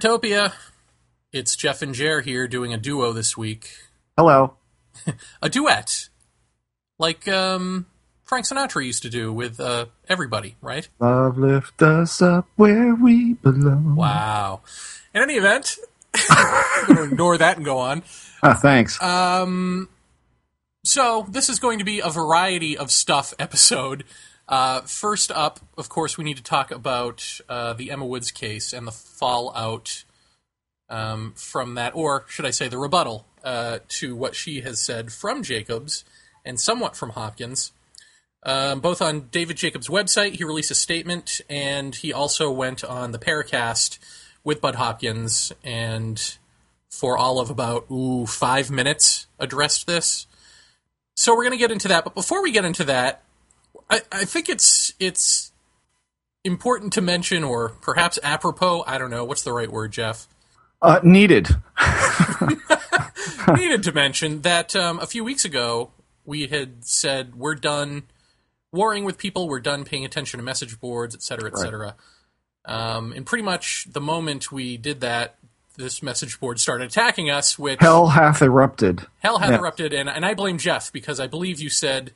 Paratopia. It's Jeff and Jer here doing a duo this week. Hello. A duet. Like um, Frank Sinatra used to do with uh, everybody, right? Love lift us up where we belong. Wow. In any event, I'm going to ignore that and go on. Ah, thanks. Um, so this is going to be a variety of stuff episode. Uh, first up, of course, we need to talk about uh, the Emma Woods case and the fallout um, from that, or should I say, the rebuttal uh, to what she has said from Jacobs and somewhat from Hopkins. Um, both on David Jacobs' website, he released a statement, and he also went on the Paracast with Bud Hopkins and for all of about ooh five minutes addressed this. So we're going to get into that, but before we get into that, I, I think it's it's important to mention, or perhaps apropos. I don't know what's the right word, Jeff. Uh, needed. Needed to mention that um, a few weeks ago we had said we're done warring with people, we're done paying attention to message boards, et cetera, et Right. cetera. Um, and pretty much the moment we did that, this message board started attacking us, which Hell hath erupted. hell hath Yeah. erupted, and, and I blame Jeff because I believe you said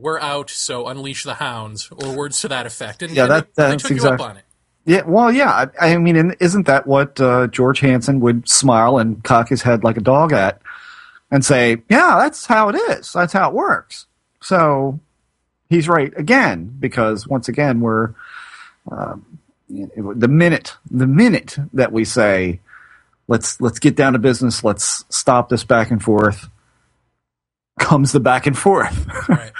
we're out, so unleash the hounds, or words to that effect. And, Yeah, and that- they- they that's exactly. you up on it. Yeah, well, yeah. I, I mean, isn't that what uh, George Hansen would smile and cock his head like a dog at and say, yeah, that's how it is. That's how it works. So he's right again, because once again, we're know, the minute the minute that we say, let's let's get down to business, let's stop this back and forth, comes the back and forth. Right.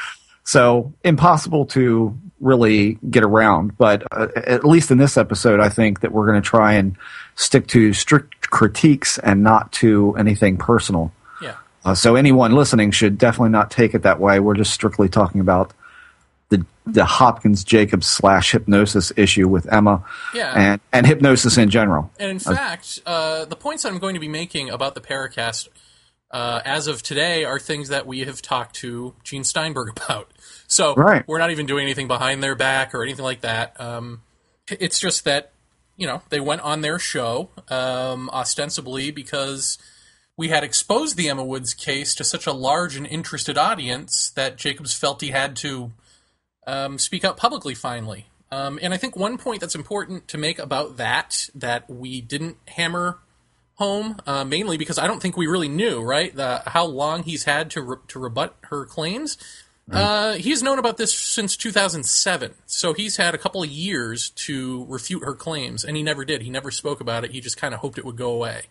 So impossible to really get around. But uh, at least in this episode, I think that we're going to try and stick to strict critiques and not to anything personal. Yeah. Uh, so anyone listening should definitely not take it that way. We're just strictly talking about the the Hopkins Jacobs slash hypnosis issue with Emma Yeah. and and hypnosis in general. And in fact, uh, the points I'm going to be making about the Paracast uh, as of today are things that we have talked to Gene Steinberg about. So Right. we're not even doing anything behind their back or anything like that. Um, it's just that, you know, they went on their show um, ostensibly because we had exposed the Emma Woods case to such a large and interested audience that Jacobs felt he had to um, speak out publicly finally. Um, and I think one point that's important to make about that that we didn't hammer home, uh, mainly because I don't think we really knew, right, the, how long he's had to re- to rebut her claims. Uh, he's known about this since 2007, so he's had a couple of years to refute her claims, and he never did. He never spoke about it. He just kind of hoped it would go away.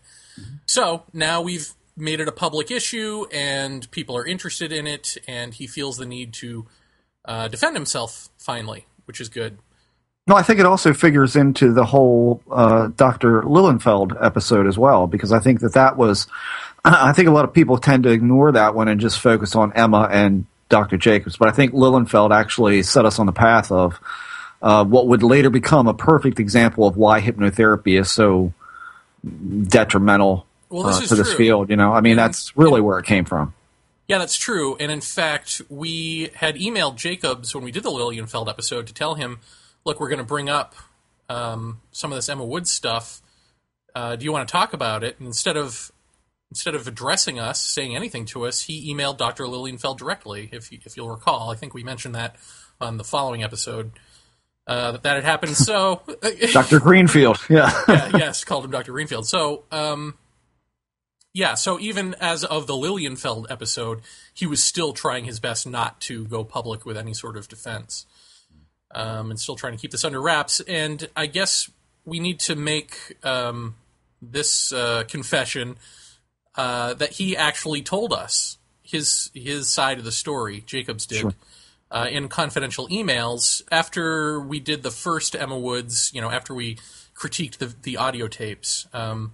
So now we've made it a public issue, and people are interested in it, and he feels the need to uh, defend himself finally, which is good. No, I think it also figures into the whole uh, Dr. Lilienfeld episode as well, because I think that that was. I think a lot of people tend to ignore that one and just focus on Emma and Dr. Jacobs, but I think Lilienfeld actually set us on the path of uh, what would later become a perfect example of why hypnotherapy is so detrimental Well, this uh, to this true. field. You know, I mean, And- that's really where it came from. Yeah, that's true. And in fact, we had emailed Jacobs when we did the Lilienfeld episode to tell him, look, we're going to bring up um, some of this Emma Woods stuff. Uh, do you want to talk about it? And instead of instead of addressing us, saying anything to us, he emailed Dr. Lilienfeld directly. If you, if you'll recall, I think we mentioned that on the following episode uh, that that had happened. So, Dr. Greenfield, yeah. yeah, yes, called him Dr. Greenfield. So, um, yeah, so even as of the Lilienfeld episode, he was still trying his best not to go public with any sort of defense, um, and still trying to keep this under wraps. And I guess we need to make um, this uh, confession uh, that he actually told us his his side of the story. Jacobs did Sure. uh, in confidential emails after we did the first Emma Woods. You know, after we critiqued the the audio tapes. Um,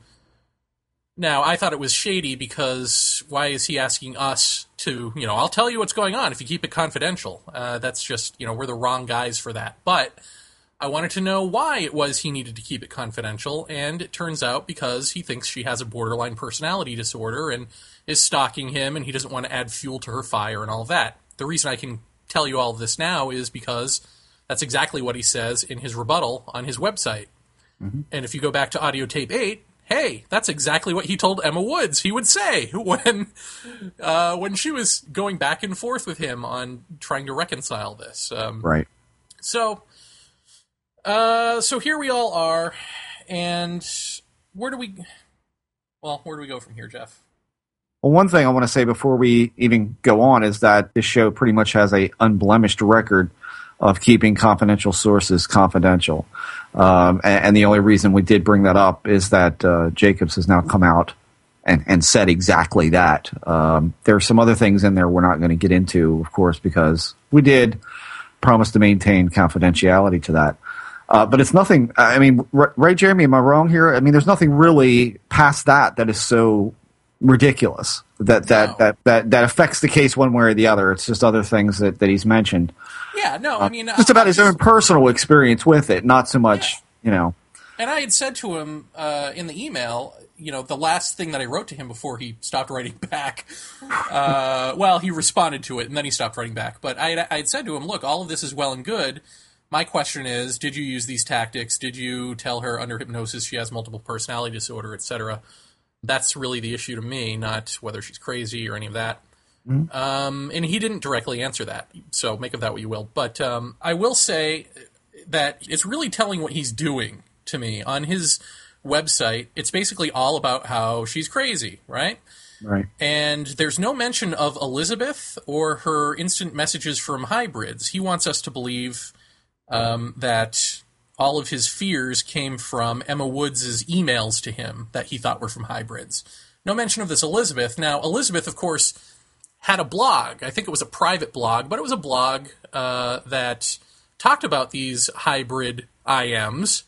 now, I thought it was shady because why is he asking us to, you know, I'll tell you what's going on if you keep it confidential. Uh, that's just, you know, we're the wrong guys for that. But I wanted to know why it was he needed to keep it confidential, and it turns out because he thinks she has a borderline personality disorder and is stalking him, and he doesn't want to add fuel to her fire and all that. The reason I can tell you all of this now is because that's exactly what he says in his rebuttal on his website. And if you go back to audio tape eight, hey, that's exactly what he told Emma Woods he would say when uh, when she was going back and forth with him on trying to reconcile this. Um, Right. so, uh, so here we all are, and where do we? Well, where do we go from here, Jeff? Well, one thing I want to say before we even go on is that this show pretty much has a unblemished record of keeping confidential sources confidential. Um, and, and the only reason we did bring that up is that uh, Jacobs has now come out and, and said exactly that. Um, there are some other things in there we're not going to get into, of course, because we did promise to maintain confidentiality to that. Uh, but it's nothing. I mean, right, Jeremy? Am I wrong here? I mean, there's nothing really past that that is so ridiculous that that, No. that that that affects the case one way or the other. It's just other things that, that he's mentioned. Yeah, no, I mean, Just about his own personal experience with it, not so much, you know. And I had said to him uh, in the email, you know, the last thing that I wrote to him before he stopped writing back. Uh, well, he responded to it and then he stopped writing back. But I had, I had said to him, look, all of this is well and good. My question is, did you use these tactics? Did you tell her under hypnosis she has multiple personality disorder, etc.? That's really the issue to me, not whether she's crazy or any of that. Um, and he didn't directly answer that, so make of that what you will. But um, I will say that it's really telling what he's doing to me on his website. It's basically all about how she's crazy, right? Right. And there's no mention of Elizabeth or her instant messages from hybrids. He wants us to believe um, that all of his fears came from Emma Woods' emails to him that he thought were from hybrids. No mention of this Elizabeth. Now, Elizabeth, of course, had a blog. I think it was a private blog, but it was a blog uh, that talked about these hybrid IMs.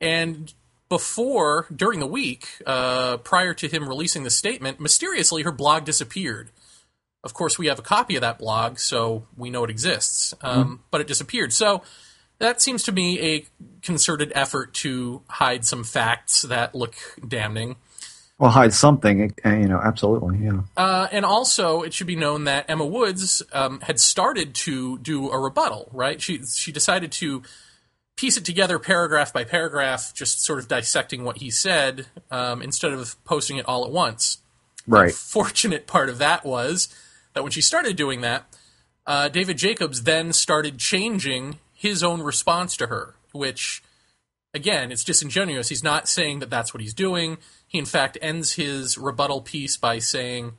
And before, during the week, uh, prior to him releasing the statement, mysteriously her blog disappeared. Of course, we have a copy of that blog, so we know it exists, um, but it disappeared. So that seems to me a concerted effort to hide some facts that look damning. Well, hide something, uh, you know, absolutely, yeah. Uh, and also, it should be known that Emma Woods um, had started to do a rebuttal. Right? She she decided to piece it together paragraph by paragraph, just sort of dissecting what he said um, instead of posting it all at once. Right. Fortunate part of that was that when she started doing that, uh, David Jacobs then started changing his own response to her, which again, it's disingenuous. He's not saying that that's what he's doing. He, in fact, ends his rebuttal piece by saying,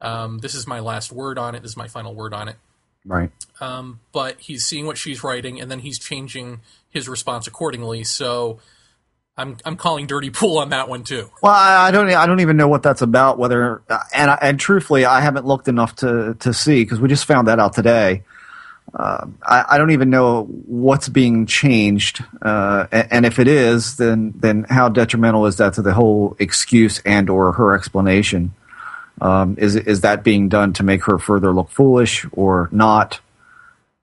um, This is my last word on it. This is my final word on it. Right. Um, but he's seeing what she's writing, and then he's changing his response accordingly. So I'm, I'm calling dirty pool on that one, too. Well, I, I don't. I don't even know what that's about. Whether and I- and truthfully, I haven't looked enough to to see because we just found that out today. Uh, I, I don't even know what's being changed, uh, and, and if it is, then then how detrimental is that to the whole excuse and or her explanation? Um, is is that being done to make her further look foolish or not?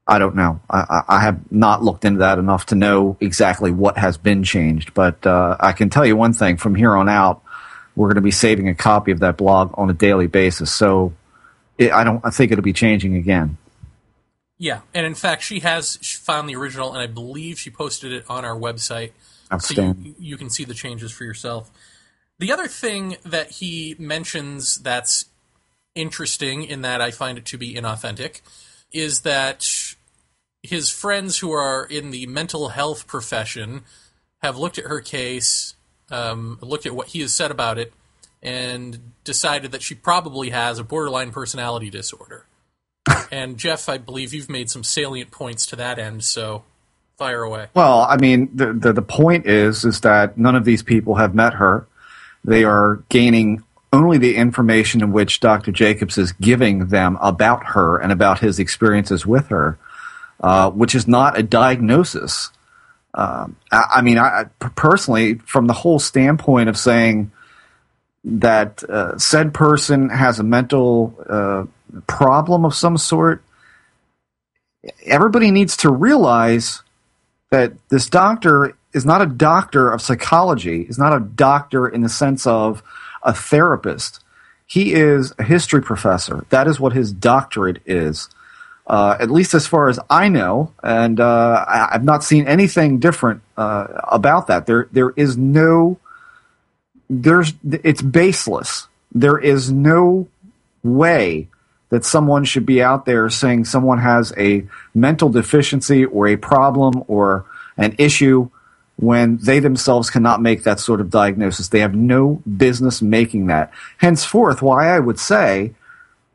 I don't know. I, I have not looked into that enough to know exactly what has been changed. But uh, I can tell you one thing: from here on out, we're going to be saving a copy of that blog on a daily basis. So it, I don't. I think it'll be changing again. Yeah, and in fact, she has found the original, and I believe she posted it on our website, so you, you can see the changes for yourself. The other thing that he mentions that's interesting, in that I find it to be inauthentic, is that his friends who are in the mental health profession have looked at her case, um, looked at what he has said about it, and decided that she probably has a borderline personality disorder. And Jeff, I believe you've made some salient points to that end, so fire away. Well, I mean, the, the the point is is that none of these people have met her. They are gaining only the information in which Dr. Jacobs is giving them about her and about his experiences with her, uh, which is not a diagnosis. Um, I, I mean, I, personally, from the whole standpoint of saying that uh, said person has a mental uh, problem of some sort, everybody needs to realize that this doctor is not a doctor of psychology, is not a doctor in the sense of a therapist. He is a history professor. That is what his doctorate is. uh, at least as far as I know, and uh, I, have not seen anything different uh, about that. There, there is no, there's, it's baseless. There is no way that someone should be out there saying someone has a mental deficiency or a problem or an issue when they themselves cannot make that sort of diagnosis. They have no business making that. Henceforth, why I would say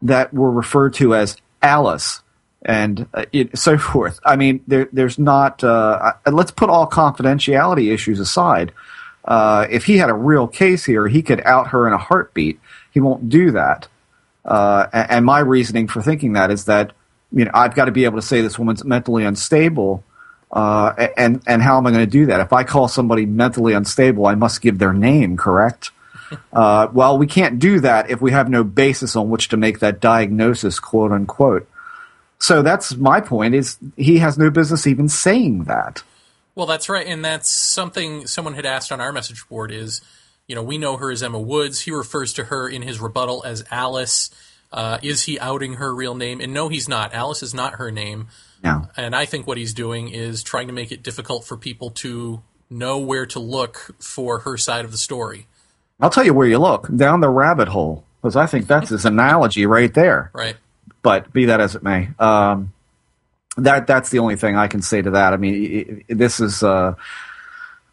that we're referred to as Alice and uh, it, so forth. I mean, there, there's not. Uh, let's put all confidentiality issues aside. Uh, if he had a real case here, he could out her in a heartbeat. He won't do that. Uh, and my reasoning for thinking that is that you know I've got to be able to say this woman's mentally unstable uh, and and how am I going to do that? If I call somebody mentally unstable, I must give their name, correct? Uh, well, we can't do that if we have no basis on which to make that diagnosis, quote unquote. So that's my point: is he has no business even saying that. Well, that's right, and that's something someone had asked on our message board. Is you know we know her as Emma Woods. He refers to her in his rebuttal as Alice. Uh, is he outing her real name? And no, he's not. Alice is not her name. No. And I think what he's doing is trying to make it difficult for people to know where to look for her side of the story. I'll tell you where you look down the rabbit hole because I think that's his analogy right there. Right. But be that as it may, um, that that's the only thing I can say to that. I mean, this is uh,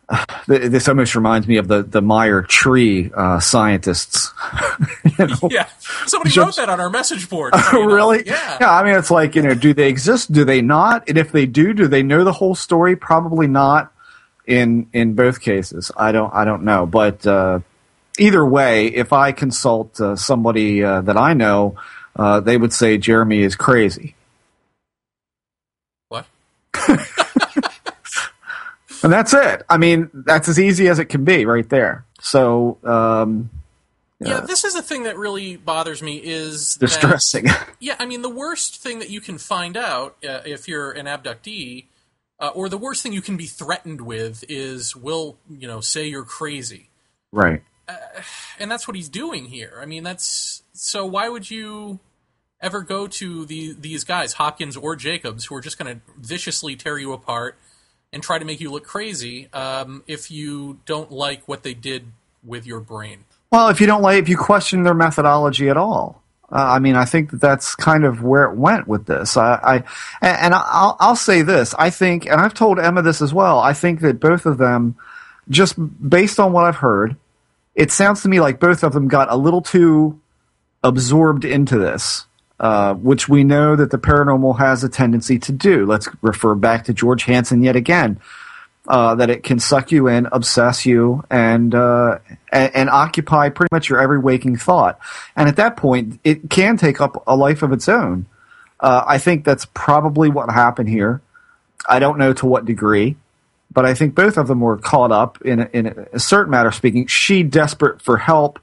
this almost reminds me of the the Meyer tree uh, scientists. you know? Yeah, somebody Just, wrote that on our message board. really? Yeah. Yeah. I mean, it's like you know, do they exist? Do they not? And if they do, do they know the whole story? Probably not. In in both cases, I don't I don't know. But uh, either way, if I consult uh, somebody uh, that I know, uh, they would say Jeremy is crazy. What? and that's it. I mean, that's as easy as it can be, right there. So, um, yeah, this is the thing that really bothers me is distressing. That, yeah, I mean, the worst thing that you can find out uh, if you're an abductee, uh, or the worst thing you can be threatened with is, we'll, you know, say you're crazy, right? Uh, and that's what he's doing here. I mean, that's so. Why would you ever go to the these guys, Hopkins or Jacobs, who are just going to viciously tear you apart? And try to make you look crazy um, if you don't like what they did with your brain. Well, if you don't like, if you question their methodology at all. Uh, I mean, I think that that's kind of where it went with this. I, I and I'll, I'll say this. I think, and I've told Emma this as well. I think that both of them, just based on what I've heard, it sounds to me like both of them got a little too absorbed into this uh, which we know that the paranormal has a tendency to do. Let's refer back to George Hansen yet again. Uh, that it can suck you in, obsess you, and, uh, and, and occupy pretty much your every waking thought. And at that point, it can take up a life of its own. Uh, I think that's probably what happened here. I don't know to what degree, but I think both of them were caught up in a, in a certain matter speaking. She desperate for help,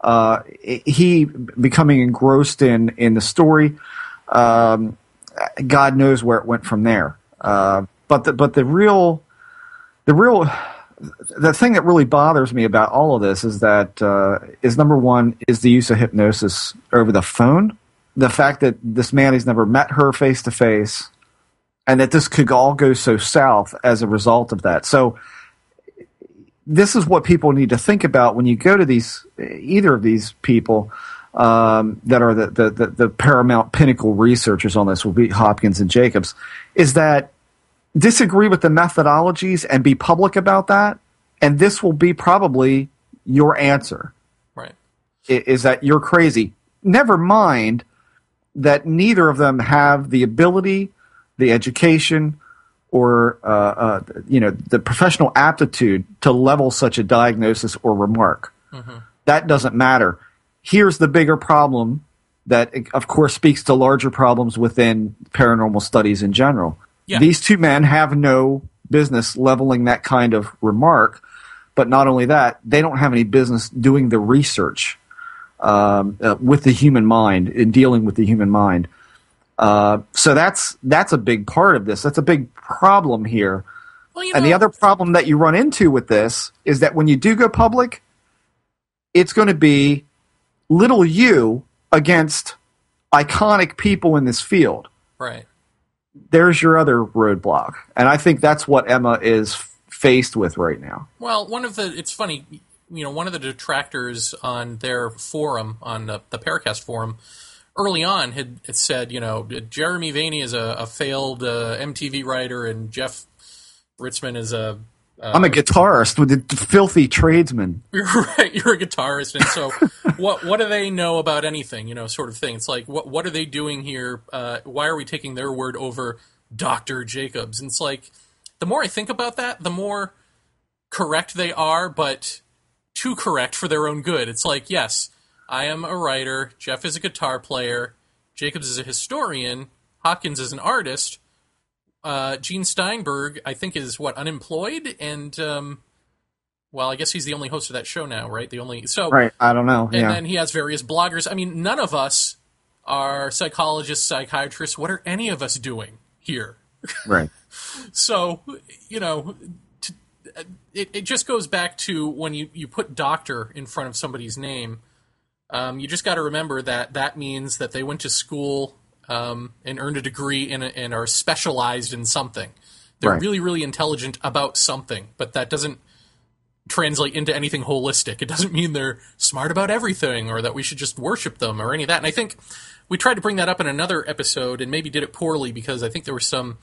uh, he becoming engrossed in in the story. Um, God knows where it went from there. Uh, but the but the real the real the thing that really bothers me about all of this is that uh, is number one is the use of hypnosis over the phone. The fact that this man has never met her face to face, and that this could all go so south as a result of that. So this is what people need to think about when you go to these either of these people um, that are the, the, the, the, paramount pinnacle researchers on this will be Hopkins and Jacobs is that disagree with the methodologies and be public about that and this will be probably your answer. Right. Is that you're crazy. Never mind that neither of them have the ability the education or uh, uh, you know the professional aptitude to level such a diagnosis or remark. Mm-hmm. That doesn't matter. Here's the bigger problem that, of course, speaks to larger problems within paranormal studies in general. Yeah. These two men have no business leveling that kind of remark, but not only that, they don't have any business doing the research um, uh, with the human mind in dealing with the human mind. Uh, so that's that's a big part of this. That's a big problem here. Well, you know, and the other problem that you run into with this is that when you do go public, it's going to be little you against iconic people in this field. Right. There's your other roadblock, and I think that's what Emma is faced with right now. Well, one of the it's funny, you know, one of the detractors on their forum on the, the Paracast forum early on had, had said, you know, Jeremy Vaeni is a, a failed uh, MTV writer and Jeff Ritzmann is a uh, I'm a guitarist with a filthy tradesman. You're right. You're a guitarist, and so what? What do they know about anything? You know, sort of thing. It's like, what? What are they doing here? Uh, why are we taking their word over Doctor Jacobs? And it's like, the more I think about that, the more correct they are, but too correct for their own good. It's like, yes, I am a writer. Jeff is a guitar player. Jacobs is a historian. Hopkins is an artist uh, Gene Steinberg, I think, is what unemployed, and um, well, I guess he's the only host of that show now, right? The only so right. I don't know. And yeah. then he has various bloggers. I mean, none of us are psychologists, psychiatrists. What are any of us doing here? Right. so you know, to, it it just goes back to when you you put doctor in front of somebody's name. Um, you just got to remember that that means that they went to school um, and earned a degree in and are specialized in something. They're right. really, really intelligent about something, but that doesn't translate into anything holistic. It doesn't mean they're smart about everything or that we should just worship them or any of that. And I think we tried to bring that up in another episode and maybe did it poorly because I think there was some,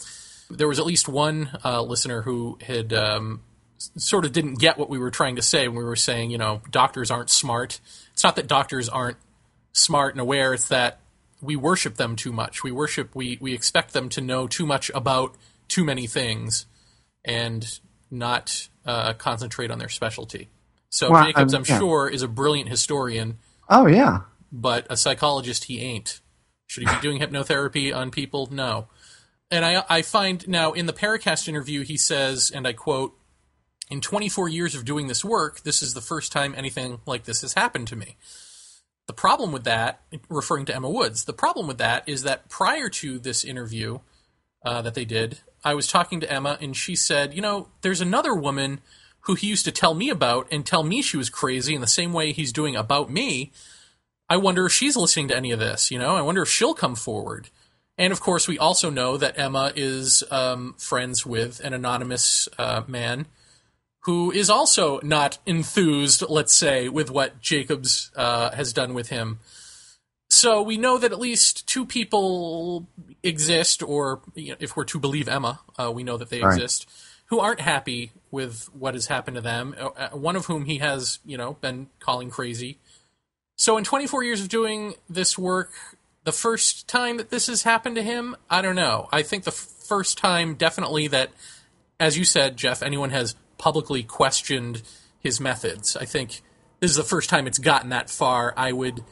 there was at least one uh, listener who had um, sort of didn't get what we were trying to say when we were saying, you know, doctors aren't smart. It's not that doctors aren't smart and aware, it's that we worship them too much. We worship we we expect them to know too much about too many things, and not uh, concentrate on their specialty. So well, Jacobs, I'm, I'm yeah. sure, is a brilliant historian. Oh yeah, but a psychologist he ain't. Should he be doing hypnotherapy on people? No. And I I find now in the Paracast interview he says, and I quote. In 24 years of doing this work, this is the first time anything like this has happened to me. The problem with that, referring to Emma Woods, the problem with that is that prior to this interview uh, that they did, I was talking to Emma and she said, you know, there's another woman who he used to tell me about and tell me she was crazy in the same way he's doing about me. I wonder if she's listening to any of this, you know? I wonder if she'll come forward. And of course, we also know that Emma is um, friends with an anonymous uh, man who is also not enthused, let's say, with what Jacobs uh, has done with him. So we know that at least two people exist, or you know, if we're to believe Emma, uh, we know that they exist, who aren't happy with what has happened to them. Uh, uh, one of whom he has, you know, been calling crazy. So in 24 years of doing this work, the first time that this has happened to him, I don't know. I think the f- first time, definitely that, as you said, Jeff, anyone has publicly questioned his methods. I think this is the first time it's gotten that far. I would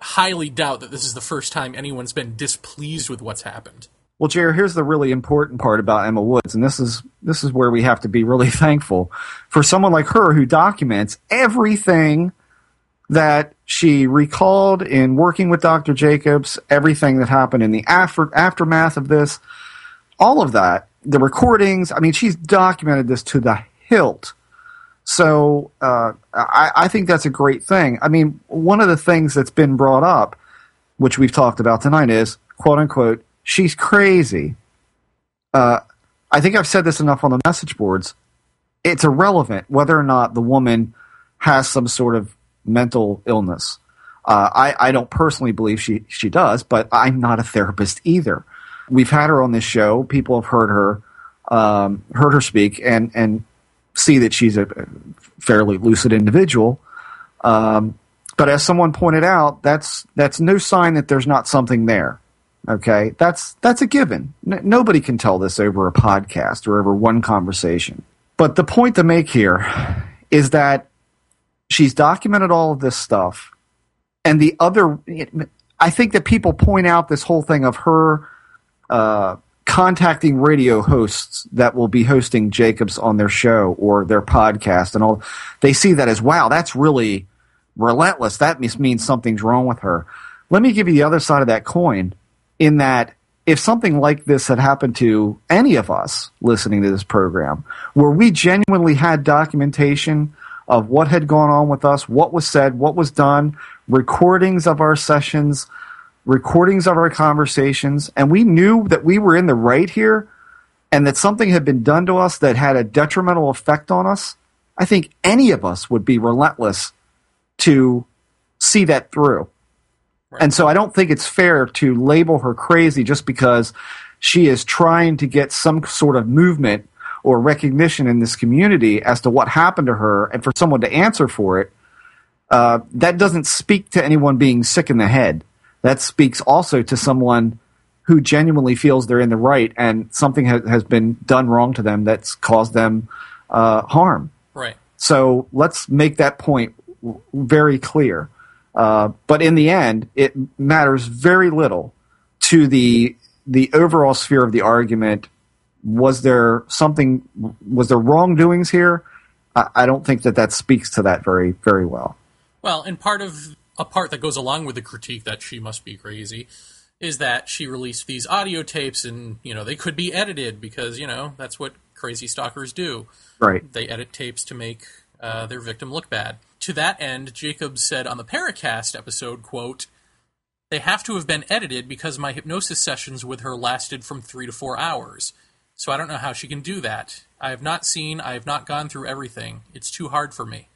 highly doubt that this is the first time anyone's been displeased with what's happened. Well, Jared, here's the really important part about Emma Woods, and this is this is where we have to be really thankful for someone like her who documents everything that she recalled in working with Dr. Jacobs, everything that happened in the after, aftermath of this, all of that the recordings. I mean, she's documented this to the hilt. So uh, I, I, think that's a great thing. I mean, one of the things that's been brought up, which we've talked about tonight, is quote unquote, she's crazy. Uh, I think I've said this enough on the message boards. It's irrelevant whether or not the woman has some sort of mental illness. Uh, I, I don't personally believe she, she does, but I'm not a therapist either we've had her on this show. People have heard her, um, heard her speak, and and see that she's a fairly lucid individual. Um, but as someone pointed out, that's that's no sign that there's not something there. Okay, that's that's a given. N- nobody can tell this over a podcast or over one conversation. But the point to make here is that she's documented all of this stuff, and the other. I think that people point out this whole thing of her uh, contacting radio hosts that will be hosting Jacobs on their show or their podcast and all. They see that as wow, that's really relentless. That means something's wrong with her. Let me give you the other side of that coin. In that, if something like this had happened to any of us listening to this program, where we genuinely had documentation of what had gone on with us, what was said, what was done, recordings of our sessions, recordings of our conversations, and we knew that we were in the right here and that something had been done to us that had a detrimental effect on us, I think any of us would be relentless to see that through. Right. And so I don't think it's fair to label her crazy just because she is trying to get some sort of movement or recognition in this community as to what happened to her and for someone to answer for it. Uh, that doesn't speak to anyone being sick in the head. That speaks also to someone who genuinely feels they're in the right and something ha- has been done wrong to them that's caused them uh, harm. Right. So let's make that point w- very clear. Uh, but in the end, it matters very little to the the overall sphere of the argument. Was there something? Was there wrongdoings here? I, I don't think that that speaks to that very very well. Well, and part of a part that goes along with the critique that she must be crazy is that she released these audio tapes and you know they could be edited because you know that's what crazy stalkers do. Right. They edit tapes to make uh, their victim look bad. To that end jacobs said on the paracast episode quote they have to have been edited because my hypnosis sessions with her lasted from three to four hours. So i don't know how she can do that. I have not seen i have not gone through everything. It's too hard for me.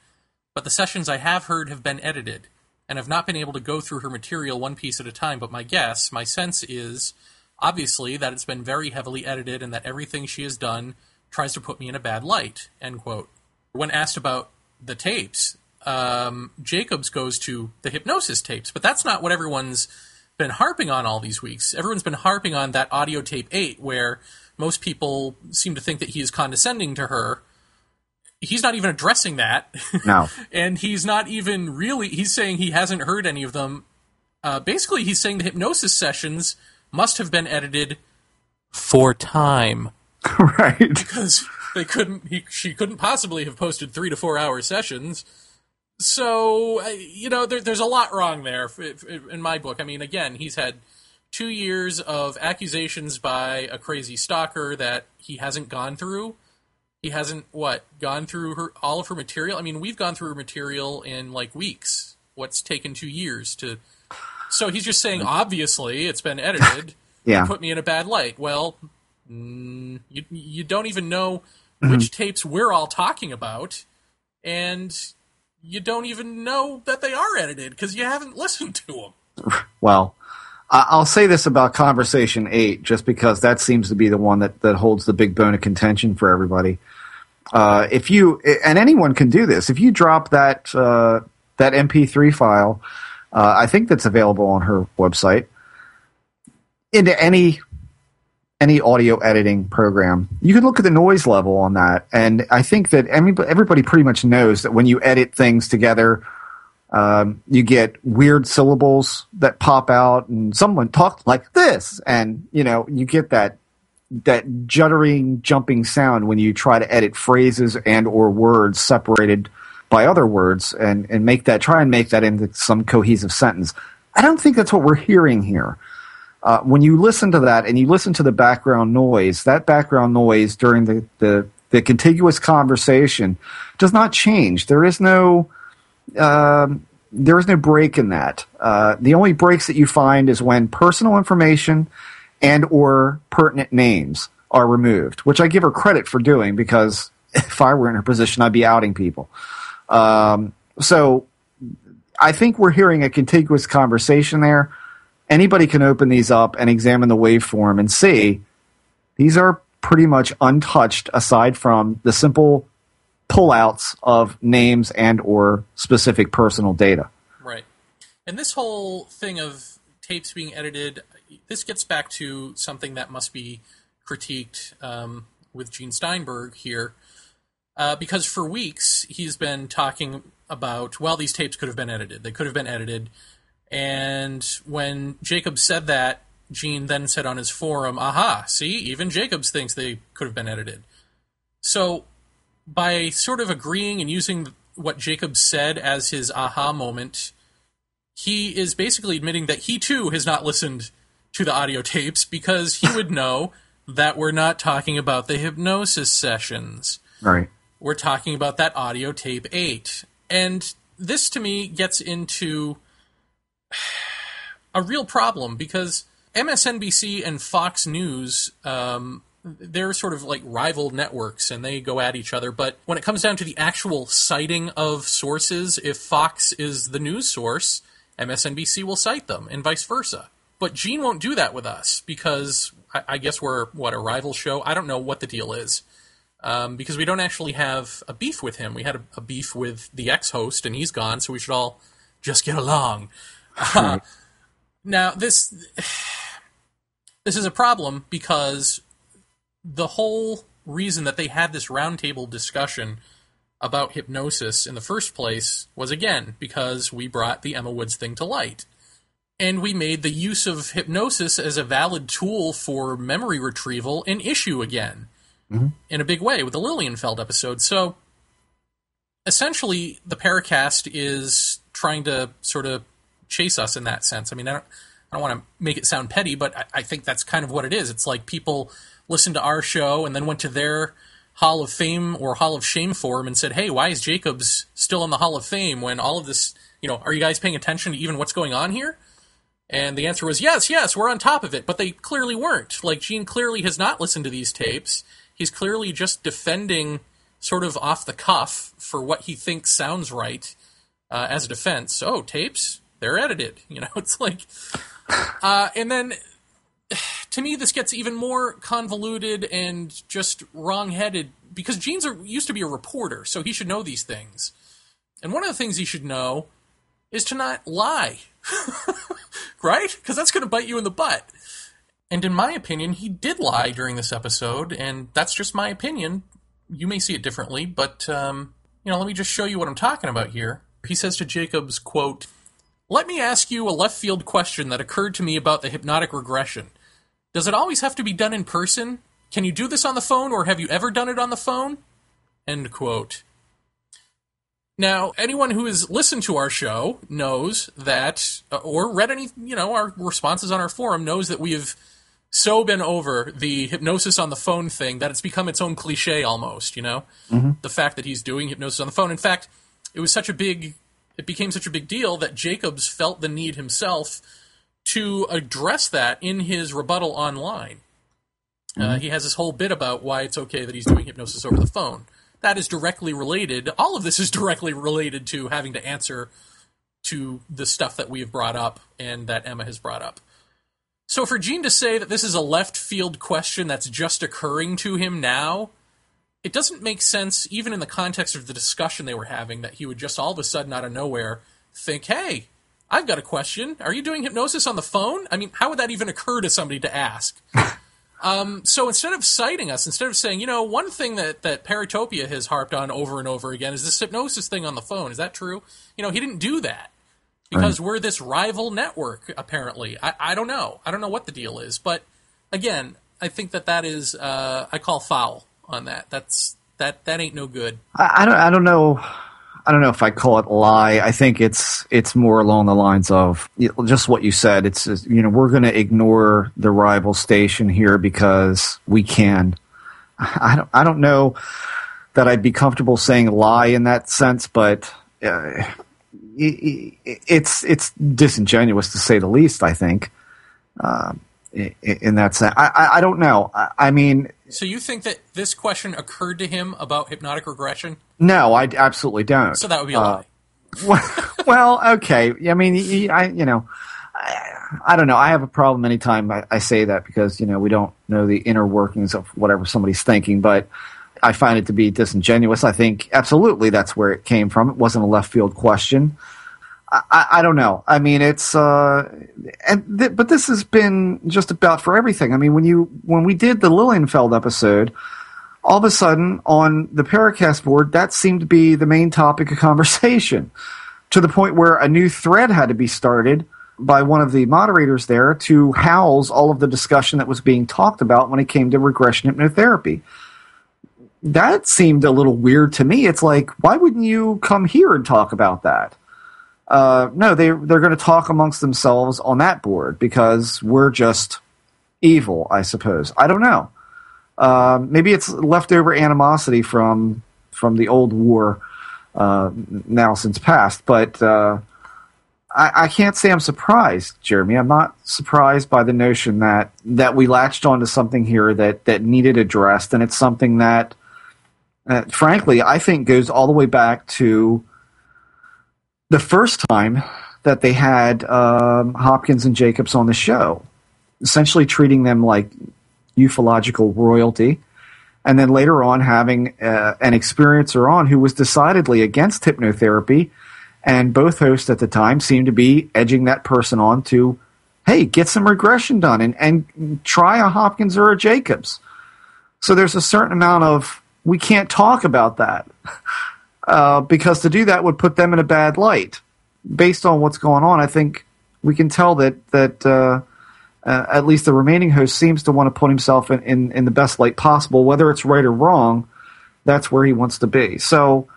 But the sessions i have heard have been edited and have not been able to go through her material one piece at a time. But my guess, my sense is obviously that it's been very heavily edited and that everything she has done tries to put me in a bad light. End quote. When asked about the tapes, um, Jacobs goes to the hypnosis tapes, but that's not what everyone's been harping on all these weeks. Everyone's been harping on that audio tape eight, where most people seem to think that he is condescending to her he's not even addressing that. No. and he's not even really, he's saying he hasn't heard any of them. Uh, basically, he's saying the hypnosis sessions must have been edited for time. right. Because they couldn't, he, she couldn't possibly have posted three to four hour sessions. So, uh, you know, there, there's a lot wrong there in my book. I mean, again, he's had two years of accusations by a crazy stalker that he hasn't gone through he hasn't what gone through her all of her material. I mean, we've gone through her material in like weeks. What's taken two years to? So he's just saying, obviously, it's been edited. yeah, put me in a bad light. Well, mm, you you don't even know mm-hmm. which tapes we're all talking about, and you don't even know that they are edited because you haven't listened to them. Well, I'll say this about Conversation 8, just because that seems to be the one that, that holds the big bone of contention for everybody. Uh, if you, and anyone can do this, if you drop that, uh, that MP3 file, uh, I think that's available on her website, into any any audio editing program. You can look at the noise level on that, and I think that everybody pretty much knows that when you edit things together um, you get weird syllables that pop out, and someone talked like this, and you know you get that that juddering, jumping sound when you try to edit phrases and or words separated by other words, and and make that try and make that into some cohesive sentence. I don't think that's what we're hearing here. Uh, when you listen to that and you listen to the background noise, that background noise during the, the, the contiguous conversation does not change. There is no um, there is no break in that. Uh, the only breaks that you find is when personal information and or pertinent names are removed, which I give her credit for doing because if I were in her position, I'd be outing people. Um, so I think we're hearing a contiguous conversation there. Anybody can open these up and examine the waveform and see these are pretty much untouched aside from the simple pullouts of names and or specific personal data. Right. And this whole thing of tapes being edited, this gets back to something that must be critiqued um, with Gene Steinberg here. Uh, because for weeks he's been talking about, well, these tapes could have been edited. They could have been edited. And when Jacob said that, Gene then said on his forum, aha, see, even Jacobs thinks they could have been edited. So by sort of agreeing and using what Jacob said as his aha moment, he is basically admitting that he too has not listened to the audio tapes because he would know that we're not talking about the hypnosis sessions. Right. We're talking about that audio tape 8. And this to me gets into a real problem because MSNBC and Fox News, um, they're sort of like rival networks and they go at each other. But when it comes down to the actual citing of sources, if Fox is the news source, MSNBC will cite them and vice versa. But Gene won't do that with us because I, I guess we're, what, a rival show? I don't know what the deal is. Um, because we don't actually have a beef with him. We had a, a beef with the ex host and he's gone, so we should all just get along. Uh, now, this this is a problem because the whole reason that they had this roundtable discussion about hypnosis in the first place was again because we brought the Emma Woods thing to light. And we made the use of hypnosis as a valid tool for memory retrieval an issue again mm-hmm. in a big way with the Lilienfeld episode. So essentially, the Paracast is trying to sort of chase us in that sense. I mean, I don't, I don't want to make it sound petty, but I, I think that's kind of what it is. It's like people listened to our show and then went to their Hall of Fame or Hall of Shame forum and said, "Hey, why is Jacobs still in the Hall of Fame when all of this, you know, are you guys paying attention to even what's going on here?" And the answer was, "Yes, yes, we're on top of it." But they clearly weren't. Like Gene clearly has not listened to these tapes. He's clearly just defending sort of off the cuff for what he thinks sounds right uh, as a defense. Oh, tapes, they're edited. You know, it's like, uh, and then to me, this gets even more convoluted and just wrong-headed because Gene's used to be a reporter, so he should know these things. And one of the things he should know is to not lie, right? Because that's going to bite you in the butt. And in my opinion, he did lie during this episode, and that's just my opinion. You may see it differently, but um, you know, let me just show you what I'm talking about here. He says to Jacobs, "quote Let me ask you a left field question that occurred to me about the hypnotic regression. Does it always have to be done in person? Can you do this on the phone, or have you ever done it on the phone?" End quote. Now, anyone who has listened to our show knows that, or read any, you know, our responses on our forum knows that we have so been over the hypnosis on the phone thing that it's become its own cliche almost, you know? Mm-hmm. The fact that he's doing hypnosis on the phone. In fact, it was such a big, it became such a big deal that Jacobs felt the need himself to address that in his rebuttal online. Uh, mm-hmm. Uh, he has this whole bit about why it's okay that he's doing hypnosis over the phone. That is directly related. All of this is directly related to having to answer to the stuff that we have brought up and that Emma has brought up. So for Gene to say that this is a left field question that's just occurring to him now, it doesn't make sense even in the context of the discussion they were having that he would just all of a sudden out of nowhere think, "Hey, I've got a question. Are you doing hypnosis on the phone?" I mean, how would that even occur to somebody to ask? Um, so instead of citing us, instead of saying, you know, one thing that, that Paratopia has harped on over and over again is this hypnosis thing on the phone. Is that true? You know, he didn't do that because right. we're this rival network. Apparently, I, I don't know. I don't know what the deal is, but again, I think that that is uh, I call foul on that. That's that that ain't no good. I, I don't I don't know. I don't know if I call it lie. I think it's it's more along the lines of just what you said. It's you know we're going to ignore the rival station here because we can. I don't I don't know that I'd be comfortable saying lie in that sense, but uh, it's it's disingenuous to say the least. I think uh, in that sense. I, I, don't know. I, I, mean, so you think that this question occurred to him about hypnotic regression? No, I absolutely don't. So that would be a uh, lie. well, okay. I mean, I you know. I, I don't know. I have a problem anytime I, I say that because you know we don't know the inner workings of whatever somebody's thinking. But I find it to be disingenuous. I think absolutely that's where it came from. It wasn't a left field question. I, I don't know. I mean, it's uh, and th- but this has been just about for everything. I mean, when you when we did the Lilienfeld episode, all of a sudden on the Paracast board, that seemed to be the main topic of conversation, to the point where a new thread had to be started by one of the moderators there to house all of the discussion that was being talked about when it came to regression hypnotherapy that seemed a little weird to me. It's like, why wouldn't you come here and talk about that? Uh, no, they they're going to talk amongst themselves on that board because we're just evil, I suppose. I don't know. Uh, maybe it's leftover animosity from from the old war, uh, now since past. But uh, I, I can't say I'm surprised, Jeremy. I'm not surprised by the notion that that we latched onto something here that that needed addressed, and it's something that, uh, frankly, I think goes all the way back to the first time that they had um, Hopkins and Jacobs on the show, essentially treating them like ufological royalty. And then later on, having uh, an experiencer on who was decidedly against hypnotherapy and both hosts at the time seemed to be edging that person on to, hey, get some regression done and, and try a Hopkins or a Jacobs. So there's a certain amount of, we can't talk about that uh, because to do that would put them in a bad light. Based on what's going on, I think we can tell that, that uh, uh, at least the remaining host seems to want to put himself in, in, in the best light possible. Whether it's right or wrong, that's where he wants to be. So,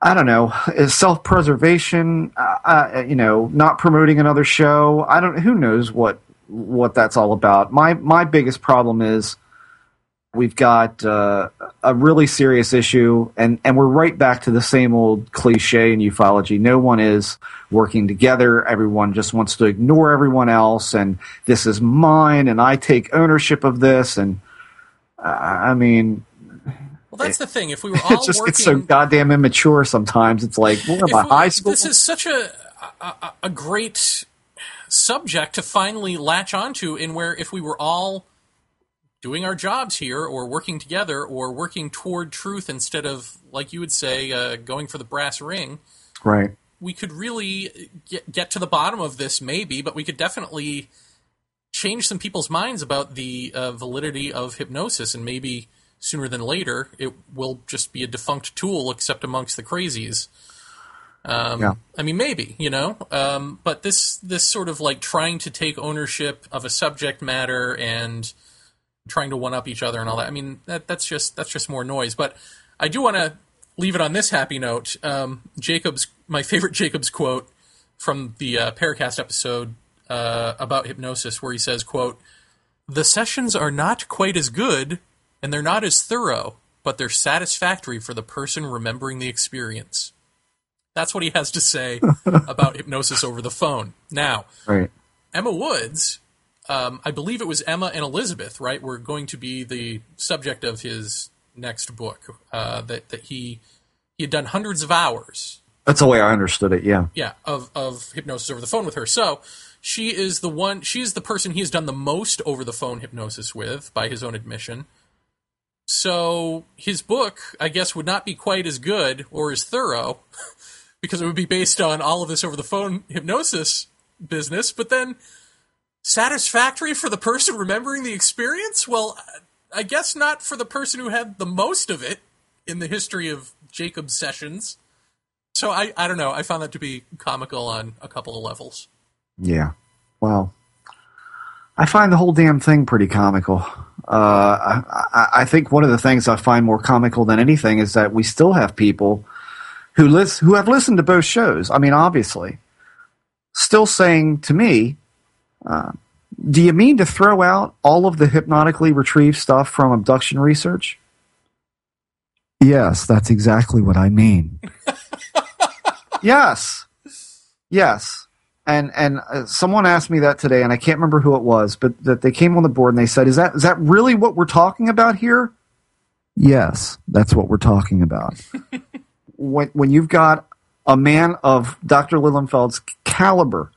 I don't know, self preservation, uh, uh, you know, not promoting another show. I don't. Who knows what what that's all about? My my biggest problem is we've got uh, a really serious issue, and and we're right back to the same old cliche in ufology. No one is working together. Everyone just wants to ignore everyone else, and this is mine, and I take ownership of this. And uh, I mean, well, that's the thing. If we were all it just working, gets so goddamn immature sometimes. It's like, what am I, we- high school? This is such a, a a great subject to finally latch onto, in where if we were all doing our jobs here, or working together, or working toward truth instead of, like you would say, uh, going for the brass ring, right. we could really get get to the bottom of this, maybe. But we could definitely change some people's minds about the uh, validity of hypnosis, and maybe sooner than later, it will just be a defunct tool, except amongst the crazies. Um, Yeah. I mean, maybe you know, um, but this this sort of like trying to take ownership of a subject matter and trying to one up each other and all that. I mean, that that's just that's just more noise. But I do want to leave it on this happy note. Um, Jacob's my favorite Jacob's quote from the uh, Paracast episode uh, about hypnosis, where he says, "quote The sessions are not quite as good, and they're not as thorough, but they're satisfactory for the person remembering the experience." That's what he has to say about hypnosis over the phone. Now, Right. Emma Woods, um, I believe it was Emma and Elizabeth, right, were going to be the subject of his next book. Uh, that that he he had done hundreds of hours, That's the way I understood it. Yeah. yeah, of of hypnosis over the phone with her. So she is the one. She is the person he has done the most over the phone hypnosis with, by his own admission. So his book, I guess, would not be quite as good or as thorough because it would be based on all of this over the phone hypnosis business. But then satisfactory for the person remembering the experience? Well, I guess not for the person who had the most of it in the history of Jacob's sessions. So I, I don't know. I found that to be comical on a couple of levels. Yeah. Well, I find the whole damn thing pretty comical. Uh, I, I, think one of the things I find more comical than anything is that we still have people who lis- who have listened to both shows. I mean, obviously, still saying to me, uh, "Do you mean to throw out all of the hypnotically retrieved stuff from abduction research?" Yes, that's exactly what I mean. yes, yes and and uh, someone asked me that today, and I can't remember who it was, but that they came on the board and they said, "Is that is that really what we're talking about here?" Yes, that's what we're talking about. when when you've got a man of Dr. Lilienfeld's caliber,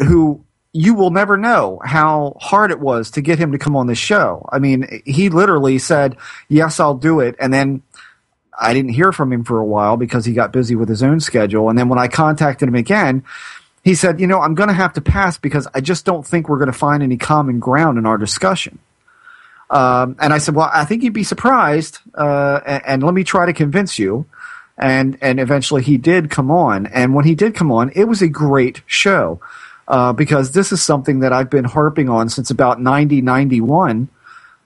who you will never know how hard it was to get him to come on this show. I mean, he literally said, "Yes, I'll do it," and then I didn't hear from him for a while because he got busy with his own schedule. And then when I contacted him again, he said, "You know, I'm going to have to pass because I just don't think we're going to find any common ground in our discussion." Um, and I said, "Well, I think you'd be surprised, uh, and, and let me try to convince you." And and eventually he did come on, and when he did come on, it was a great show uh, because this is something that I've been harping on since about 90, 91.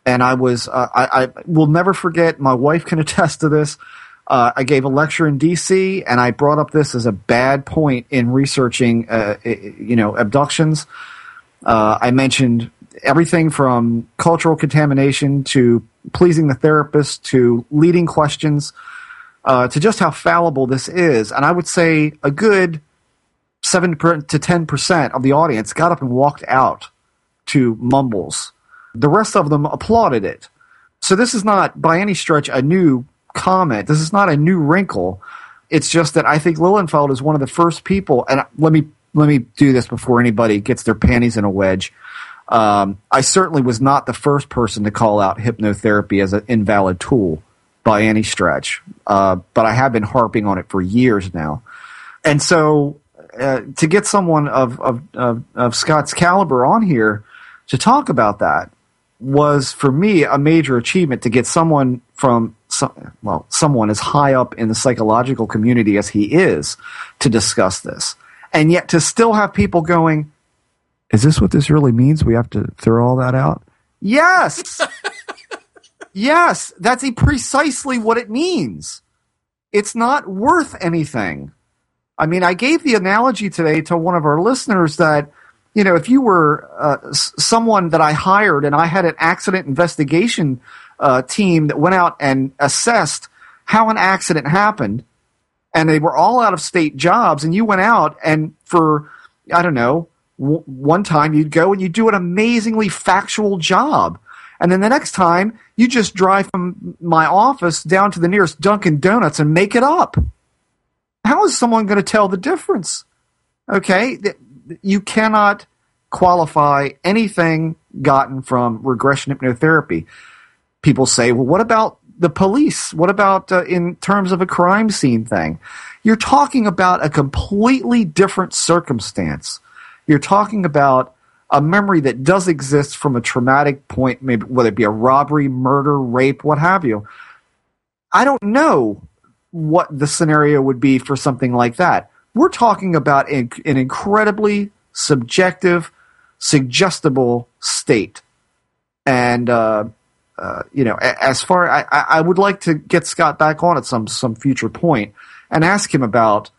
And I was, uh, I, I will never forget, my wife can attest to this. Uh, I gave a lecture in DC and I brought up this as a bad point in researching, uh, you know, abductions. Uh, I mentioned everything from cultural contamination to pleasing the therapist to leading questions uh, to just how fallible this is. And I would say a good seven to ten percent of the audience got up and walked out to Mumbles. The rest of them applauded it. So this is not by any stretch a new comment. This is not a new wrinkle. It's just that I think Lilienfeld is one of the first people, and let me let me do this before anybody gets their panties in a wedge. Um, I certainly was not the first person to call out hypnotherapy as an invalid tool by any stretch, uh, but I have been harping on it for years now. And so, uh, to get someone of, of, of, of Scott's caliber on here to talk about that was for me a major achievement to get someone from some, well someone as high up in the psychological community as he is to discuss this. And yet to still have people going is this what this really means? We have to throw all that out? Yes! Yes! That's precisely what it means. It's not worth anything i mean i gave the analogy today to one of our listeners that you know, if you were uh, someone that I hired and I had an accident investigation uh, team that went out and assessed how an accident happened, and they were all out of state jobs, and you went out and for, I don't know, w- one time you'd go and you do an amazingly factual job. And then the next time you just drive from my office down to the nearest Dunkin' Donuts and make it up. How is someone going to tell the difference? Okay you cannot qualify anything gotten from regression hypnotherapy. People say, well, what about the police? What about uh, in terms of a crime scene thing? You're talking about a completely different circumstance. You're talking about a memory that does exist from a traumatic point, maybe whether it be a robbery, murder, rape, what have you. I don't know what the scenario would be for something like that we're talking about an, an incredibly subjective, suggestible state. And, uh, uh, you know, as far I, I would like to get Scott back on at some some future point and ask him about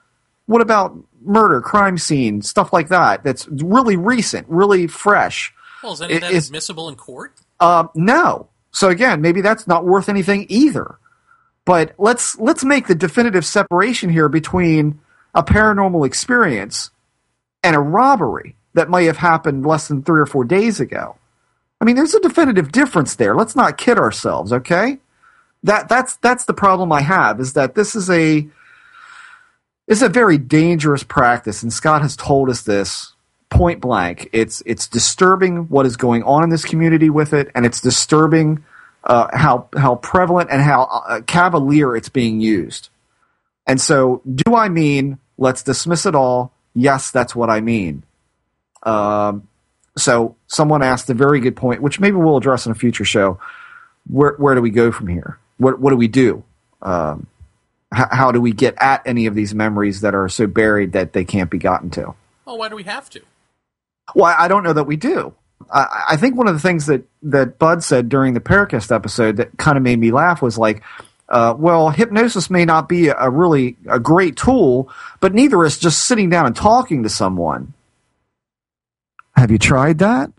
what about murder, crime scene, stuff like that. That's really recent, really fresh. Well, is any of that is, admissible in court? Uh, no. So again, maybe that's not worth anything either. But let's let's make the definitive separation here between a paranormal experience and a robbery that may have happened less than three or four days ago. I mean, there's a definitive difference there. Let's not kid ourselves, okay? That that's that's the problem I have is that this is a is a very dangerous practice, and Scott has told us this point blank. It's it's disturbing what is going on in this community with it, and it's disturbing uh, how how prevalent and how uh, cavalier it's being used. And so, do I mean Let's dismiss it all. Yes, that's what I mean. Um, so someone asked a very good point, which maybe we'll address in a future show. Where where do we go from here? What what do we do? Um, h- how do we get at any of these memories that are so buried that they can't be gotten to? Well, why do we have to? Well, I don't know that we do. I, I think one of the things that that Budd said during the Paracast episode that kind of made me laugh was like, uh, well, hypnosis may not be a, a really a great tool, but neither is just sitting down and talking to someone. Have you tried that?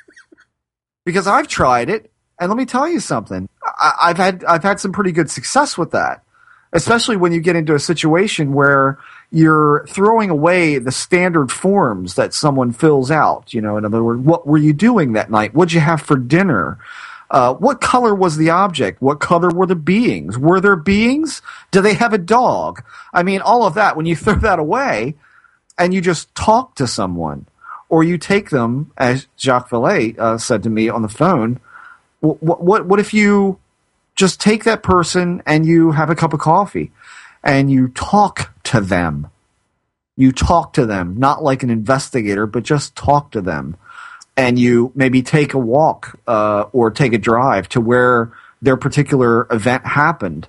because I've tried it, and let me tell you something. I, have had I've had some pretty good success with that, especially when you get into a situation where you're throwing away the standard forms that someone fills out. You know, in other words, what were you doing that night? What'd you have for dinner? Uh, what color was the object? What color were the beings? Were there beings? Do they have a dog? I mean, all of that, when you throw that away and you just talk to someone, or you take them, as Jacques Vallée uh, said to me on the phone, what, what, what if you just take that person and you have a cup of coffee and you talk to them? You talk to them, not like an investigator, but just talk to them and you maybe take a walk uh, or take a drive to where their particular event happened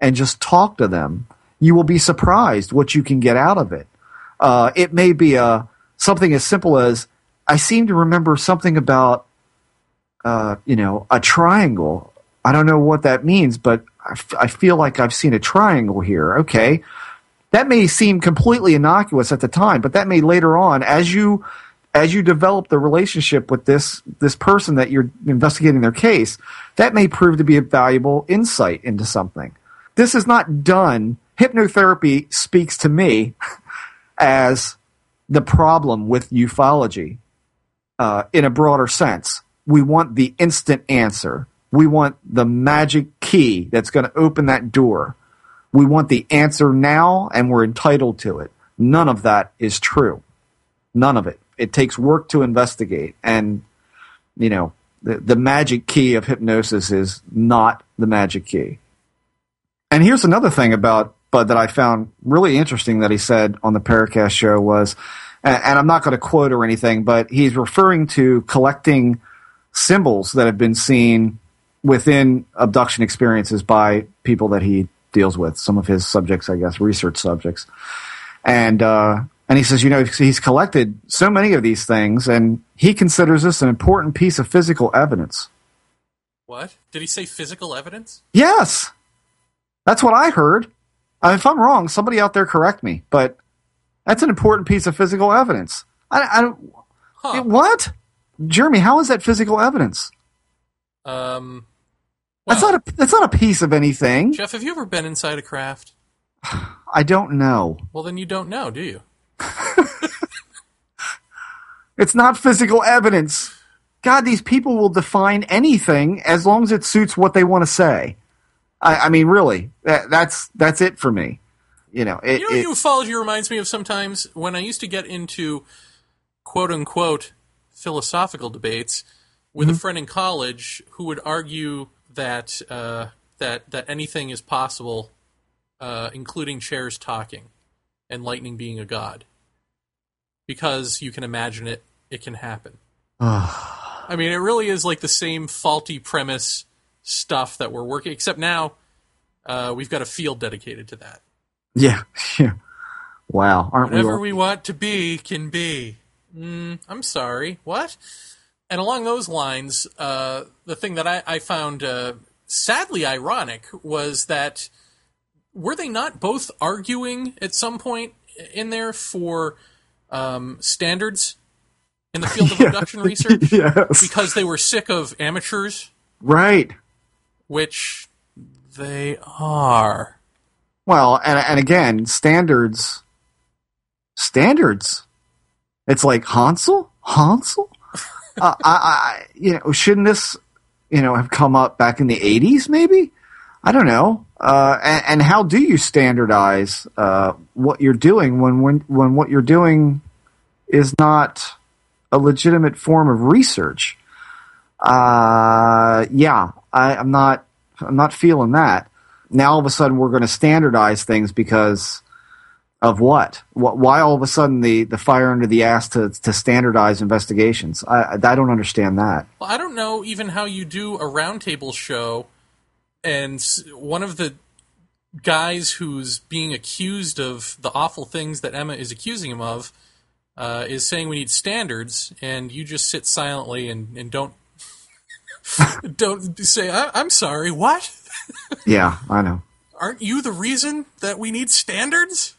and just talk to them, you will be surprised what you can get out of it. Uh, it may be a uh, something as simple as I seem to remember something about uh, you know a triangle. I don't know what that means, but I, f- I feel like I've seen a triangle here. Okay, that may seem completely innocuous at the time, but that may later on, as you as you develop the relationship with this this person that you're investigating their case, that may prove to be a valuable insight into something. This is not done. Hypnotherapy speaks to me as the problem with ufology uh, in a broader sense. We want the instant answer. We want the magic key that's going to open that door. We want the answer now, and we're entitled to it. None of that is true. None of it. It takes work to investigate, and you know the the magic key of hypnosis is not the magic key. And here's another thing about Budd that I found really interesting that he said on the Paracast show was, and, and I'm not going to quote or anything, but he's referring to collecting symbols that have been seen within abduction experiences by people that he deals with, some of his subjects, I guess, research subjects. And uh, and he says, you know, he's collected so many of these things, and he considers this an important piece of physical evidence. What did he say? Physical evidence? Yes, that's what I heard. Uh, if I'm wrong, somebody out there correct me. But that's an important piece of physical evidence. I, I don't. Huh. What, Jeremy? How is that physical evidence? Um, That's not a. That's not a piece of anything. Jeff, have you ever been inside a craft? I don't know. Well, then you don't know, do you? It's not physical evidence. God, these people will define anything as long as it suits what they want to say. I, I mean, really, that, that's that's it for me. You know, it, You know, it- ufology reminds me of sometimes when I used to get into quote unquote philosophical debates with Mm-hmm. a friend in college who would argue that uh, that that anything is possible, uh, including chairs talking and lightning being a god, because you can imagine it, it can happen. I mean, it really is like the same faulty premise stuff that we're working, except now uh, we've got a field dedicated to that. yeah, yeah. Wow, aren't we? Whatever we want to be can be. Mm, I'm sorry. What? And along those lines, uh, the thing that I, I found uh, sadly ironic was that were they not both arguing at some point in there for um, standards in the field of Yeah. abduction research yes, because they were sick of amateurs, right. which they are. Well, and and again, standards. Standards. It's like Hansel, Hansel. I, I, you know, shouldn't this, you know, have come up back in the '80s? Maybe. I don't know. Uh, and, and how do you standardize uh, what you're doing when, when when what you're doing is not a legitimate form of research? Uh, yeah, I, I'm not. I'm not feeling that now all of a sudden we're going to standardize things because of what? Wh- Why all of a sudden the, the fire under the ass to, to standardize investigations? I, I I don't understand that. Well, I don't know even how you do a roundtable show, and one of the guys who's being accused of the awful things that Emma is accusing him of uh, is saying we need standards, and you just sit silently and, and don't don't say I, I'm sorry. What? Yeah, I know. Aren't you the reason that we need standards?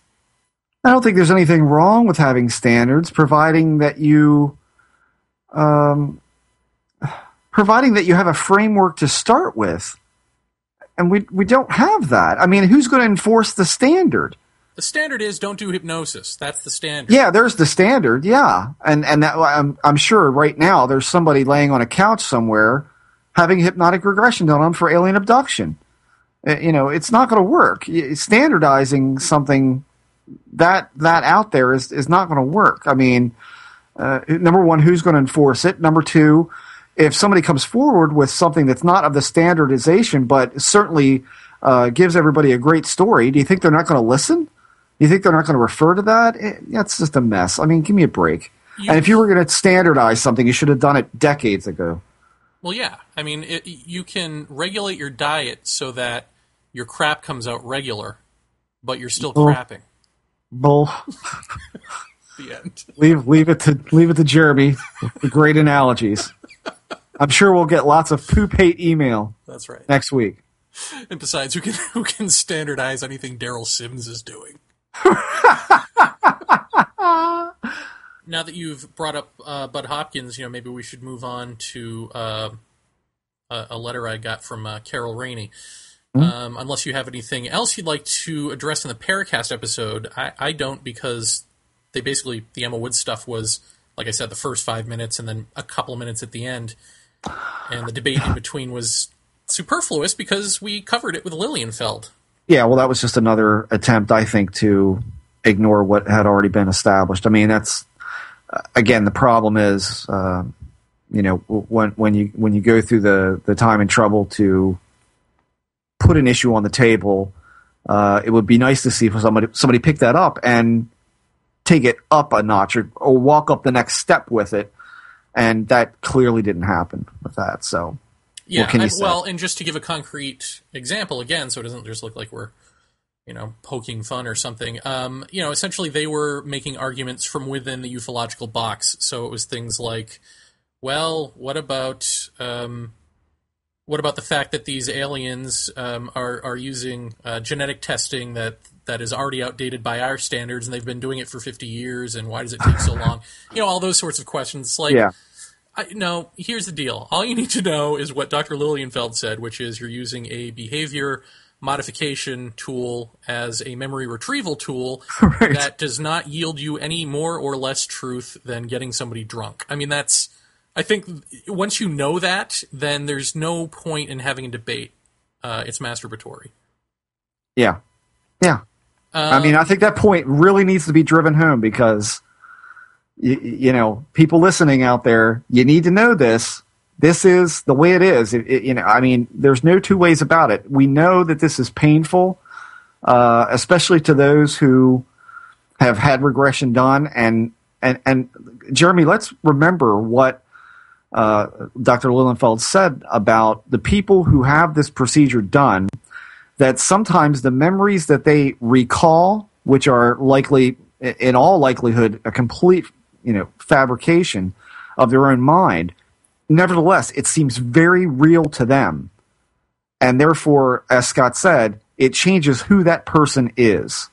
I don't think there's anything wrong with having standards, providing that you, um, providing that you have a framework to start with. And we we don't have that. I mean, who's going to enforce the standard? The standard is don't do hypnosis. That's the standard. Yeah, there's the standard. Yeah, and and that I'm I'm sure right now there's somebody laying on a couch somewhere having hypnotic regression done on for alien abduction. Uh, You know, it's not going to work. Standardizing something that that out there is is not going to work. I mean, uh, number one, who's going to enforce it? Number two, if somebody comes forward with something that's not of the standardization, but certainly uh, gives everybody a great story, do you think they're not going to listen? Do You think they're not going to refer to that? It, it's just a mess. I mean, give me a break. And if you were going to standardize something, you should have done it decades ago. Well, yeah. I mean, it, you can regulate your diet so that your crap comes out regular, but you're still Oh. crapping. Bull. The end. leave leave it to leave it to Jeremy. the great analogies. I'm sure we'll get lots of poop hate email That's right. next week. And besides, who can who can standardize anything Derrel Sims is doing? now that you've brought up uh, Budd Hopkins, you know maybe we should move on to uh, a, a letter I got from uh, Carol Rainey. Um, unless you have anything else you'd like to address in the Paracast episode, I, I don't because they basically the Emma Woods stuff was like I said, the first five minutes and then a couple of minutes at the end, and the debate in between was superfluous because we covered it with Lilienfeld. Yeah, well, that was just another attempt, I think, to ignore what had already been established. I mean, that's uh, again the problem is, uh, you know, when when you when you go through the the time and trouble to put an issue on the table, uh, it would be nice to see somebody somebody pick that up and take it up a notch or, or walk up the next step with it, and that clearly didn't happen with that. So yeah, I, well, and just to give a concrete example again, so it doesn't just look like we're, you know, poking fun or something. Um, you know, essentially they were making arguments from within the ufological box. So it was things like, well, what about, um, what about the fact that these aliens um, are are using uh, genetic testing that that is already outdated by our standards, and they've been doing it for fifty years, and why does it take so long? You know, all those sorts of questions. Like, yeah I, no, here's the deal. All you need to know is what Dr. Lilienfeld said, which is you're using a behavior modification tool as a memory retrieval tool right. that does not yield you any more or less truth than getting somebody drunk. I mean, that's, I think once you know that, then there's no point in having a debate. Uh, it's masturbatory. Yeah. Yeah. Um, I mean, I think that point really needs to be driven home because you, you, know, people listening out there, you need to know this. This is the way it is. It, it, you know, I mean, there's no two ways about it. We know that this is painful, uh, especially to those who have had regression done. And and and Jeremy, let's remember what uh, Dr. Lilienfeld said about the people who have this procedure done. That sometimes the memories that they recall, which are likely, in all likelihood, a complete you know fabrication of their own mind nevertheless it seems very real to them and therefore as scott said it changes who that person is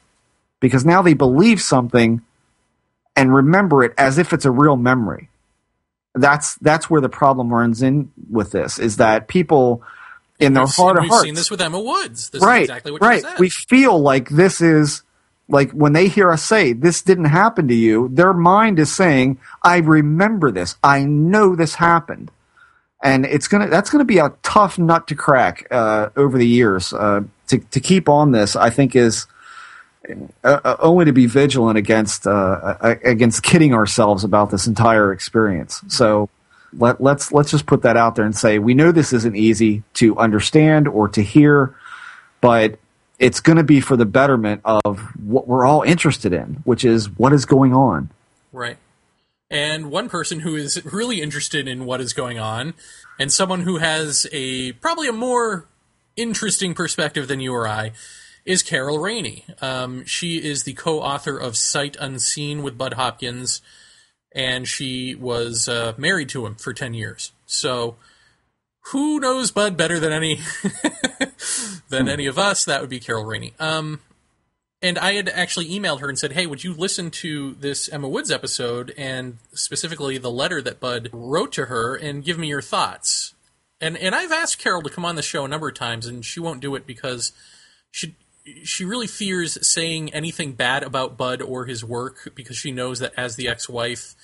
because now they believe something and remember it as if it's a real memory that's that's where the problem runs in with this is that people in their heart of hearts. We've seen this with Emma Woods. This right, exactly what you said right. We feel like this is like when they hear us say this didn't happen to you their mind is saying i remember this i know this happened and it's gonna that's gonna be a tough nut to crack uh, over the years uh, to, to keep on this i think is uh, uh only to be vigilant against uh, against kidding ourselves about this entire experience so let, let's let's just put that out there and say we know this isn't easy to understand or to hear but it's going to be for the betterment of what we're all interested in, which is what is going on. Right. And one person who is really interested in what is going on, and someone who has a probably a more interesting perspective than you or I, is Carol Rainey. Um, she is the co-author of Sight Unseen with Budd Hopkins, and she was uh, married to him for ten years. So who knows Budd better than any than any of us? That would be Carol Rainey. Um, and I had actually emailed her and said, "Hey, would you listen to this Emma Woods episode and specifically the letter that Budd wrote to her and give me your thoughts?" And and I've asked Carol to come on the show a number of times, and she won't do it because she she really fears saying anything bad about Budd or his work because she knows that as the ex-wife,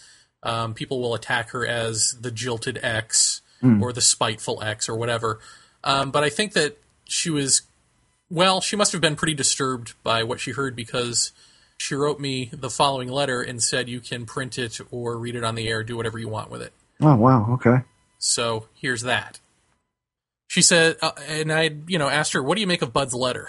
um, people will attack her as the jilted ex mm. or the spiteful ex or whatever. Um, but I think that she was, well, she must have been pretty disturbed by what she heard because she wrote me the following letter and said you can print it or read it on the air, do whatever you want with it. Oh, wow. Okay. So here's that. She said, uh, and I, you know, asked her, what do you make of Budd's letter?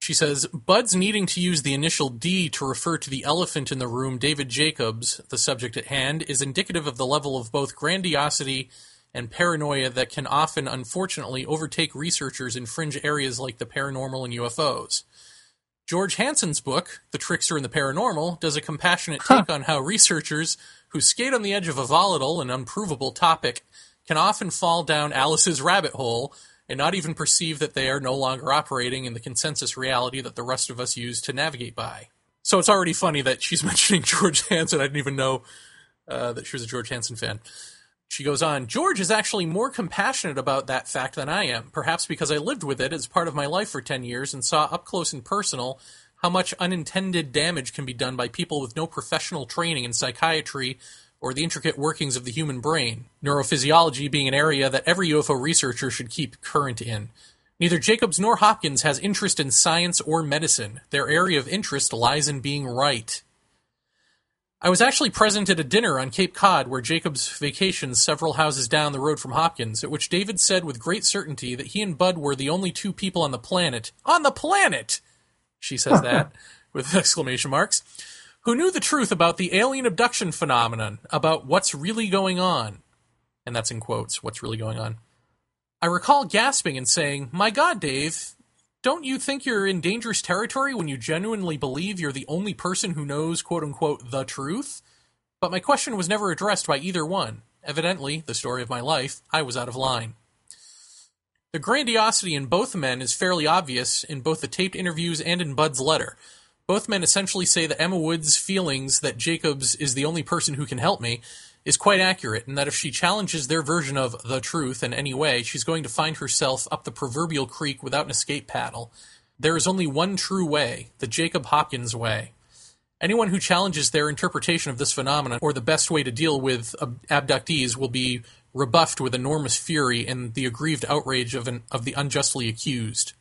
She says, Budd's needing to use the initial D to refer to the elephant in the room, David Jacobs, the subject at hand, is indicative of the level of both grandiosity and paranoia that can often, unfortunately, overtake researchers in fringe areas like the paranormal and UFOs. George Hansen's book, The Trickster and the Paranormal, does a compassionate take on how researchers who skate on the edge of a volatile and unprovable topic can often fall down Alice's rabbit hole and not even perceive that they are no longer operating in the consensus reality that the rest of us use to navigate by. So it's already funny that she's mentioning George Hansen. I didn't even know uh, that she was a George Hansen fan. She goes on, George is actually more compassionate about that fact than I am, perhaps because I lived with it as part of my life for 10 years and saw up close and personal how much unintended damage can be done by people with no professional training in psychiatry or the intricate workings of the human brain, neurophysiology being an area that every UFO researcher should keep current in. Neither Jacobs nor Hopkins has interest in science or medicine. Their area of interest lies in being right. I was actually present at a dinner on Cape Cod where Jacobs vacations several houses down the road from Hopkins, at which David said with great certainty that he and Budd were the only two people on the planet. On the planet! She says that with exclamation marks. Who knew the truth about the alien abduction phenomenon, about what's really going on. And that's in quotes, what's really going on. I recall gasping and saying, My God, Dave, don't you think you're in dangerous territory when you genuinely believe you're the only person who knows, quote unquote, the truth? But my question was never addressed by either one. Evidently, the story of my life, I was out of line. The grandiosity in both men is fairly obvious in both the taped interviews and in Budd's letter. Both men essentially say that Emma Woods' feelings that Jacobs is the only person who can help me is quite accurate, and that if she challenges their version of the truth in any way, she's going to find herself up the proverbial creek without an escape paddle. There is only one true way, the Jacob Hopkins way. Anyone who challenges their interpretation of this phenomenon or the best way to deal with abductees will be rebuffed with enormous fury and the aggrieved outrage of, an, of the unjustly accused.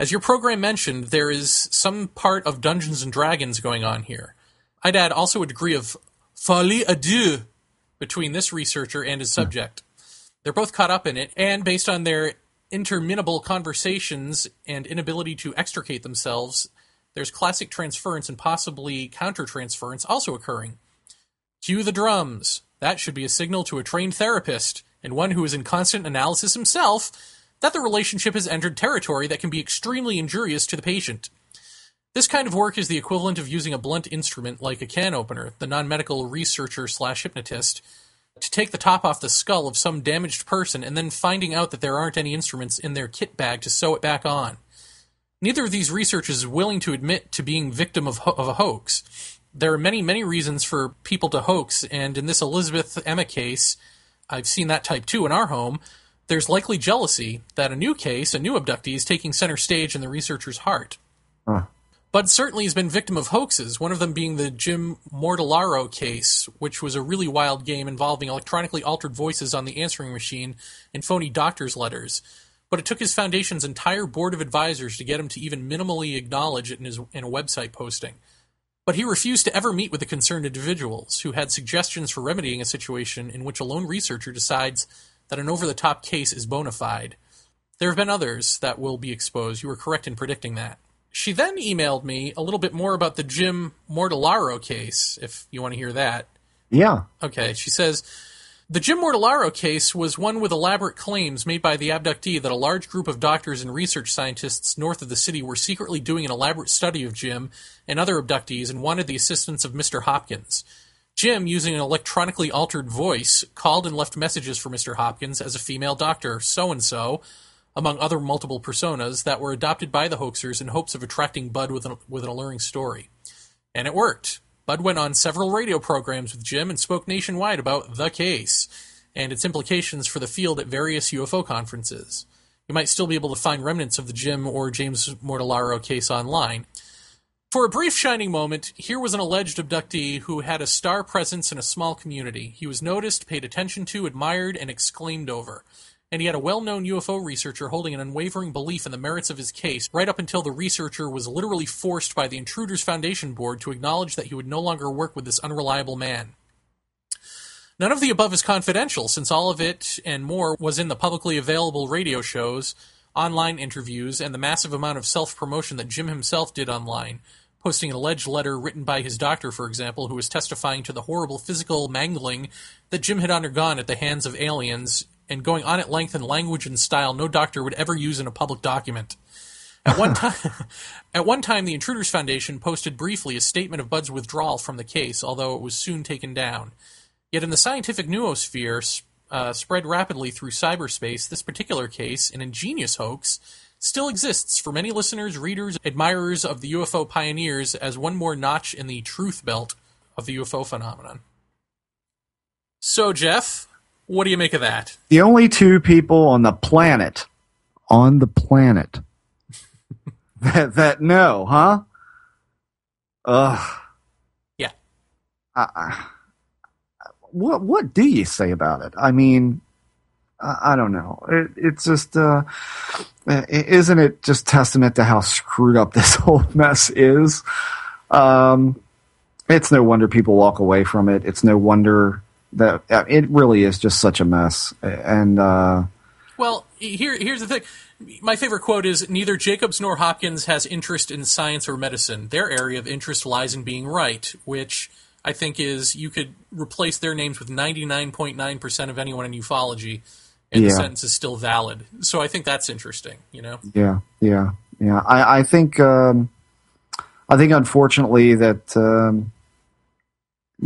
As your program mentioned, there is some part of Dungeons and Dragons going on here. I'd add also a degree of folie à deux between this researcher and his hmm. subject. They're both caught up in it, and based on their interminable conversations and inability to extricate themselves, there's classic transference and possibly countertransference also occurring. Cue the drums. That should be a signal to a trained therapist, and one who is in constant analysis himself, that the relationship has entered territory that can be extremely injurious to the patient. This kind of work is the equivalent of using a blunt instrument like a can opener, the non medical researcher slash hypnotist, to take the top off the skull of some damaged person and then finding out that there aren't any instruments in their kit bag to sew it back on. Neither of these researchers is willing to admit to being victim of, ho- of a hoax. There are many, many reasons for people to hoax, and in this Elizabeth Emma case, I've seen that type too in our home. There's likely jealousy that a new case, a new abductee, is taking center stage in the researcher's heart. Huh. Budd certainly has been victim of hoaxes, one of them being the Jim Mortellaro case, which was a really wild game involving electronically altered voices on the answering machine and phony doctor's letters. But it took his foundation's entire board of advisors to get him to even minimally acknowledge it in, his, in a website posting. But he refused to ever meet with the concerned individuals, who had suggestions for remedying a situation in which a lone researcher decides that an over the top case is bona fide. There have been others that will be exposed. You were correct in predicting that. She then emailed me a little bit more about the Jim Mortellaro case, if you want to hear that. Yeah. Okay. She says the Jim Mortellaro case was one with elaborate claims made by the abductee that a large group of doctors and research scientists north of the city were secretly doing an elaborate study of Jim and other abductees and wanted the assistance of Mr. Hopkins. Jim, using an electronically altered voice, called and left messages for Mr. Hopkins as a female doctor, so and so, among other multiple personas that were adopted by the hoaxers in hopes of attracting Budd with an, with an alluring story. And it worked. Budd went on several radio programs with Jim and spoke nationwide about the case and its implications for the field at various UFO conferences. You might still be able to find remnants of the Jim or James Mortellaro case online. For a brief shining moment, here was an alleged abductee who had a star presence in a small community. He was noticed, paid attention to, admired, and exclaimed over and he had a well known UFO researcher holding an unwavering belief in the merits of his case, right up until the researcher was literally forced by the Intruders Foundation board to acknowledge that he would no longer work with this unreliable man. None of the above is confidential, since all of it and more was in the publicly available radio shows, online interviews, and the massive amount of self promotion that Jim himself did online, posting an alleged letter written by his doctor, for example, who was testifying to the horrible physical mangling that Jim had undergone at the hands of aliens and going on at length in language and style no doctor would ever use in a public document. At one time, at one time, the Intruders Foundation posted briefly a statement of Budd's withdrawal from the case, although it was soon taken down. Yet, in the scientific noosphere, uh, spread rapidly through cyberspace, this particular case, an ingenious hoax, still exists for many listeners, readers, admirers of the UFO pioneers as one more notch in the truth belt of the UFO phenomenon. So, Jeff, what do you make of that? The only two people on the planet, on the planet, that that know, huh? Ugh. Yeah. Uh, what what do you say about it? I mean, I, I don't know. It, it's just, uh, isn't it just testament to how screwed up this whole mess is? Um, it's no wonder people walk away from it. It's no wonder that uh, it really is just such a mess. And uh, well, here here's the thing. My favorite quote is Neither Jacobs nor Hopkins has interest in science or medicine. Their area of interest lies in being right, which I think is you could replace their names with 99.9% of anyone in ufology, and Yeah. the sentence is still valid. So I think that's interesting, you know? yeah, yeah, yeah. I, I think um, I think unfortunately that um,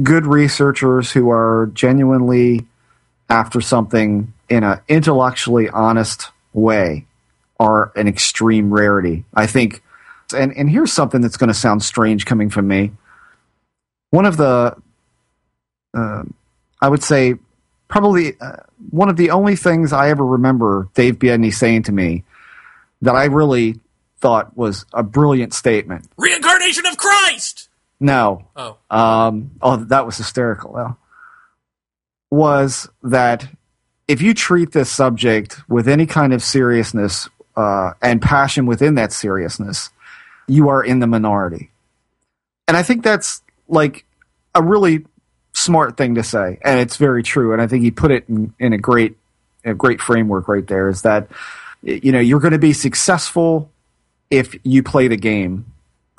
good researchers who are genuinely after something in an intellectually honest way are an extreme rarity. I think, and and here's something that's going to sound strange coming from me. One of the, uh, I would say, probably uh, one of the only things I ever remember Dave Biedny saying to me that I really thought was a brilliant statement. Reincarnation of Christ! No, Oh, um, oh, that was hysterical. Well, was that if you treat this subject with any kind of seriousness uh, and passion within that seriousness, you are in the minority. And I think that's like a really smart thing to say, and it's very true. And I think he put it in, in a great, a great framework right there. Is that you know you're going to be successful if you play the game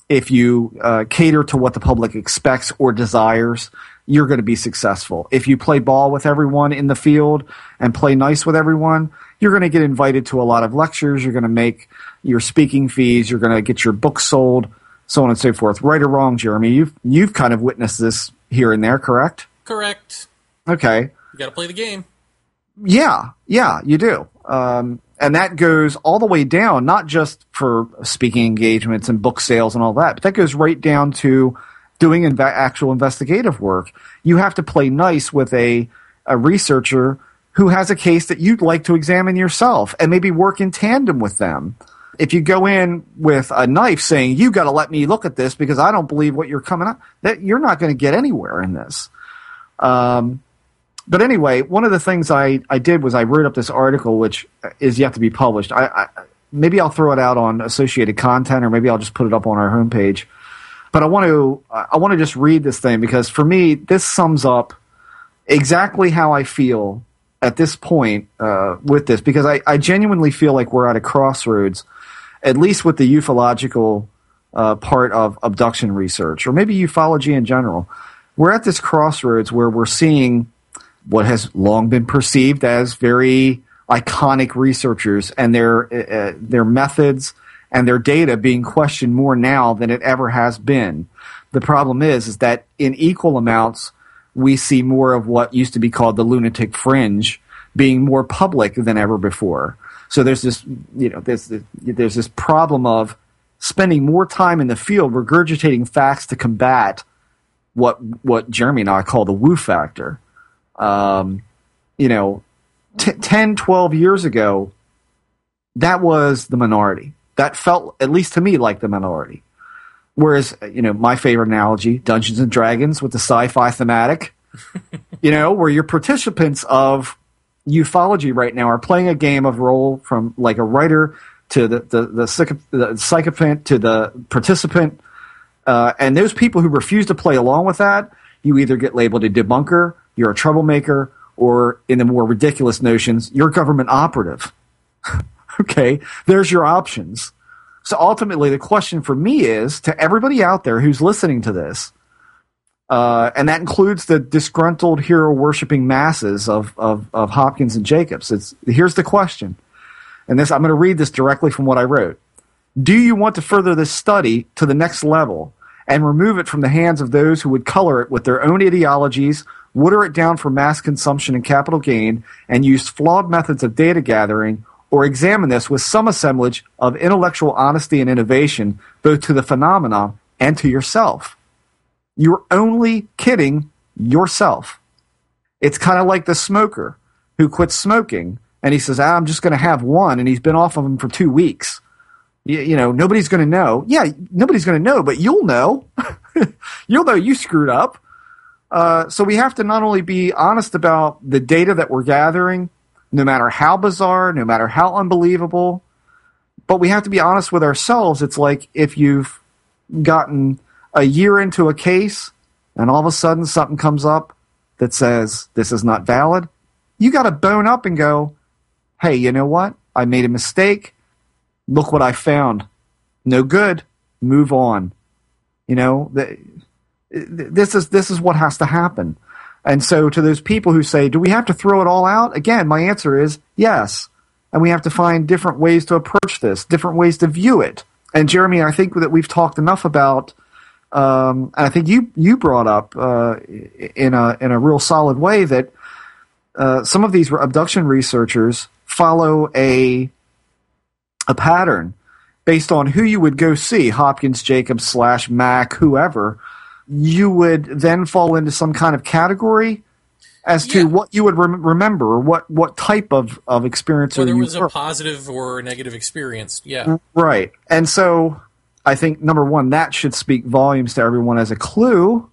if you uh, cater to what the public expects or desires, you're going to be successful. If you play ball with everyone in the field and play nice with everyone, you're going to get invited to a lot of lectures. You're going to make your speaking fees. You're going to get your book sold, so on and so forth. Right or wrong, Jeremy, you've you've kind of witnessed this here and there, correct? correct. Okay. You gotta play the game. Yeah, yeah, you do. Um, and that goes all the way down, not just for speaking engagements and book sales and all that, but that goes right down to doing inve- actual investigative work. You have to play nice with a, a researcher who has a case that you'd like to examine yourself and maybe work in tandem with them. If you go in with a knife saying, you got to let me look at this because I don't believe what you're coming up, that you're not going to get anywhere in this. Um, but anyway, one of the things I, I did was I wrote up this article, which is yet to be published. I, I maybe I'll throw it out on Associated Content, or maybe I'll just put it up on our homepage. But I want to I want to just read this thing because for me, this sums up exactly how I feel at this point uh, with this. Because I, I genuinely feel like we're at a crossroads, at least with the ufological uh, part of abduction research, or maybe ufology in general. We're at this crossroads where we're seeing what has long been perceived as very iconic researchers and their uh, their methods and their data being questioned more now than it ever has been. The problem is is that in equal amounts we see more of what used to be called the lunatic fringe being more public than ever before. So there's this you know there's this, there's this problem of spending more time in the field regurgitating facts to combat what what Jeremy and I call the woo factor um, you know, t- 10, 12 years ago, that was the minority. That felt, at least to me, like the minority. Whereas, you know, my favorite analogy, Dungeons and Dragons with the sci-fi thematic, you know, where your participants of ufology right now are playing a game of role from like a writer to the, the, the, the sycophant to the participant. Uh, and those people who refuse to play along with that, you either get labeled a debunker, you're a troublemaker, or in the more ridiculous notions, you're government operative. okay, there's your options. So ultimately, the question for me is to everybody out there who's listening to this, uh, and that includes the disgruntled hero worshiping masses of, of, of Hopkins and Jacobs. It's, here's the question. And this, I'm going to read this directly from what I wrote. Do you want to further this study to the next level and remove it from the hands of those who would color it with their own ideologies, water it down for mass consumption and capital gain, and use flawed methods of data gathering, or examine this with some assemblage of intellectual honesty and innovation, both to the phenomenon and to yourself? You're only kidding yourself. It's kind of like the smoker who quits smoking and he says, ah, I'm just going to have one, and he's been off of them for two weeks. You, you know, nobody's going to know. Yeah, nobody's going to know, but you'll know. you'll know you screwed up. Uh, so we have to not only be honest about the data that we're gathering, no matter how bizarre, no matter how unbelievable, but we have to be honest with ourselves. It's like if you've gotten a year into a case and all of a sudden something comes up that says this is not valid, you got to bone up and go, hey, you know what? I made a mistake. Look what I found. No good. Move on. You know, the, this is this is what has to happen. And so to those people who say, do we have to throw it all out? Again, my answer is yes. And we have to find different ways to approach this, different ways to view it. And Jeremy, I think that we've talked enough about, um, and I think you you brought up uh, in a in a real solid way that uh, some of these abduction researchers follow a a pattern based on who you would go see, Hopkins, Jacobs, slash Mack, whoever. You would then fall into some kind of category as to yeah. what you would rem- remember or what, what type of, of experience whether it was a positive or a negative experience yeah. Right. And so i think number one that should speak volumes to everyone as a clue.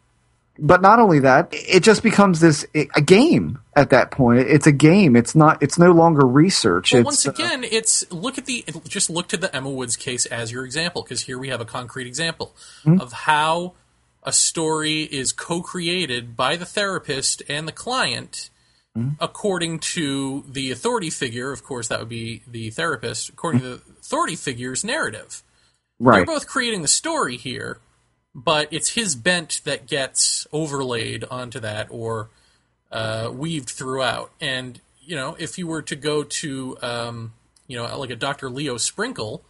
But not only that it just becomes this a game at that point. It's a game. It's not it's no longer research. Well, once uh, again uh, it's look at the just look to the emma woods case as your example because here we have a concrete example mm-hmm. of how a story is co-created by the therapist and the client mm-hmm. according to the authority figure. Of course that would be the therapist. According mm-hmm. to the authority figure's narrative right they're both creating the story here but it's his bent that gets overlaid onto that or uh, weaved throughout and you know if you were to go to um, you know like a dr leo sprinkle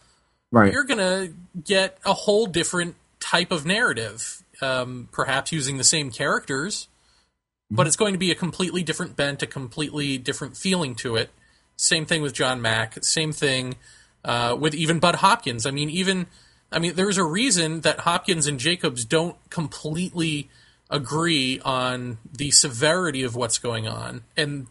right you're gonna get a whole different type of narrative um, perhaps using the same characters, but it's going to be a completely different bent, a completely different feeling to it. Same thing with John Mack. Same thing uh, with even Budd Hopkins. I mean, even I mean, there's a reason that Hopkins and Jacobs don't completely agree on the severity of what's going on, and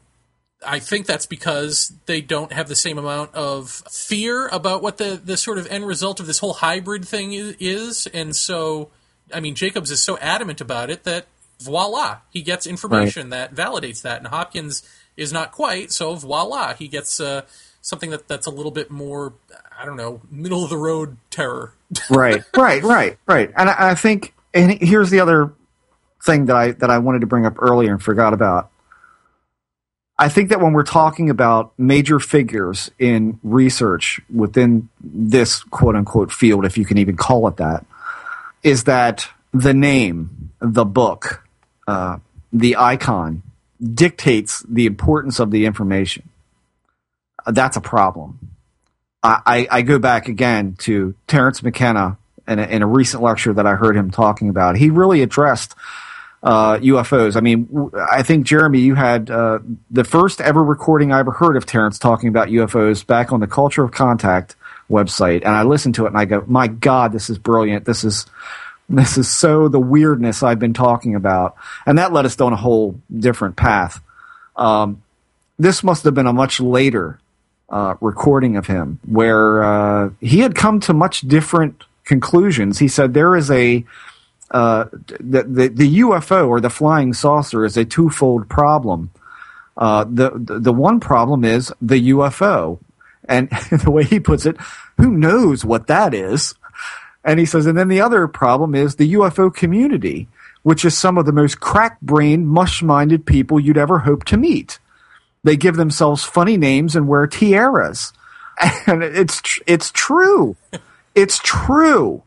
I think that's because they don't have the same amount of fear about what the, the sort of end result of this whole hybrid thing is, and so I mean, Jacobs is so adamant about it that voila, he gets information right. that validates that, and Hopkins is not quite. So voila, he gets uh, something that that's a little bit more, I don't know, middle of the road terror. right, right, right, right. And I, I think, and here's the other thing that I that I wanted to bring up earlier and forgot about. I think that when we're talking about major figures in research within this quote unquote field, if you can even call it that, is that the name, the book, uh, the icon dictates the importance of the information. That's a problem. I, I, go back again to Terence McKenna in a, in a, recent lecture that I heard him talking about. He really addressed uh, UFOs. I mean, I think Jeremy, you had uh, the first ever recording I ever heard of Terence talking about UFOs back on the Culture of Contact website, and I listened to it and I go, "My God, this is brilliant! This is this is so the weirdness I've been talking about," and that led us down a whole different path. Um, this must have been a much later uh, recording of him where uh, he had come to much different conclusions. He said there is a uh, the, the, the UFO or the flying saucer is a twofold problem. Uh, the, the one problem is the UFO, and the way he puts it, who knows what that is? And he says, and then the other problem is the UFO community, which is some of the most crack-brained, mush-minded people you'd ever hope to meet. They give themselves funny names and wear tiaras. And it's, tr- it's true. it's true.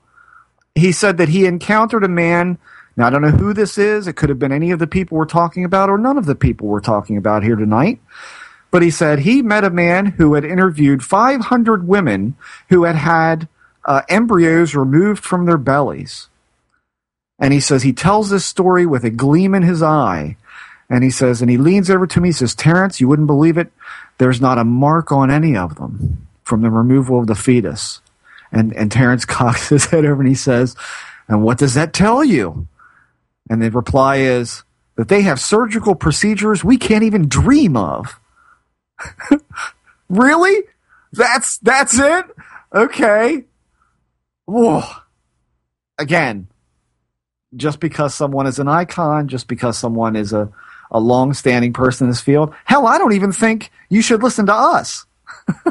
He said that he encountered a man now, I don't know who this is. It could have been any of the people we're talking about or none of the people we're talking about here tonight. But he said he met a man who had interviewed 500 women who had had uh, embryos removed from their bellies. And he says he tells this story with a gleam in his eye. And he says, and he leans over to me, he says, Terence, you wouldn't believe it. There's not a mark on any of them from the removal of the fetus. And, and Terence cocks his head over and he says, and what does that tell you? And the reply is that they have surgical procedures we can't even dream of. really? That's that's it? Okay. Whoa. Again, just because someone is an icon, just because someone is a, a long standing person in this field. Hell, I don't even think you should listen to us.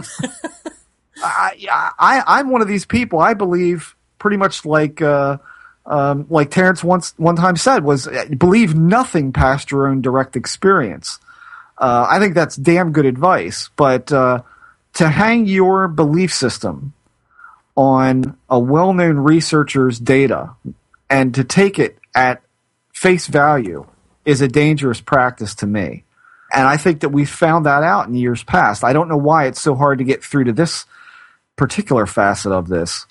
I, I, I'm one of these people. I believe pretty much like, uh, um, like Terence once one time said was believe nothing past your own direct experience. Uh, I think that's damn good advice. But uh, to hang your belief system on a well-known researcher's data and to take it at face value is a dangerous practice to me. And I think that we found that out in years past. I don't know why it's so hard to get through to this particular facet of this.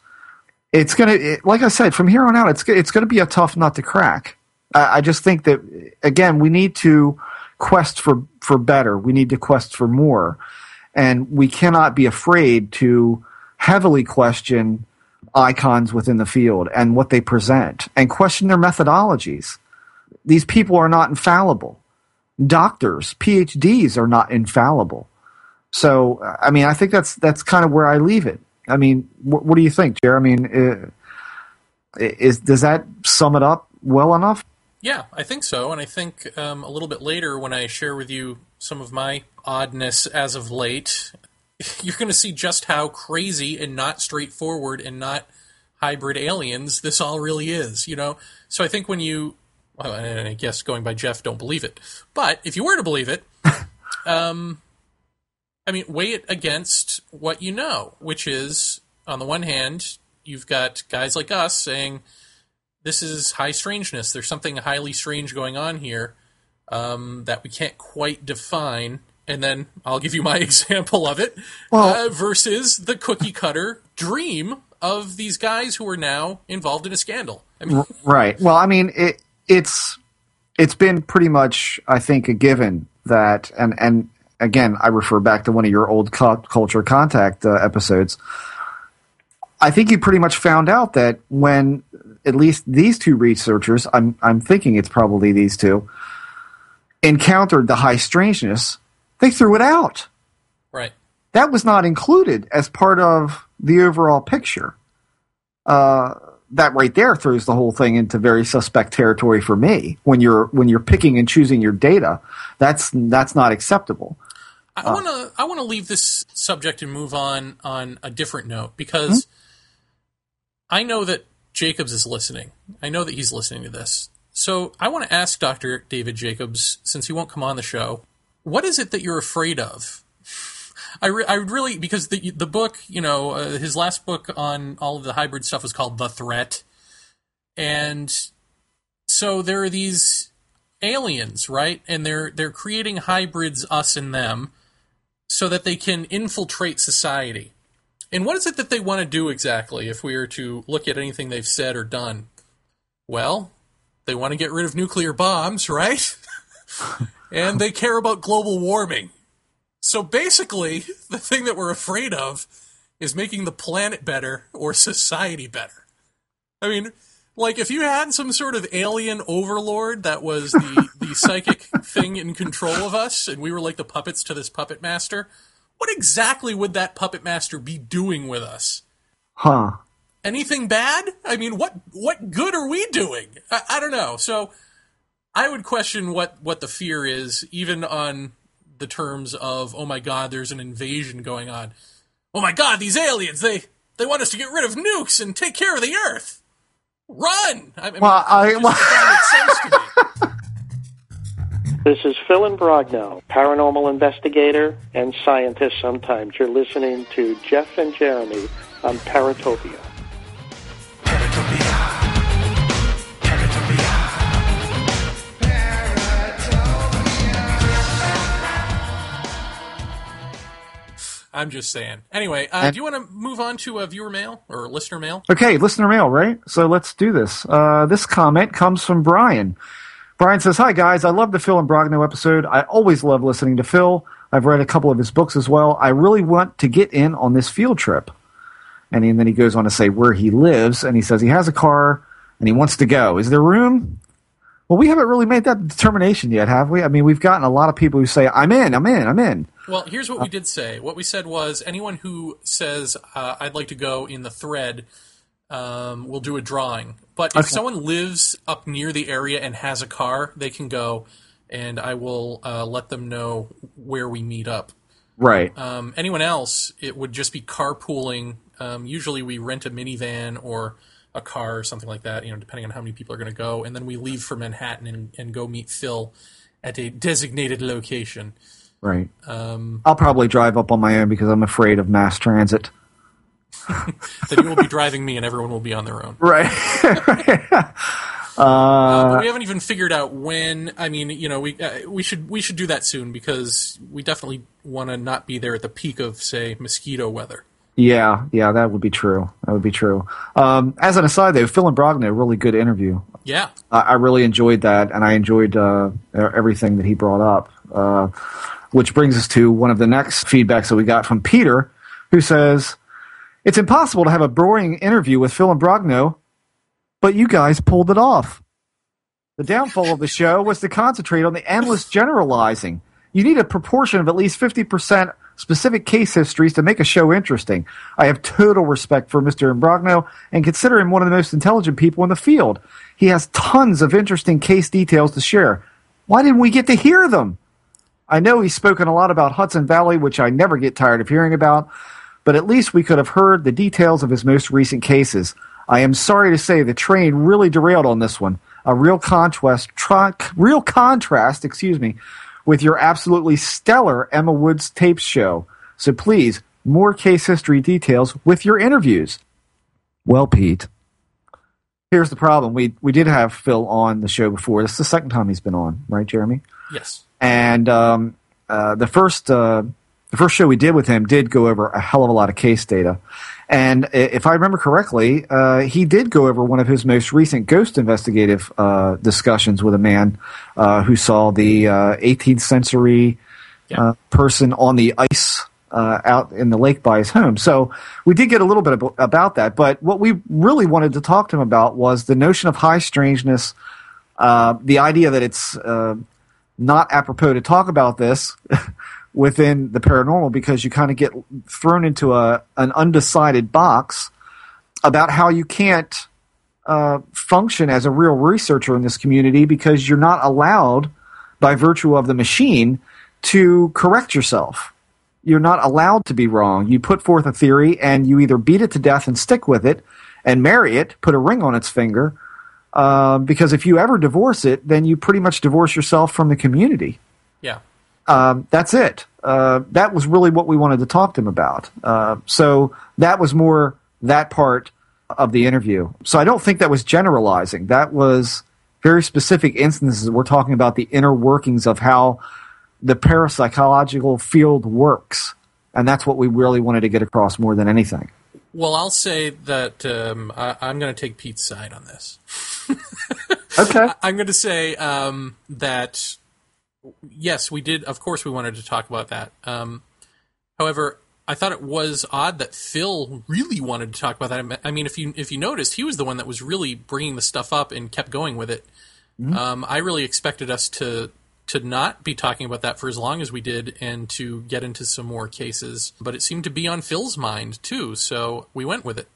It's gonna, like I said, from here on out, it's it's gonna be a tough nut to crack. I, I just think that again, we need to quest for for better. We need to quest for more, and we cannot be afraid to heavily question icons within the field and what they present, and question their methodologies. These people are not infallible. Doctors, PhDs are not infallible. So, I mean, I think that's that's kind of where I leave it. I mean, what, what do you think, Jer? I mean, uh, is does that sum it up well enough? Yeah, I think so. And I think um, a little bit later, when I share with you some of my oddness as of late, you're going to see just how crazy and not straightforward and not hybrid aliens this all really is. You know, so I think when you, well, and I guess going by Jeff, don't believe it, but if you were to believe it, um, I mean, weigh it against what you know, which is on the one hand, you've got guys like us saying this is high strangeness. There's something highly strange going on here um, that we can't quite define. And then I'll give you my example of it well, uh, versus the cookie cutter dream of these guys who are now involved in a scandal. I mean, right. Well, I mean, it, it's it's been pretty much, I think, a given that, and and again, I refer back to one of your old culture contact uh, episodes. I think you pretty much found out that when at least these two researchers, I'm I'm thinking it's probably these two, encountered the high strangeness, they threw it out. Right. That was not included as part of the overall picture. Uh, that right there throws the whole thing into very suspect territory for me. When you're when you're picking and choosing your data, that's that's not acceptable. I want to I want to leave this subject and move on on a different note because mm-hmm. I know that Jacobs is listening. I know that he's listening to this. So I want to ask Dr. David Jacobs, since he won't come on the show, what is it that you're afraid of? I, re- I really because the the book, you know, uh, his last book on all of the hybrid stuff was called The Threat, and so there are these aliens, right? And they're they're creating hybrids, us and them, so that they can infiltrate society. And what is it that they want to do exactly if we are to look at anything they've said or done? Well, they want to get rid of nuclear bombs, right? and they care about global warming. So basically, the thing that we're afraid of is making the planet better or society better. I mean, like if you had some sort of alien overlord that was the, the psychic thing in control of us and we were like the puppets to this puppet master, what exactly would that puppet master be doing with us? Huh. Anything bad? I mean, what what good are we doing? I, I don't know. So I would question what what the fear is, even on the terms of, oh my god, there's an invasion going on. Oh my god, these aliens, they they want us to get rid of nukes and take care of the Earth. Run! I mean, well, I, well. This is Phil and Imbrogno, paranormal investigator and scientist sometimes. You're listening to Jeff and Jeremy on Paratopia. I'm just saying. Anyway, uh, do you want to move on to a viewer mail or listener mail? Okay, listener mail, right? So let's do this. Uh, this comment comes from Brian. Brian says, Hi, guys. I love the Phil Imbrogno episode. I always love listening to Phil. I've read a couple of his books as well. I really want to get in on this field trip. And, he, and then he goes on to say where he lives, and he says he has a car and he wants to go. Is there room? Well, we haven't really made that determination yet, have we? I mean, we've gotten a lot of people who say, I'm in, I'm in, I'm in. Well, here's what we did say. What we said was anyone who says, uh, I'd like to go in the thread, um, we'll do a drawing. But if Okay. someone lives up near the area and has a car, they can go, and I will uh, let them know where we meet up. Right. Um, anyone else, it would just be carpooling. Um, usually, we rent a minivan or a car or something like that. You know, depending on how many people are going to go, and then we leave for Manhattan and, and go meet Phil at a designated location. right. Um, I'll probably drive up on my own because I'm afraid of mass transit. then you will be driving me, and everyone will be on their own. Right. Uh, but we haven't even figured out when. I mean, you know, we uh, we should we should do that soon because we definitely want to not be there at the peak of say mosquito weather. Yeah, yeah, that would be true. That would be true. Um, as an aside, though, Phil Imbrogno, really good interview. Yeah, I, I really enjoyed that, and I enjoyed uh, everything that he brought up. Uh, which brings us to one of the next feedbacks that we got from Peter, who says, "It's impossible to have a boring interview with Phil Imbrogno, but you guys pulled it off. The downfall of the show was to concentrate on the endless generalizing. You need a proportion of at least fifty percent." Specific case histories to make a show interesting. I have total respect for Mr. Imbrogno and consider him one of the most intelligent people in the field. He has tons of interesting case details to share. Why didn't we get to hear them? I know he's spoken a lot about Hudson Valley, which I never get tired of hearing about, but at least we could have heard the details of his most recent cases. I am sorry to say the train really derailed on this one. A real contrast, tra- real contrast, excuse me, with your absolutely stellar Emma Woods tapes show. So please, more case history details with your interviews. Well, Pete, here's the problem. We we did have Phil on the show before. This is the second time he's been on, right, Jeremy? yes, and um, uh, the first uh, the first show we did with him did go over a hell of a lot of case data. And if I remember correctly, uh, he did go over one of his most recent ghost investigative uh, discussions with a man uh, who saw the uh, 18th century Yeah. uh, person on the ice uh, out in the lake by his home. So we did get a little bit ab- about that. But what we really wanted to talk to him about was the notion of high strangeness, uh, the idea that it's uh, not apropos to talk about this within the paranormal because you kind of get thrown into a an undecided box about how you can't uh, function as a real researcher in this community because you're not allowed by virtue of the machine to correct yourself. You're not allowed to be wrong. You put forth a theory and you either beat it to death and stick with it and marry it put a ring on its finger uh, because if you ever divorce it then you pretty much divorce yourself from the community. Yeah. Um, that's it. Uh, that was really what we wanted to talk to him about. Uh, so that was more that part of the interview. So I don't think that was generalizing. That was very specific instances. We're talking about the inner workings of how the parapsychological field works. And that's what we really wanted to get across more than anything. Well, I'll say that um, I, I'm going to take Pete's side on this. Okay. I'm going to say um, that yes, we did. Of course, we wanted to talk about that. Um, however, I thought it was odd that Phil really wanted to talk about that. I mean, if you if you noticed, he was the one that was really bringing the stuff up and kept going with it. Um, I really expected us to to not be talking about that for as long as we did, and to get into some more cases. But it seemed to be on Phil's mind too, so we went with it.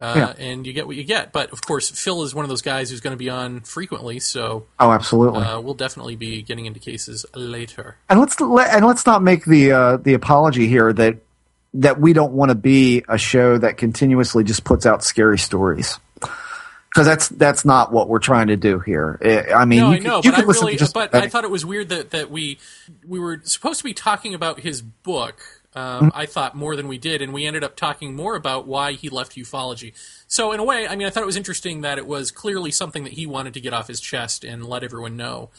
Uh, Yeah. And you get what you get. But of course, Phil is one of those guys who's going to be on frequently, so Oh, absolutely. uh, we'll definitely be getting into cases later. and let's let, and let's not make the uh, the apology here that that we don't want to be a show that continuously just puts out scary stories because that's that's not what we're trying to do here. I mean, No, you I know, you but I really, just but I thought it was weird that, that we we were supposed to be talking about his book. Um, Mm-hmm. I thought more than we did, and we ended up talking more about why he left ufology. So, in a way, I mean, I thought it was interesting that it was clearly something that he wanted to get off his chest and let everyone know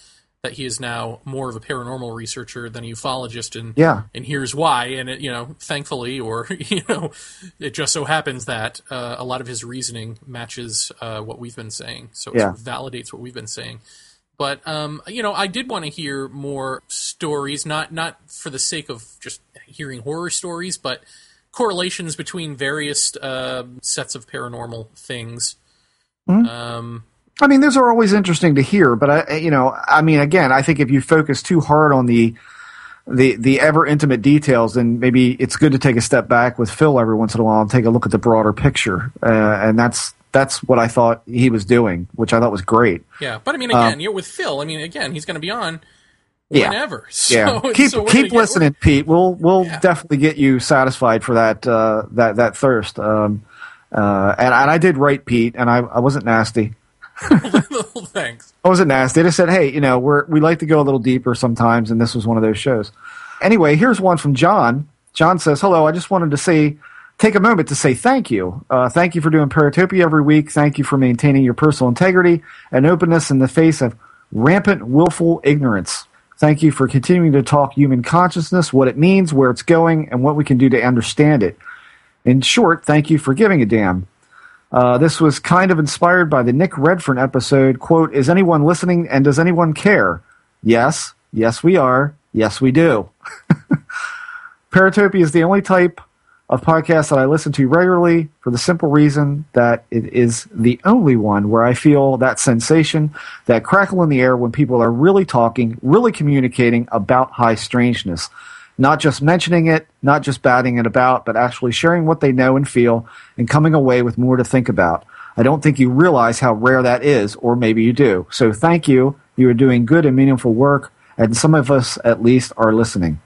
that he is now more of a paranormal researcher than a ufologist, and Yeah. and here's why. And it, you know, thankfully, or you know, it just so happens that uh, a lot of his reasoning matches uh, what we've been saying, so it Yeah. sort of validates what we've been saying. But um, you know, I did want to hear more stories, not not for the sake of just hearing horror stories, but correlations between various uh, sets of paranormal things. Um, I mean, those are always interesting to hear, but I, you know, I mean, again, I think if you focus too hard on the the the ever intimate details, then maybe it's good to take a step back with Phil every once in a while and take a look at the broader picture. Uh, and that's that's what I thought he was doing, which I thought was great. Yeah, but I mean, again, you know, with Phil, I mean, again, he's going to be on Yeah. whenever. So, Yeah, keep so keep listening, Pete. We'll we'll Yeah. definitely get you satisfied for that uh, that that thirst. Um, uh, and and I did write Pete, and I I wasn't nasty. Thanks. I wasn't nasty. I just said, hey, you know, we're we like to go a little deeper sometimes, and this was one of those shows. Anyway, here's one from John. John says, "Hello, I just wanted to say, take a moment to say thank you. Uh, thank you for doing Paratopia every week. Thank you for maintaining your personal integrity and openness in the face of rampant, willful ignorance. Thank you for continuing to talk human consciousness, what it means, where it's going, and what we can do to understand it. In short, thank you for giving a damn." Uh, this was kind of inspired by the Nick Redfern episode. Quote, is anyone listening and does anyone care? Yes. Yes, we are. Yes, we do. Paratopia is the only type of podcasts that I listen to regularly for the simple reason that it is the only one where I feel that sensation, that crackle in the air when people are really talking, really communicating about high strangeness. Not just mentioning it, not just batting it about, but actually sharing what they know and feel and coming away with more to think about. I don't think you realize how rare that is, or maybe you do. So thank you. You are doing good and meaningful work, and some of us at least are listening.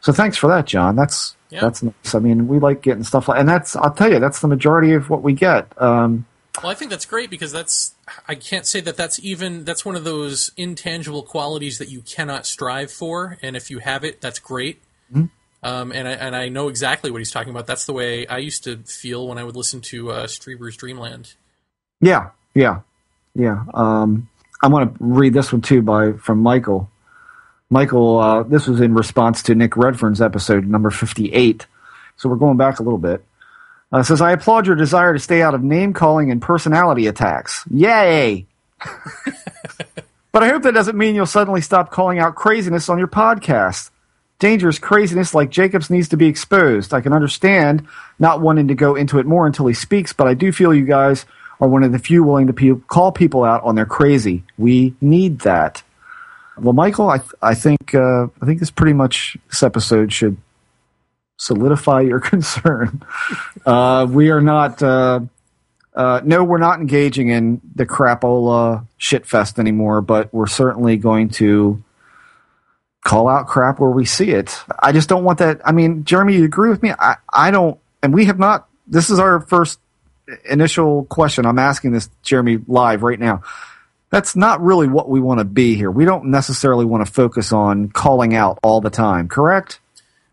So thanks for that, John. That's Yeah. that's nice. I mean, we like getting stuff like, and that's I'll tell you, that's the majority of what we get. Um, Well, I think that's great because that's I can't say that that's even that's one of those intangible qualities that you cannot strive for, and if you have it, that's great. Mm-hmm. Um, and I and I know exactly what he's talking about. That's the way I used to feel when I would listen to uh, Strieber's Dreamland. Yeah, yeah, yeah. Um, I want to read this one too by from Michael. Michael, uh, this was in response to Nick Redfern's episode number fifty-eight. So we're going back a little bit. Uh, says, "I applaud your desire to stay out of name calling and personality attacks. Yay!" but I hope that doesn't mean you'll suddenly stop calling out craziness on your podcast. Dangerous craziness like Jacobs needs to be exposed. I can understand not wanting to go into it more until he speaks, but I do feel you guys are one of the few willing to pe- call people out on their crazy. We need that. Well, Michael, I th- I think uh, I think this pretty much this episode should solidify your concern. uh, we are not. Uh, uh, no, we're not engaging in the crapola shitfest anymore, but we're certainly going to call out crap where we see it. I just don't want that. I mean, Jeremy, you agree with me? I, I don't, and we have not. This is our first initial question. I'm asking this, Jeremy, live right now. That's not really what we want to be here. We don't necessarily want to focus on calling out all the time, correct?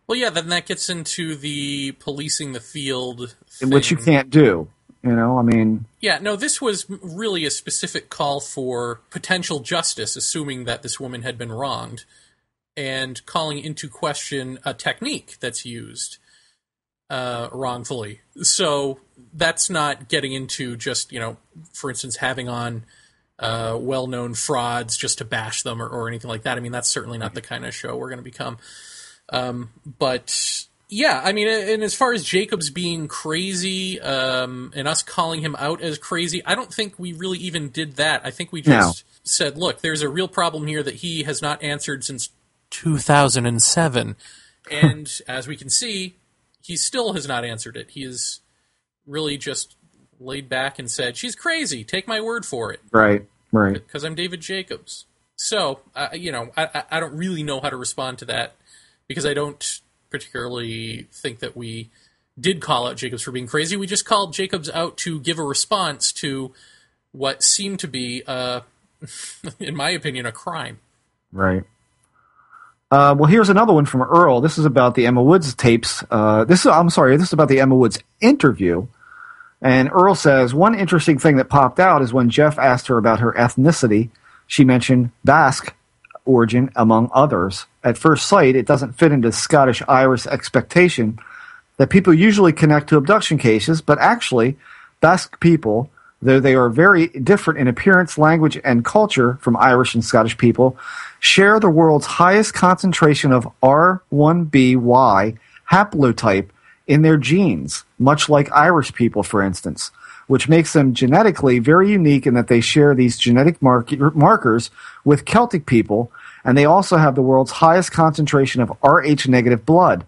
Well, yeah, then that gets into the policing the field, Which you can't do. You know, I mean, Yeah, no, this was really a specific call for potential justice, assuming that this woman had been wronged, and calling into question a technique that's used uh, wrongfully. So that's not getting into just, you know, for instance, having on uh, well known frauds just to bash them or, or anything like that. I mean, that's certainly not the kind of show we're going to become. Um, but yeah, I mean, and as far as Jacobs being crazy um, and us calling him out as crazy, I don't think we really even did that. I think we just said, look, there's a real problem here that he has not answered since 2007. And as we can see, he still has not answered it. He is really just laid back and said, she's crazy. Take my word for it right, right. because I'm David Jacobs. So, uh, you know, I, I- don't really know how to respond to that because I don't particularly think that we did call out Jacobs for being crazy. We just called Jacobs out to give a response to what seemed to be, uh, in my opinion, a crime. Right. Uh, well, here's another one from Earl. This is about the Emma Woods tapes. Uh, this is, I'm sorry, this is about the Emma Woods interview. And Earl says one interesting thing that popped out is when Jeff asked her about her ethnicity, she mentioned Basque origin, among others. At first sight, it doesn't fit into Scottish Irish expectation that people usually connect to abduction cases, but actually, Basque people, though they are very different in appearance, language, and culture from Irish and Scottish people, share the world's highest concentration of R1BY haplotype in their genes, much like Irish people, for instance, which makes them genetically very unique in that they share these genetic mark- markers with Celtic people and they also have the world's highest concentration of Rh negative blood.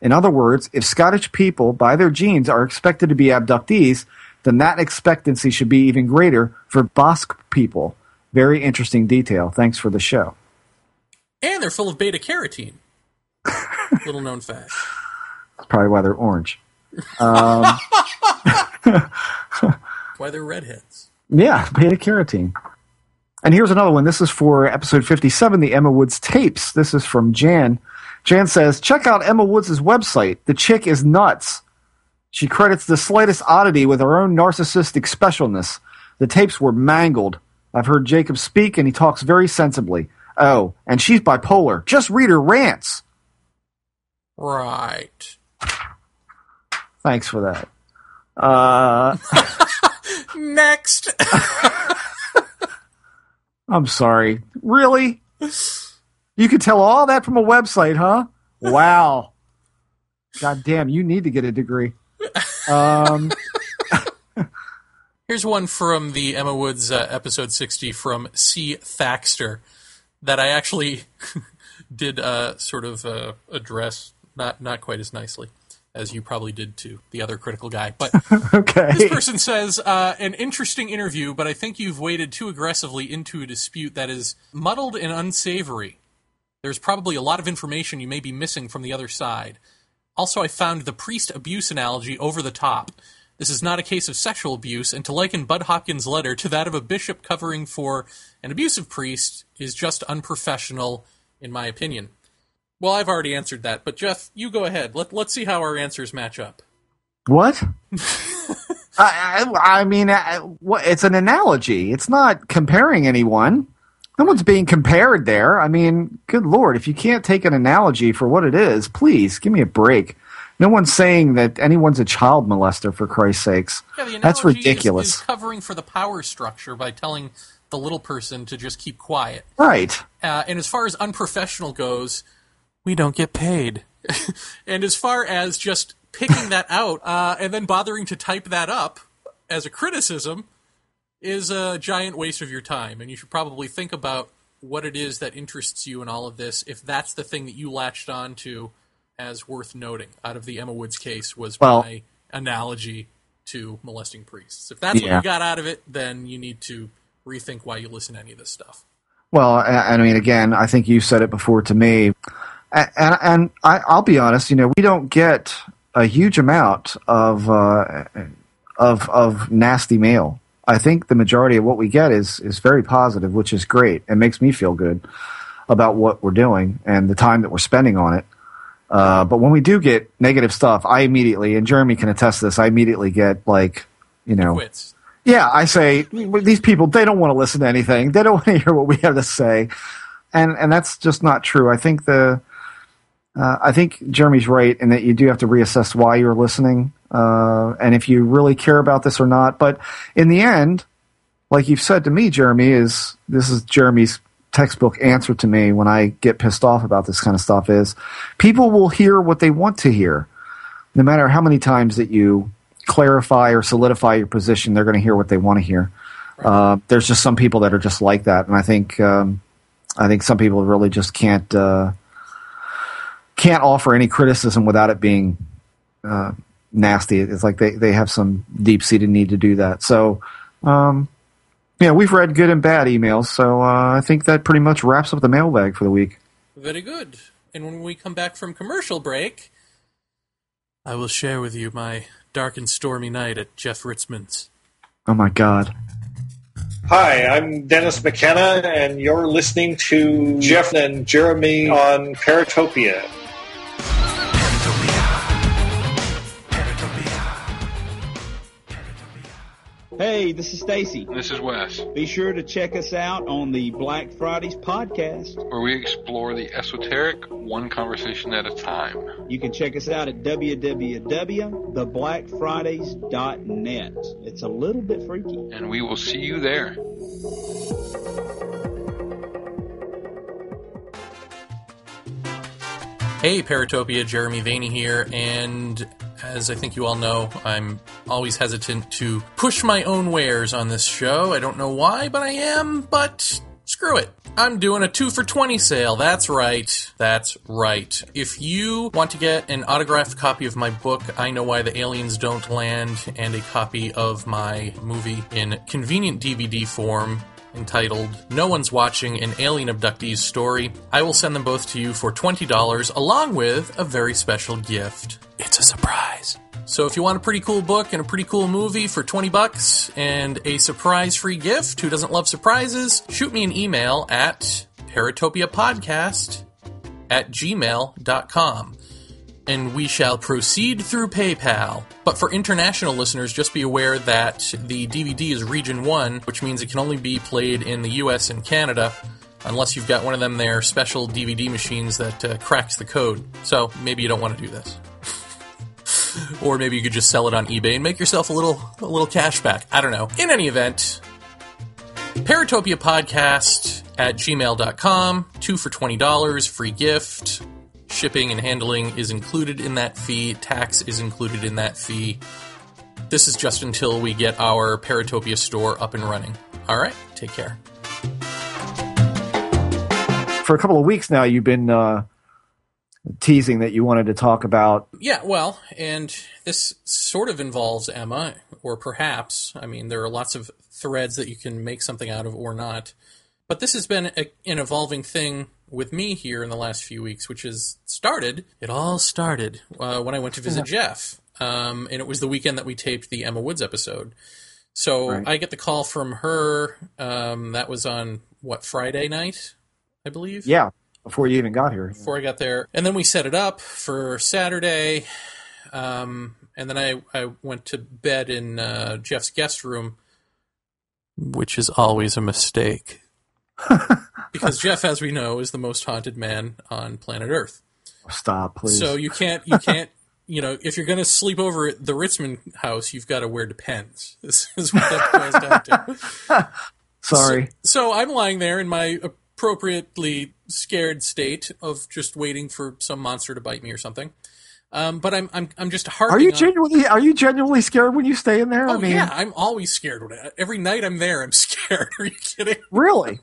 In other words, if Scottish people, by their genes, are expected to be abductees, then that expectancy should be even greater for Basque people. Very interesting detail. Thanks for the show. And they're full of beta carotene. Little known fact. That's probably why they're orange. Um, why they're redheads. Yeah, beta carotene. And here's another one. This is for episode 57, the Emma Woods tapes. This is from Jan. Jan says, check out Emma Woods' website. The chick is nuts. She credits the slightest oddity with her own narcissistic specialness. The tapes were mangled. I've heard Jacob speak, and he talks very sensibly. Oh, and she's bipolar. Just read her rants. Right. Thanks for that. Uh, Next. I'm sorry. Really? You could tell all that from a website, huh? Wow. God damn, you need to get a degree. Um, Here's one from the Emma Woods uh, episode 60 from C. Thaxter that I actually did uh, sort of uh, address, not not quite as nicely as you probably did to the other critical guy. But okay. this person says uh, an interesting interview, but I think you've waded too aggressively into a dispute that is muddled and unsavory. There's probably a lot of information you may be missing from the other side. Also, I found the priest abuse analogy over the top. This is not a case of sexual abuse, and to liken Budd Hopkins' letter to that of a bishop covering for an abusive priest is just unprofessional, in my opinion. Well, I've already answered that, but Jeff, you go ahead. Let, let's see how our answers match up. What? I, I, I, mean, I, what, it's an analogy. It's not comparing anyone. No one's being compared there. I mean, good lord, if you can't take an analogy for what it is, please give me a break. No one's saying that anyone's a child molester for Christ's sakes. Yeah, That's ridiculous. Is, is covering for the power structure by telling the little person to just keep quiet. Right. Uh, and as far as unprofessional goes, we don't get paid. and as far as just picking that out uh, and then bothering to type that up as a criticism is a giant waste of your time. And you should probably think about what it is that interests you in all of this. If that's the thing that you latched on to as worth noting out of the Emma Woods case was well, my analogy to molesting priests. If that's yeah. what you got out of it, then you need to rethink why you listen to any of this stuff. Well, I mean, again, I think you said it before to me and, and I, will be honest, you know, we don't get a huge amount of uh, of of nasty mail. I think the majority of what we get is is very positive, which is great. It makes me feel good about what we're doing and the time that we're spending on it. Uh, but when we do get negative stuff, I immediately and Jeremy can attest to this. I immediately get like, you know, Quits. yeah. I say these people they don't want to listen to anything. They don't want to hear what we have to say, and and that's just not true. I think the uh, I think Jeremy's right in that you do have to reassess why you're listening uh, and if you really care about this or not. But in the end, like you've said to me, Jeremy, is this is Jeremy's textbook answer to me when I get pissed off about this kind of stuff is people will hear what they want to hear. No matter how many times that you clarify or solidify your position, they're going to hear what they want to hear. Uh, there's just some people that are just like that, and I think um, I think some people really just can't uh, can't offer any criticism without it being uh, nasty. It's like they, they have some deep seated need to do that. So, um, yeah, we've read good and bad emails. So uh, I think that pretty much wraps up the mailbag for the week. Very good. And when we come back from commercial break, I will share with you my dark and stormy night at Jeff Ritzmann's. Oh my God. Hi, I'm Dennis McKenna, and you're listening to Jeff and Jeremy on Paratopia. Hey, this is Stacy. This is Wes. Be sure to check us out on the Black Fridays podcast, where we explore the esoteric one conversation at a time. You can check us out at www.theblackfridays.net. It's a little bit freaky. And we will see you there. Hey, Paratopia, Jeremy Vaeni here, and as I think you all know, I'm always hesitant to push my own wares on this show. I don't know why, but I am, but screw it. I'm doing a 2 for 20 sale. That's right. That's right. If you want to get an autographed copy of my book, I Know Why the Aliens Don't Land, and a copy of my movie in convenient DVD form, entitled No One's Watching an Alien Abductee's Story. I will send them both to you for $20 along with a very special gift. It's a surprise. So if you want a pretty cool book and a pretty cool movie for 20 bucks and a surprise free gift, who doesn't love surprises? Shoot me an email at paratopiapodcast at gmail.com and we shall proceed through PayPal. But for international listeners, just be aware that the DVD is Region 1, which means it can only be played in the US and Canada unless you've got one of them there special DVD machines that uh, cracks the code. So maybe you don't want to do this. or maybe you could just sell it on eBay and make yourself a little a little cash back. I don't know. In any event, Paratopia Podcast at gmail.com, two for $20, free gift. Shipping and handling is included in that fee. Tax is included in that fee. This is just until we get our Paratopia store up and running. All right, take care. For a couple of weeks now, you've been uh, teasing that you wanted to talk about. Yeah, well, and this sort of involves Emma, or perhaps, I mean, there are lots of threads that you can make something out of or not. But this has been a, an evolving thing with me here in the last few weeks, which has started. It all started uh, when I went to visit Jeff, um, and it was the weekend that we taped the Emma Woods episode. So Right. I get the call from her. Um, that was on what Friday night, I believe. Yeah, before you even got here. Before I got there, and then we set it up for Saturday. Um, and then I, I went to bed in uh, Jeff's guest room, which is always a mistake. because Jeff, as we know, is the most haunted man on planet Earth. Stop, please. So you can't, you can't, you know, if you're going to sleep over at the Ritzmann house, you've got to wear Depends. This is what that boils down to. Sorry. So I'm lying there in my appropriately scared state of just waiting for some monster to bite me or something. Um, but I'm I'm I'm just harping. Are you on- genuinely are you genuinely scared when you stay in there? Oh I mean, yeah, I'm always scared. When I, every night I'm there, I'm scared. Are you kidding? really?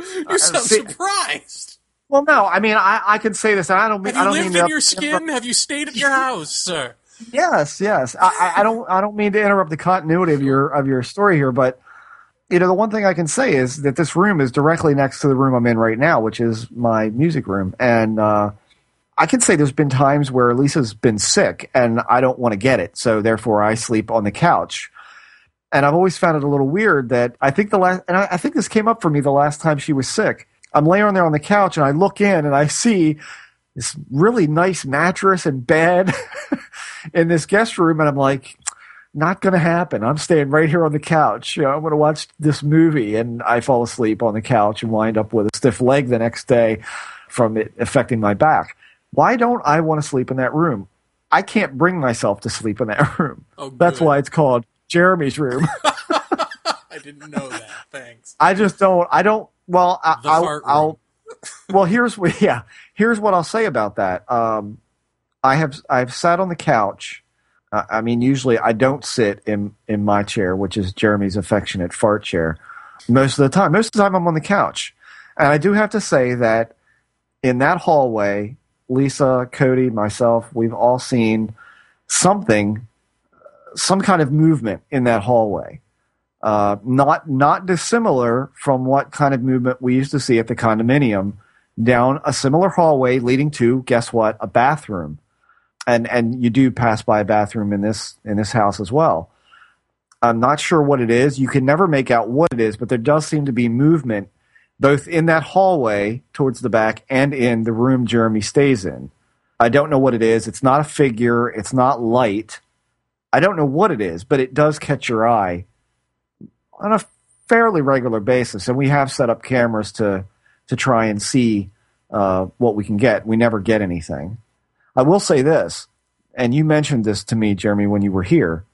You sound Uh, see- surprised. Well, no. I mean, I, I can say this. and I don't mean Have I you don't lived in your skin? Have you stayed at your house, sir? Yes, yes. I, I- I don't. I don't mean to interrupt the continuity of your of your story here, but you know, the one thing I can say is that this room is directly next to the room I'm in right now, which is my music room, and uh, I can say there's been times where Lisa's been sick, and I don't want to get it, so therefore I sleep on the couch. And I've always found it a little weird that I think the last, and I, I think this came up for me the last time she was sick. I'm laying there on the couch, and I look in, and I see this really nice mattress and bed in this guest room, and I'm like, not going to happen. I'm staying right here on the couch. You know, I'm going to watch this movie, and I fall asleep on the couch and wind up with a stiff leg the next day from it affecting my back. Why don't I want to sleep in that room? I can't bring myself to sleep in that room. Oh, That's why it's called Jeremy's room. I didn't know that. Thanks. I just don't. I don't. Well, I, The I'll. I'll well, here's what. Yeah, here's what I'll say about that. Um, I have I've sat on the couch. Uh, I mean, usually I don't sit in in my chair, which is Jeremy's affectionate fart chair. Most of the time, most of the time I'm on the couch, and I do have to say that in that hallway, Lisa, Cody, myself, we've all seen something, some kind of movement in that hallway. Uh, not not dissimilar from what kind of movement we used to see at the condominium. Down a similar hallway leading to guess what a bathroom. And and you do pass by a bathroom in this in this house as well. I'm not sure what it is. You can never make out what it is but there does seem to be movement both in that hallway towards the back and in the room jeremy stays in. I don't know what it is. It's not a figure. It's not light i don't know what it is but it does catch your eye on a fairly regular basis, and we have set up cameras to to try and see uh, what we can get. We never get anything. I will say this, and you mentioned this to me, Jeremy, when you were here.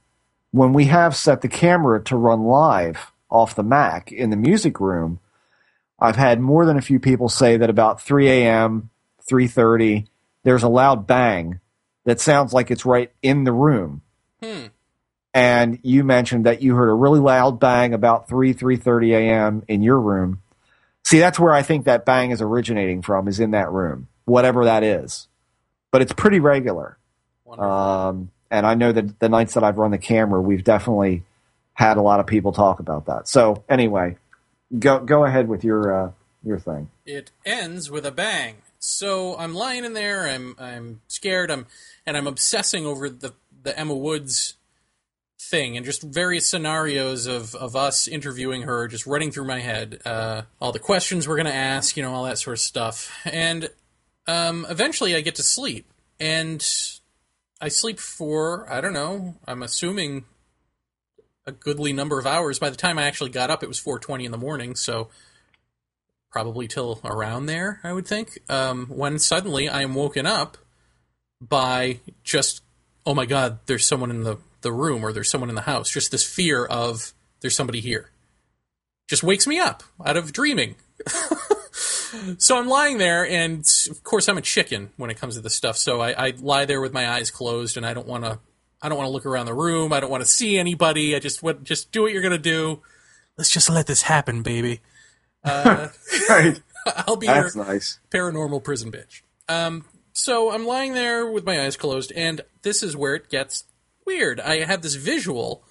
When we have set the camera to run live off the Mac in the music room, I've had more than a few people say that about 3 a.m., 3:30, there's a loud bang that sounds like it's right in the room Hmm. and you mentioned that you heard a really loud bang about 3 3.30 a.m in your room See, that's where I think that bang is originating from, is in that room, whatever that is. But it's pretty regular. Um, and I know that the nights that I've run the camera, we've definitely had a lot of people talk about that. So anyway, go go ahead with your uh, your thing. it ends with a bang. So I'm lying in there. I'm I'm scared. I'm and I'm obsessing over the the Emma Woods thing and just various scenarios of of us interviewing her, just running through my head. Uh, all the questions we're gonna ask, you know, all that sort of stuff. And um, eventually, I get to sleep, and I sleep for I don't know. I'm assuming a goodly number of hours. By the time I actually got up, it was 4:20 in the morning. So probably till around there, I would think. Um, when suddenly I am woken up by just, oh my god, there's someone in the, the room or there's someone in the house. Just this fear of there's somebody here. Just wakes me up out of dreaming. so I'm lying there, and of course I'm a chicken when it comes to this stuff. So I, I lie there with my eyes closed, and I don't want to. I don't want to look around the room. I don't want to see anybody. I just want just do what you're gonna do. Let's just let this happen, baby. Uh, Right. I'll be your nice. paranormal prison bitch. Um, so I'm lying there with my eyes closed, and this is where it gets weird. I have this visual.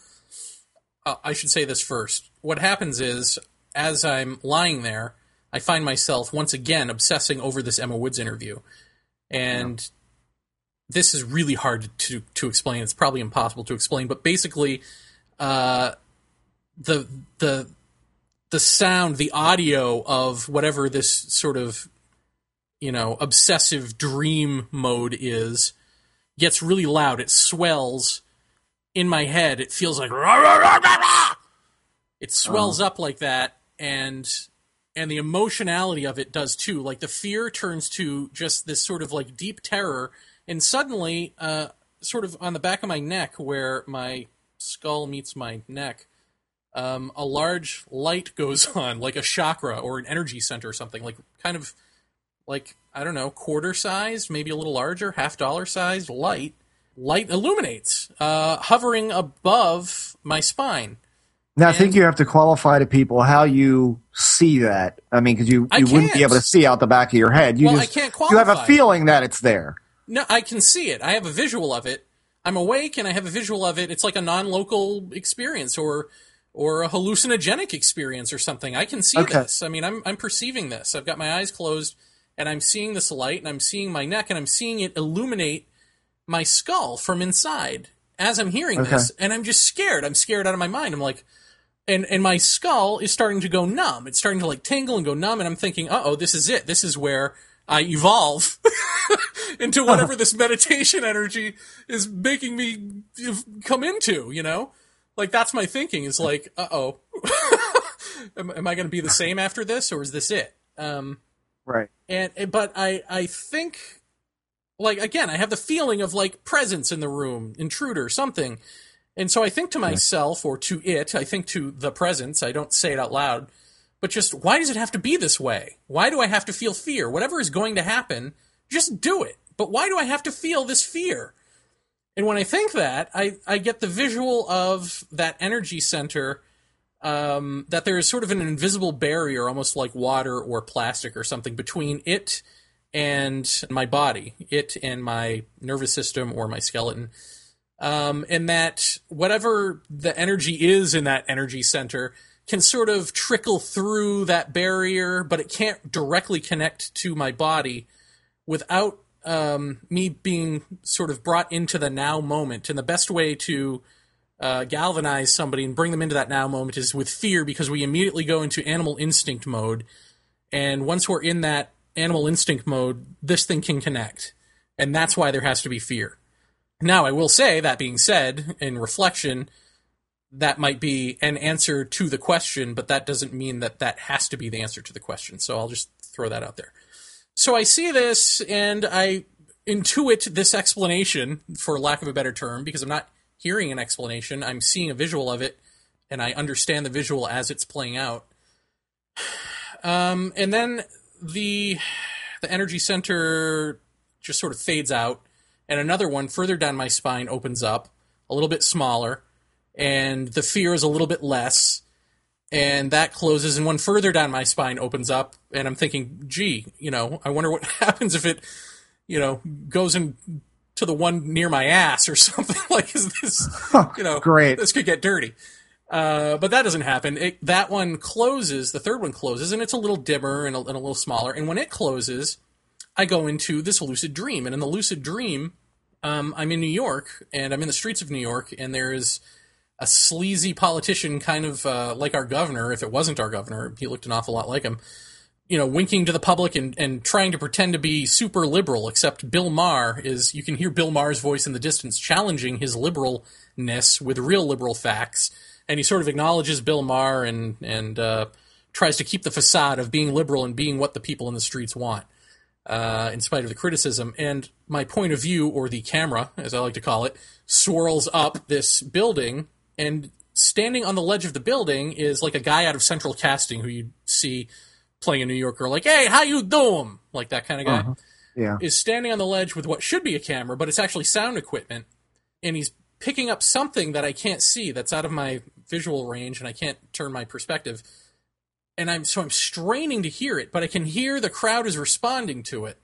Uh, I should say this first. What happens is, as I'm lying there, I find myself once again obsessing over this Emma Woods interview, and this is really hard to to explain. It's probably impossible to explain, but basically, uh, the the the sound, the audio of whatever this sort of, you know, obsessive dream mode is, gets really loud. It swells in my head. It feels like "Rah, rah, rah, rah, rah!" it swells up like that, and and the emotionality of it does too. Like the fear turns to just this sort of like deep terror, and suddenly, uh, sort of on the back of my neck where my skull meets my neck um, a large light goes on, like a chakra or an energy center or something, like kind of like I don't know, quarter sized, maybe a little larger, half dollar sized light. Light illuminates, uh, hovering above my spine. Now, I think you have to qualify to people how you see that. I mean, because you, you wouldn't be able to see out the back of your head. You Well, just I can't qualify. you have a feeling that it's there. No, I can see it. I have a visual of it. I'm awake and I have a visual of it. It's like a non-local experience or or a hallucinogenic experience or something. I can see Okay. this. I mean, I'm I'm perceiving this. I've got my eyes closed and I'm seeing this light and I'm seeing my neck and I'm seeing it illuminate my skull from inside as I'm hearing Okay. this and I'm just scared. I'm scared out of my mind. I'm like and and my skull is starting to go numb. It's starting to like tingle and go numb and I'm thinking, "Uh-oh, this is it. This is where I evolve into whatever this meditation energy is making me come into, you know? Like that's my thinking is like, uh-oh. am, am I going to be the same after this or is this it? Um Right. and but I I think like again I have the feeling of like presence in the room, intruder, something. And so I think to myself or to it, I think to the presence, I don't say it out loud, but just why does it have to be this way? Why do I have to feel fear? Whatever is going to happen, just do it. But why do I have to feel this fear? And when I think that, I, I get the visual of that energy center, um, that there is sort of an invisible barrier, almost like water or plastic or something, between it and my body, it and my nervous system or my skeleton. Um, and that whatever the energy is in that energy center can sort of trickle through that barrier, but it can't directly connect to my body without um, me being sort of brought into the now moment. And the best way to uh, galvanize somebody and bring them into that now moment is with fear because we immediately go into animal instinct mode. And once we're in that animal instinct mode, this thing can connect. And that's why there has to be fear. Now, I will say, that being said, in reflection, that might be an answer to the question, but that doesn't mean that that has to be the answer to the question. So I'll just throw that out there. So I see this and I intuit this explanation, for lack of a better term, because I'm not hearing an explanation. I'm seeing a visual of it and I understand the visual as it's playing out. Um, and then the the energy center just sort of fades out, and another one further down my spine opens up, a little bit smaller, and the fear is a little bit less. and that closes, and one further down my spine opens up, and I'm thinking, gee, you know, I wonder what happens if it, you know, goes in to the one near my ass or something. like, is this, you know, Great. this could get dirty. Uh, but that doesn't happen. It, that one closes, the third one closes, and it's a little dimmer and a, and a little smaller. And when it closes, I go into this lucid dream. And in the lucid dream, um, I'm in New York, and I'm in the streets of New York, and there is a sleazy politician, kind of uh, like our governor. If it wasn't our governor, he looked an awful lot like him. You know, winking to the public and, and trying to pretend to be super liberal. Except Bill Maher is, you can hear Bill Maher's voice in the distance challenging his liberalness with real liberal facts, and he sort of acknowledges Bill Maher and and uh, tries to keep the facade of being liberal and being what the people in the streets want uh, in spite of the criticism. And my point of view, or the camera, as I like to call it, swirls up this building, and standing on the ledge of the building is like a guy out of Central Casting who you see playing a New Yorker, like, "Hey, how you doing?" Like that kind of guy. Uh-huh. Yeah. Is standing on the ledge with what should be a camera, but it's actually sound equipment, and he's picking up something that I can't see that's out of my visual range, and I can't turn my perspective and I'm so I'm straining to hear it, but I can hear the crowd is responding to it.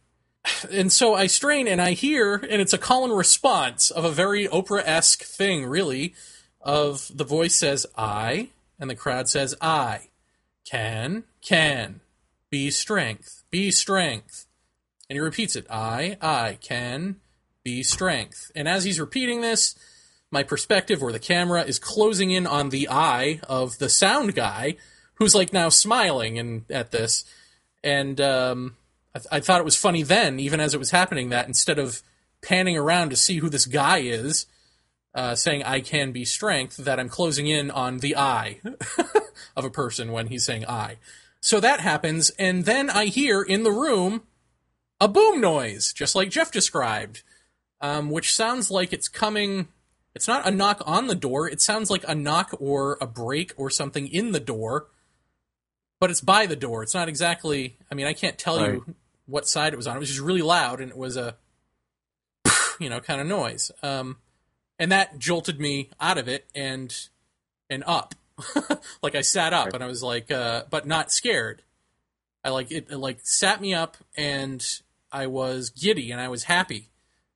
And so I strain and I hear, and it's a call and response of a very Oprah esque thing, really, of the voice says I, and the crowd says I. Can, can, be strength, be strength. And he repeats it I, I, can, be strength. And as he's repeating this, my perspective or the camera is closing in on the eye of the sound guy who's like now smiling and at this and um, I, th- I thought it was funny then even as it was happening that instead of panning around to see who this guy is uh, saying i can be strength that i'm closing in on the eye of a person when he's saying i so that happens and then i hear in the room a boom noise just like jeff described um, which sounds like it's coming it's not a knock on the door it sounds like a knock or a break or something in the door but it's by the door. It's not exactly. I mean, I can't tell Right. you what side it was on. It was just really loud, and it was a, you know, kind of noise. Um, and that jolted me out of it and and up. like I sat up, and I was like, uh, but not scared. I like it, it. Like sat me up, and I was giddy, and I was happy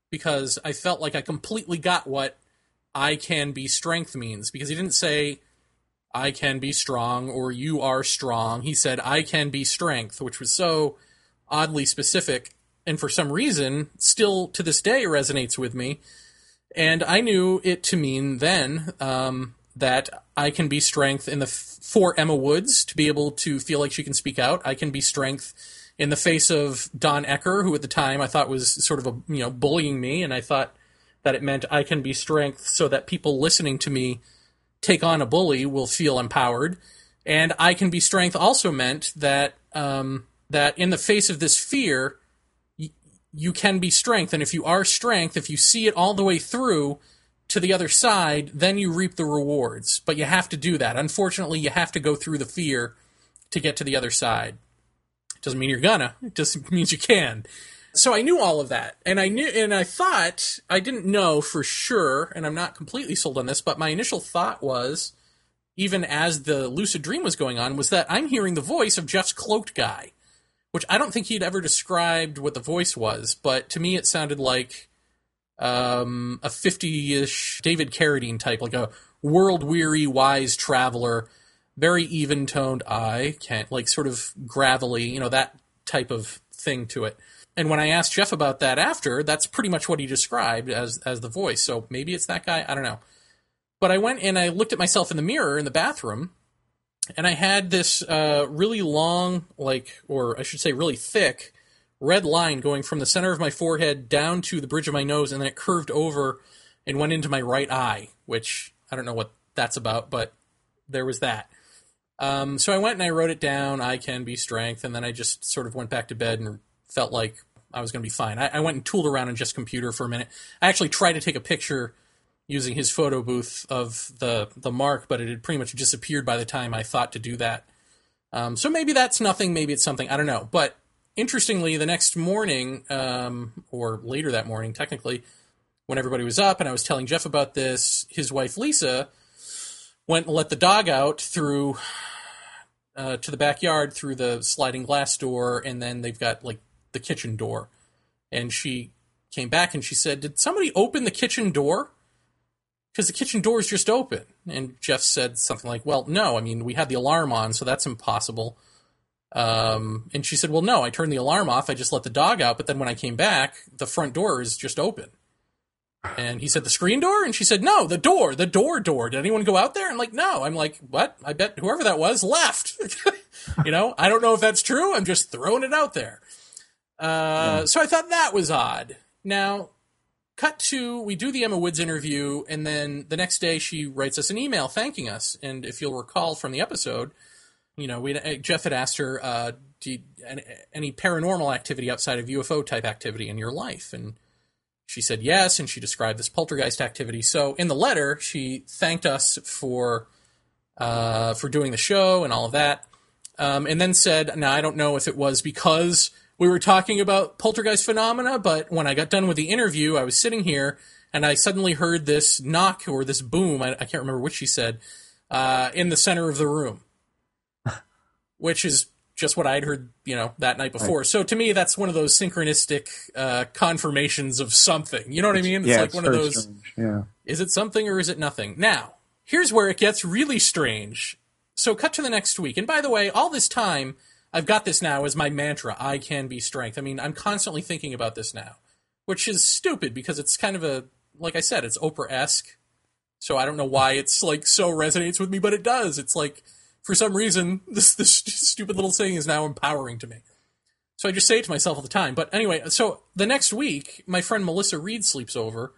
because I felt like I completely got what I can be strength means. Because he didn't say I can be strong or you are strong. He said, I can be strength, which was so oddly specific and for some reason still to this day resonates with me. And I knew it to mean then um, that I can be strength in the for Emma Woods to be able to feel like she can speak out. I can be strength in the face of Don Ecker, who at the time I thought was sort of a you know bullying me, and I thought that it meant I can be strength so that people listening to me take on a bully will feel empowered. And I can be strength also meant that um, that in the face of this fear, you can be strength. And if you are strength, if you see it all the way through to the other side, then you reap the rewards. But you have to do that. Unfortunately, you have to go through the fear to get to the other side. It Doesn't mean you're gonna. It just means you can. So I knew all of that, and I knew, and I thought I didn't know for sure, and I'm not completely sold on this, but my initial thought was, even as the lucid dream was going on, was that I'm hearing the voice of Jeff's cloaked guy, which I don't think he'd ever described what the voice was, but to me it sounded like um, a 50-ish David Carradine type, like a world-weary, wise traveler, very even-toned eye, can't like sort of gravelly, you know, that type of thing to it. And when I asked Jeff about that after, that's pretty much what he described as as the voice. So maybe it's that guy. I don't know. But I went and I looked at myself in the mirror in the bathroom, and I had this uh, really long, like, or I should say, really thick red line going from the center of my forehead down to the bridge of my nose, and then it curved over and went into my right eye, which I don't know what that's about, but there was that. Um, so I went and I wrote it down. I can be strength, and then I just sort of went back to bed and felt like I was going to be fine. I, I went and tooled around in just computer for a minute. I actually tried to take a picture using his photo booth of the the mark, but it had pretty much disappeared by the time I thought to do that. Um, so maybe that's nothing. Maybe it's something. I don't know. But interestingly, the next morning, um, or later that morning, technically, when everybody was up and I was telling Jeff about this, his wife Lisa went and let the dog out through uh, to the backyard through the sliding glass door, and then they've got like the kitchen door. And she came back and she said, "Did somebody open the kitchen door?" Because the kitchen door is just open. And Jeff said something like, "Well, no. I mean, we had the alarm on, so that's impossible." Um, and she said, "Well, no. I turned the alarm off. I just let the dog out. But then when I came back, the front door is just open." And he said, the screen door? And she said, no, the door, the door door. Did anyone go out there? And like, no. I'm like, what? I bet whoever that was left. you know, I don't know if that's true. I'm just throwing it out there. Uh. So I thought that was odd. Now, cut to, we do the Emma Woods interview, and then the next day she writes us an email thanking us. And if you'll recall from the episode, you know, we Jeff had asked her, uh, you, any paranormal activity outside of UFO type activity in your life? And she said yes, and she described this poltergeist activity. So in the letter, she thanked us for uh, for doing the show and all of that, um, and then said, "Now I don't know if it was because we were talking about poltergeist phenomena, but when I got done with the interview, I was sitting here and I suddenly heard this knock or this boom. I, I can't remember what she said uh, in the center of the room, which is just what I'd heard, you know, that night before. Right. So to me, that's one of those synchronistic uh, confirmations of something. You know what I mean? It's yeah, like it's one of those. Strange. Yeah. Is it something or is it nothing? Now, here's where it gets really strange. So cut to the next week. And by the way, all this time, I've got this now as my mantra. I can be strength. I mean, I'm constantly thinking about this now, which is stupid because it's kind of a, like I said, it's Oprah esque. So I don't know why it's like so resonates with me, but it does. It's like for some reason, this this stupid little thing is now empowering to me. So I just say it to myself all the time. But anyway, so the next week, my friend Melissa Reed sleeps over,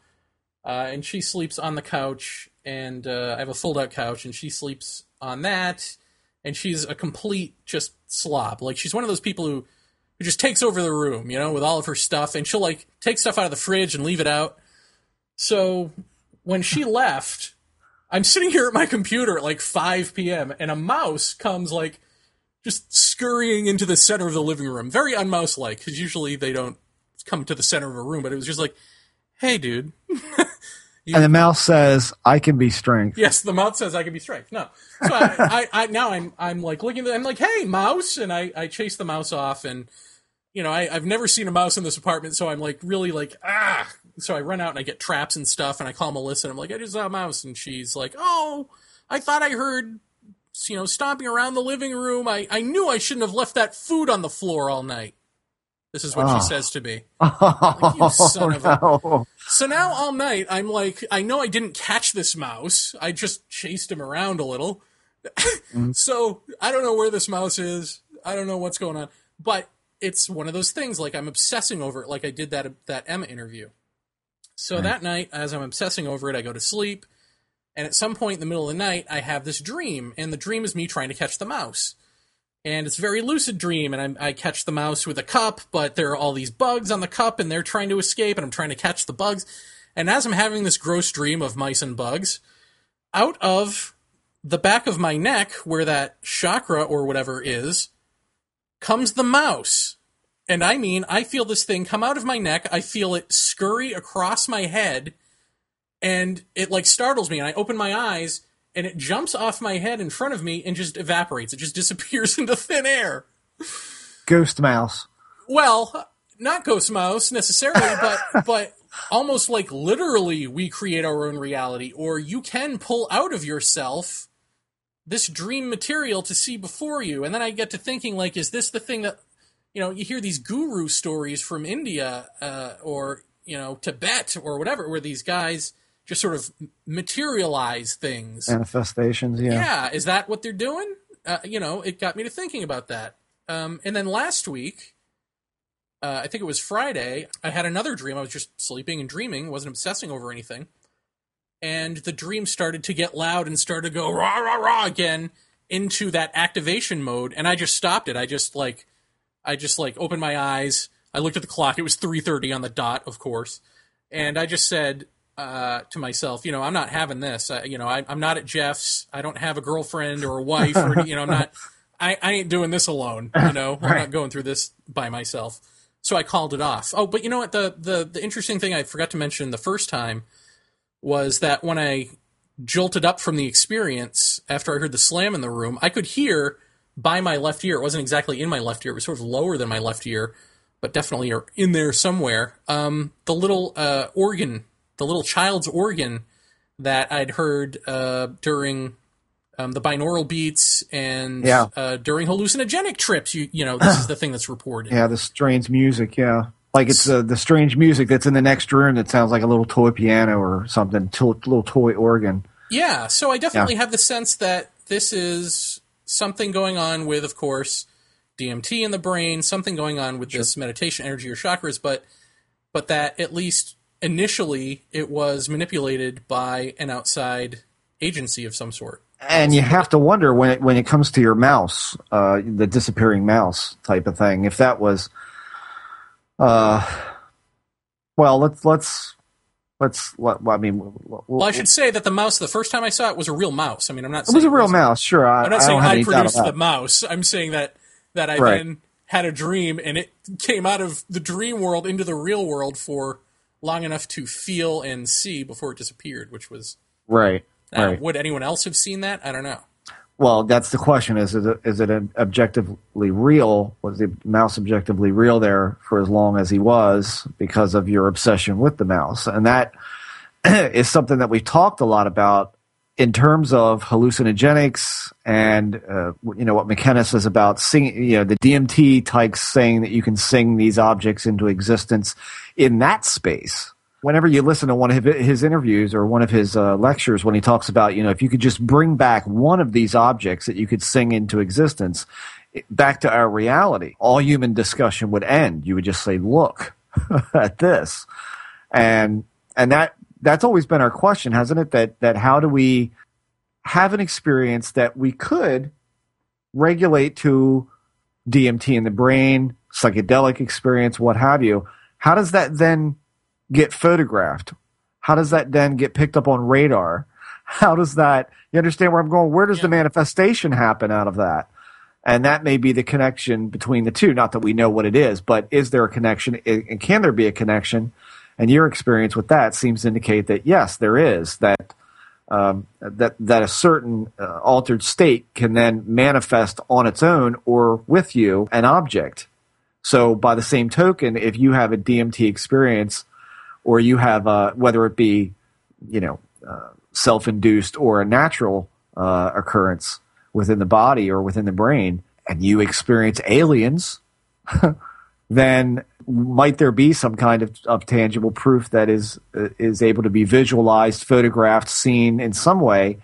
uh, and she sleeps on the couch, and uh, I have a fold-out couch, and she sleeps on that, and she's a complete just slob. Like she's one of those people who who just takes over the room, you know, with all of her stuff, and she'll like take stuff out of the fridge and leave it out. So when she left, I'm sitting here at my computer at like 5 p.m. and a mouse comes like just scurrying into the center of the living room. Very unmouse like, because usually they don't come to the center of a room, but it was just like, hey, dude. You, and the mouse says, "I can be strength." Yes, the mouse says, "I can be strength." No, so I, I, I, now I'm I'm like looking at I'm like, "Hey, mouse!" and I I chase the mouse off, and you know I I've never seen a mouse in this apartment, so I'm like really like ah so I run out and I get traps and stuff, and I call Melissa and I'm like, I just saw a mouse, and she's like, Oh, I thought I heard, you know, stomping around the living room. I I knew I shouldn't have left that food on the floor all night. This is what oh. she says to me. Oh, like, son of a. So now all night I'm like, I know I didn't catch this mouse. I just chased him around a little. mm. So I don't know where this mouse is. I don't know what's going on. But it's one of those things like I'm obsessing over it like I did that that Emma interview. So right. that night, as I'm obsessing over it, I go to sleep. And at some point in the middle of the night, I have this dream. And the dream is me trying to catch the mouse. And it's a very lucid dream. And I, I catch the mouse with a cup, but there are all these bugs on the cup and they're trying to escape. And I'm trying to catch the bugs. And as I'm having this gross dream of mice and bugs, out of the back of my neck, where that chakra or whatever is, comes the mouse. And I mean, I feel this thing come out of my neck. I feel it scurry across my head, and it like startles me. And I open my eyes, and it jumps off my head in front of me and just evaporates. It just disappears into thin air. Ghost mouse. Well, not ghost mouse necessarily, but but almost like literally we create our own reality, or you can pull out of yourself this dream material to see before you. And then I get to thinking like, is this the thing that you know, you hear these guru stories from India uh, or you know Tibet or whatever, where these guys just sort of materialize things, manifestations. Yeah, yeah. Is that what they're doing? Uh, you know, it got me to thinking about that. Um, and then last week, uh, I think it was Friday, I had another dream. I was just sleeping and dreaming, wasn't obsessing over anything. And the dream started to get loud and started to go rah, rah, rah again into that activation mode. And I just stopped it. I just like I just like opened my eyes. I looked at the clock. It was 3:30 on the dot, of course, and I just said uh, to myself, you know, I'm not having this. Uh, you know, I, am not at Jeff's. I don't have a girlfriend or a wife, or you know, I'm not. I, I ain't doing this alone. You know, I'm not going through this by myself. So I called it off. Oh, but you know what? The the the interesting thing I forgot to mention the first time was that when I jolted up from the experience after I heard the slam in the room, I could hear by my left ear. It wasn't exactly in my left ear. It was sort of lower than my left ear, but definitely in there somewhere. Um, the little uh, organ, the little child's organ that I'd heard uh, during um, the binaural beats and Yeah. uh, during hallucinogenic trips. You you know this is the thing that's reported. Yeah, the strange music. Yeah, like it's uh, the strange music that's in the next room that sounds like a little toy piano or something, to- little toy organ. Yeah, so I definitely have the sense that this is something going on with, of course, DMT in the brain, something going on with this meditation energy or chakras, but but that at least initially it was manipulated by an outside agency of some sort. And you have to wonder when it, when it comes to your mouse, uh, the disappearing mouse type of thing, if that was, uh, well, let's let's let's. Well, I mean, Well, I should say that the mouse, the first time I saw it, was a real mouse. I mean, I'm not. it was saying a real mouse, sure. I, I'm not I saying I produced the mouse. I'm saying that that I Right. then had a dream and it came out of the dream world into the real world for long enough to feel and see before it disappeared, which was. Right, uh, right. Would anyone else have seen that? I don't know. Well, that's the question: is it is it objectively real? Was the mouse objectively real there for as long as he was because of your obsession with the mouse? And that is something that we've talked a lot about in terms of hallucinogenics and uh, you know what McKenna says about singing. You know the DMT types saying that you can sing these objects into existence in that space whenever you listen to one of his interviews or one of his uh, lectures when he talks about you know if you could just bring back one of these objects that you could sing into existence back to our reality all human discussion would end. You would just say look at this. And and that that's always been our question hasn't it? That that how do we have an experience that we could regulate to DMT in the brain psychedelic experience what have you? How does that then get photographed? How does that then get picked up on radar? How does that, you understand where I'm going? Where does the manifestation happen out of that? And that may be the connection between the two. Not that we know what it is, but is there a connection? And can there be a connection? And your experience with that seems to indicate that yes, there is. That um, that that a certain uh, altered state can then manifest on its own or with you an object. So by the same token, if you have a DMT experience, or you have uh, whether it be you know uh, self-induced or a natural uh, occurrence within the body or within the brain, and you experience aliens, then might there be some kind of, of tangible proof that is uh, is able to be visualized, photographed, seen in some way?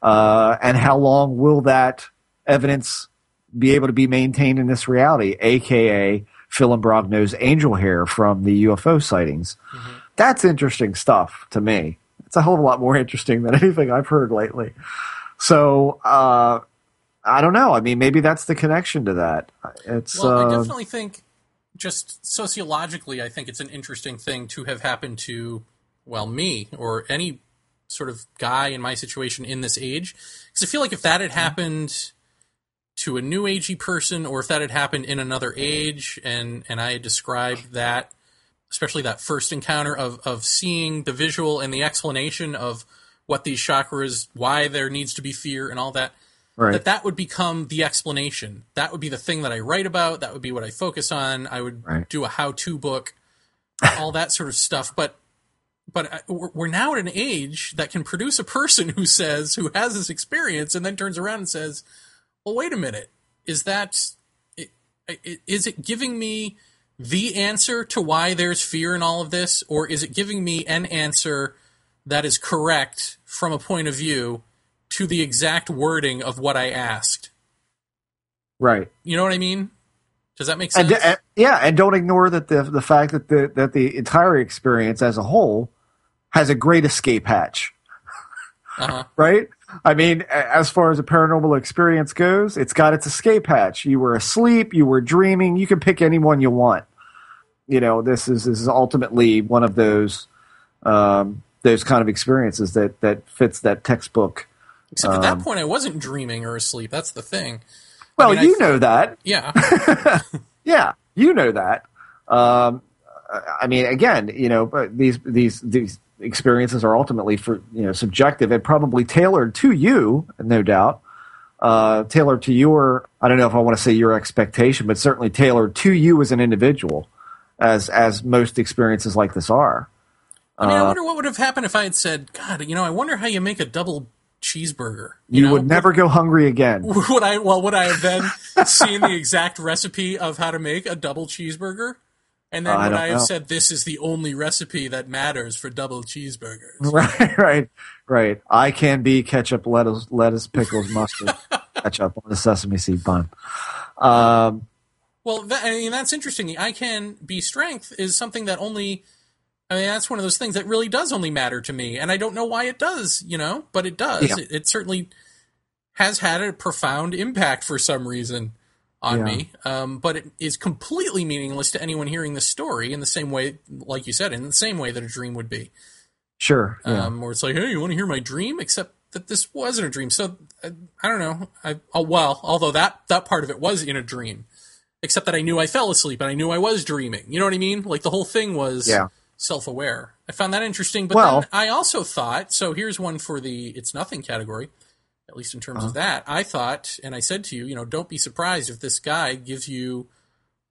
Uh, and how long will that evidence be able to be maintained in this reality, aka Phil Imbrogno's angel hair from the UFO sightings? That's interesting stuff to me. It's a hell of a lot more interesting than anything I've heard lately. So uh, I don't know. I mean, maybe that's the connection to that. It's Well, I uh, definitely think, just sociologically, I think it's an interesting thing to have happened to, well, me or any sort of guy in my situation in this age. Because I feel like if that had happened to a new agey person, or if that had happened in another age, and and I had described that, especially that first encounter of of seeing the visual and the explanation of what these chakras, why there needs to be fear, and all that right. that that would become the explanation. That would be the thing that I write about. That would be what I focus on. I would Right. do a how-to book, all that sort of stuff. But but uh, we're we're now at an age that can produce a person who says who has this experience and then turns around and says, "Well, wait a minute. Is that is it giving me the answer to why there's fear in all of this, or is it giving me an answer that is correct from a point of view to the exact wording of what I asked. right. You know what I mean? Does that make And, sense? and- yeah, and don't ignore that the the fact that the that the entire experience as a whole has a great escape hatch. uh-huh. right? I mean, as far as a paranormal experience goes, it's got its escape hatch. You were asleep, you were dreaming, you can pick anyone you want. You know, this is this is ultimately one of those um, those kind of experiences that that fits that textbook. Except at that point, I wasn't dreaming or asleep. That's the thing. Well, mean, you th- know that. Yeah. Yeah, you know that. Um, I mean, again, you know, but these these these experiences are ultimately for you know subjective and probably tailored to you, no doubt. uh, tailored to your. I don't know if I want to say your expectation, but certainly tailored to you as an individual, as as most experiences like this are. I mean, I Uh, wonder what would have happened if I had said, "God, you know, I wonder how you make a double cheeseburger." You, know? would never go hungry again. Would I? Well, would I have then seen the exact recipe of how to make a double cheeseburger? And then I would don't I have know. said this is the only recipe that matters for double cheeseburgers? right, right, right. I can be ketchup, lettuce, lettuce, pickles, mustard, ketchup on a sesame seed bun. Um, Well, that, I mean, that's interesting. I can be strength is something that only. I mean, that's one of those things that really does only matter to me, and I don't know why it does, you know, but it does. Yeah. It, it certainly has had a profound impact for some reason on Yeah. me. Um, but it is completely meaningless to anyone hearing the story in the same way, like you said, in the same way that a dream would be. sure. Yeah. Um, where it's like, hey, you want to hear my dream? Except that this wasn't a dream. So I, I don't know. I oh, well, although that that part of it was in a dream, except that I knew I fell asleep and I knew I was dreaming. You know what I mean? Like the whole thing was Yeah. self-aware. I found that interesting. But Well- then I also thought. So here's one for the it's nothing category. At least in terms Uh-huh. of that, I thought, and I said to you, you know, don't be surprised if this guy gives you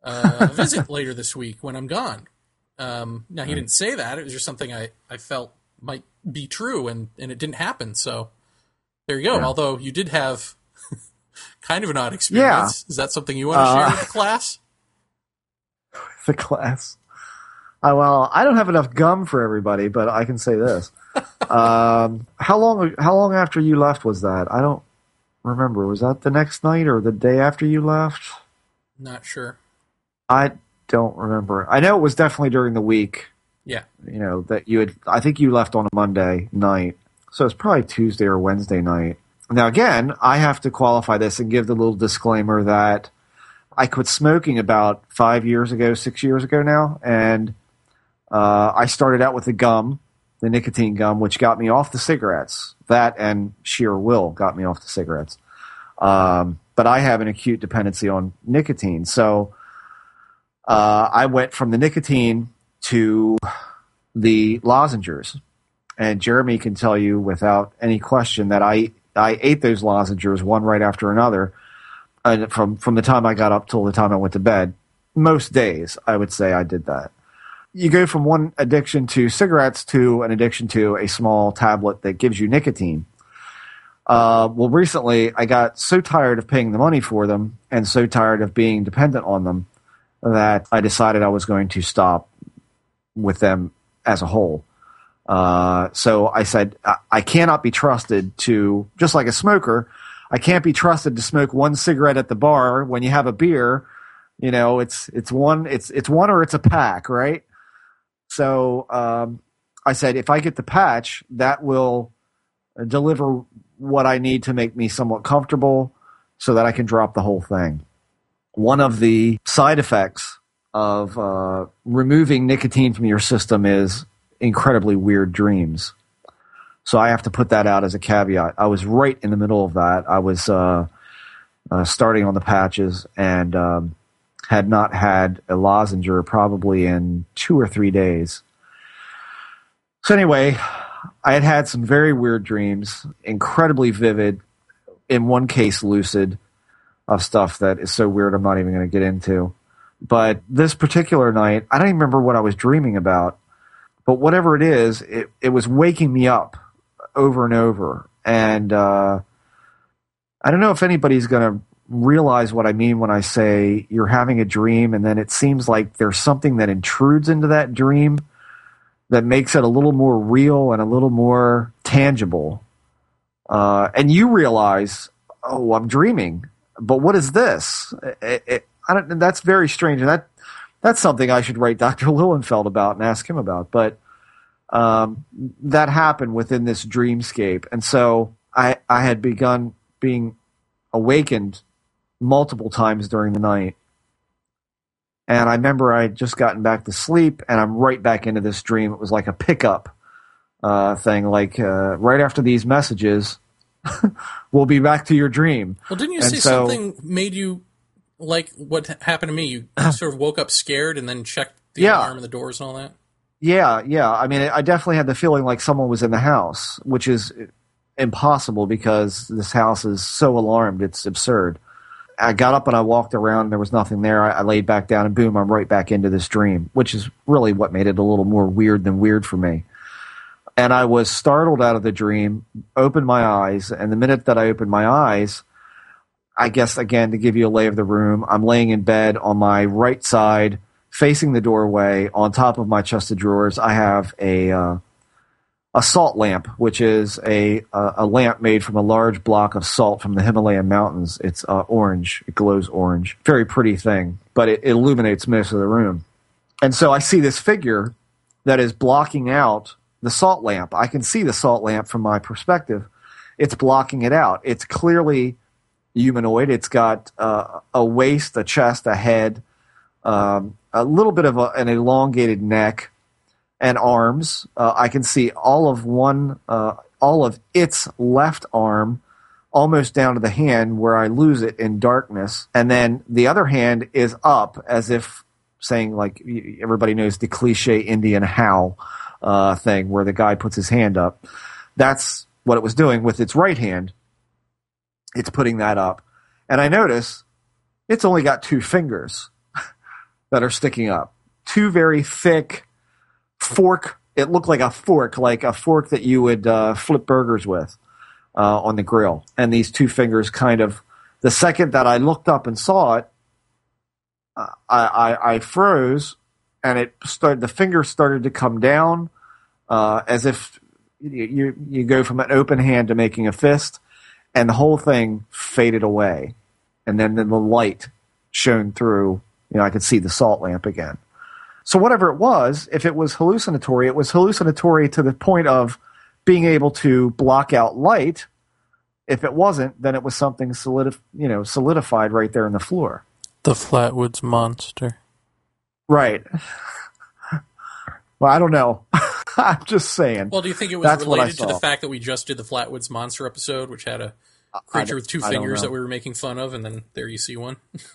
uh, a visit later this week when I'm gone. Um, now he didn't say that; it was just something I, I felt might be true, and, and it didn't happen. So there you go. Although you did have kind of an odd experience. Yeah. Is that something you want to Uh, share with the class? the class. Uh, well, I don't have enough gum for everybody, but I can say this. Um, how long? How long after you left was that? I don't remember. Was that the next night or the day after you left? Not sure. I don't remember. I know it was definitely during the week. Yeah. You know that you had. I think you left on a Monday night, so it's probably Tuesday or Wednesday night. Now, again, I have to qualify this and give the little disclaimer that I quit smoking about five years ago, six years ago now, and uh, I started out with the gum, the nicotine gum, which got me off the cigarettes. That and sheer will got me off the cigarettes. Um, but I have an acute dependency on nicotine, so uh, I went from the nicotine to the lozenges. And Jeremy can tell you without any question that I I ate those lozenges one right after another, and from from the time I got up till the time I went to bed. Most days, I would say I did that. You go from one addiction to cigarettes to an addiction to a small tablet that gives you nicotine. Uh, well, recently I got so tired of paying the money for them and so tired of being dependent on them that I decided I was going to stop with them as a whole. Uh, so I said, I, I cannot be trusted to, just like a smoker, I can't be trusted to smoke one cigarette at the bar when you have a beer. You know, it's, it's one, it's, it's one or it's a pack, right? So, um, I said, if I get the patch, that will deliver what I need to make me somewhat comfortable so that I can drop the whole thing. One of the side effects of uh, removing nicotine from your system is incredibly weird dreams. So I have to put that out as a caveat. I was right in the middle of that. I was uh, uh, starting on the patches and um, had not had a lozenger probably in two or three days. So anyway, I had had some very weird dreams, incredibly vivid, in one case lucid, of stuff that is so weird I'm not even going to get into. But this particular night, I don't even remember what I was dreaming about. But whatever it is, it, it was waking me up over and over. And uh, I don't know if anybody's going to realize what I mean when I say you're having a dream and then it seems like there's something that intrudes into that dream that makes it a little more real and a little more tangible. Uh, and you realize, oh, I'm dreaming. But what is this? It, it, that's very strange. And that, that's something I should write Dr. Lilienfeld about and ask him about. But um, that happened within this dreamscape. And so I, I had begun being awakened multiple times during the night. And I remember I had just gotten back to sleep and I'm right back into this dream. It was like a pickup uh, thing, like uh, right after these messages, we'll be back to your dream. Well, didn't you And say so- something made you like what happened to me? You sort of woke up scared and then checked the Yeah. alarm and the doors and all that. Yeah, yeah. I mean, I definitely had the feeling like someone was in the house, which is impossible because this house is so alarmed. It's absurd. I got up and I walked around. There was nothing there. I, I laid back down and boom, I'm right back into this dream, which is really what made it a little more weird than weird for me. And I was startled out of the dream, opened my eyes, and the minute that I opened my eyes, I guess again to give you a lay of the room, I'm laying in bed on my right side, facing the doorway. On top of my chest of drawers, I have a uh, a salt lamp, which is a, a a lamp made from a large block of salt from the Himalayan mountains. It's uh, orange. It glows orange. Very pretty thing, but it, it illuminates most of the room. And so I see this figure that is blocking out the salt lamp. I can see the salt lamp from my perspective. It's blocking it out. It's clearly humanoid. It's got uh, a waist, a chest, a head, um, a little bit of a, an elongated neck, and arms. Uh, I can see all of one, uh, all of its left arm, almost down to the hand where I lose it in darkness, and then the other hand is up as if saying like everybody knows the cliche Indian how uh, thing where the guy puts his hand up. That's what it was doing with its right hand. It's putting that up, and I notice it's only got two fingers that are sticking up. Two very thick fork. It looked like a fork, like a fork that you would uh, flip burgers with uh, on the grill. And these two fingers kind of, the second that I looked up and saw it, I, I, I froze and it started, the finger started to come down uh, as if you, you, you go from an open hand to making a fist and the whole thing faded away. And then, then the light shone through, you know, I could see the salt lamp again. So whatever it was, if it was hallucinatory, it was hallucinatory to the point of being able to block out light. If it wasn't, then it was something solidif- you know, solidified right there in the floor. The Flatwoods Monster. Right. well, I don't know. I'm just saying. Well, do you think it was That's what I related to the fact that we just did the Flatwoods Monster episode, which had a creature with two I fingers that we were making fun of, and then there you see one?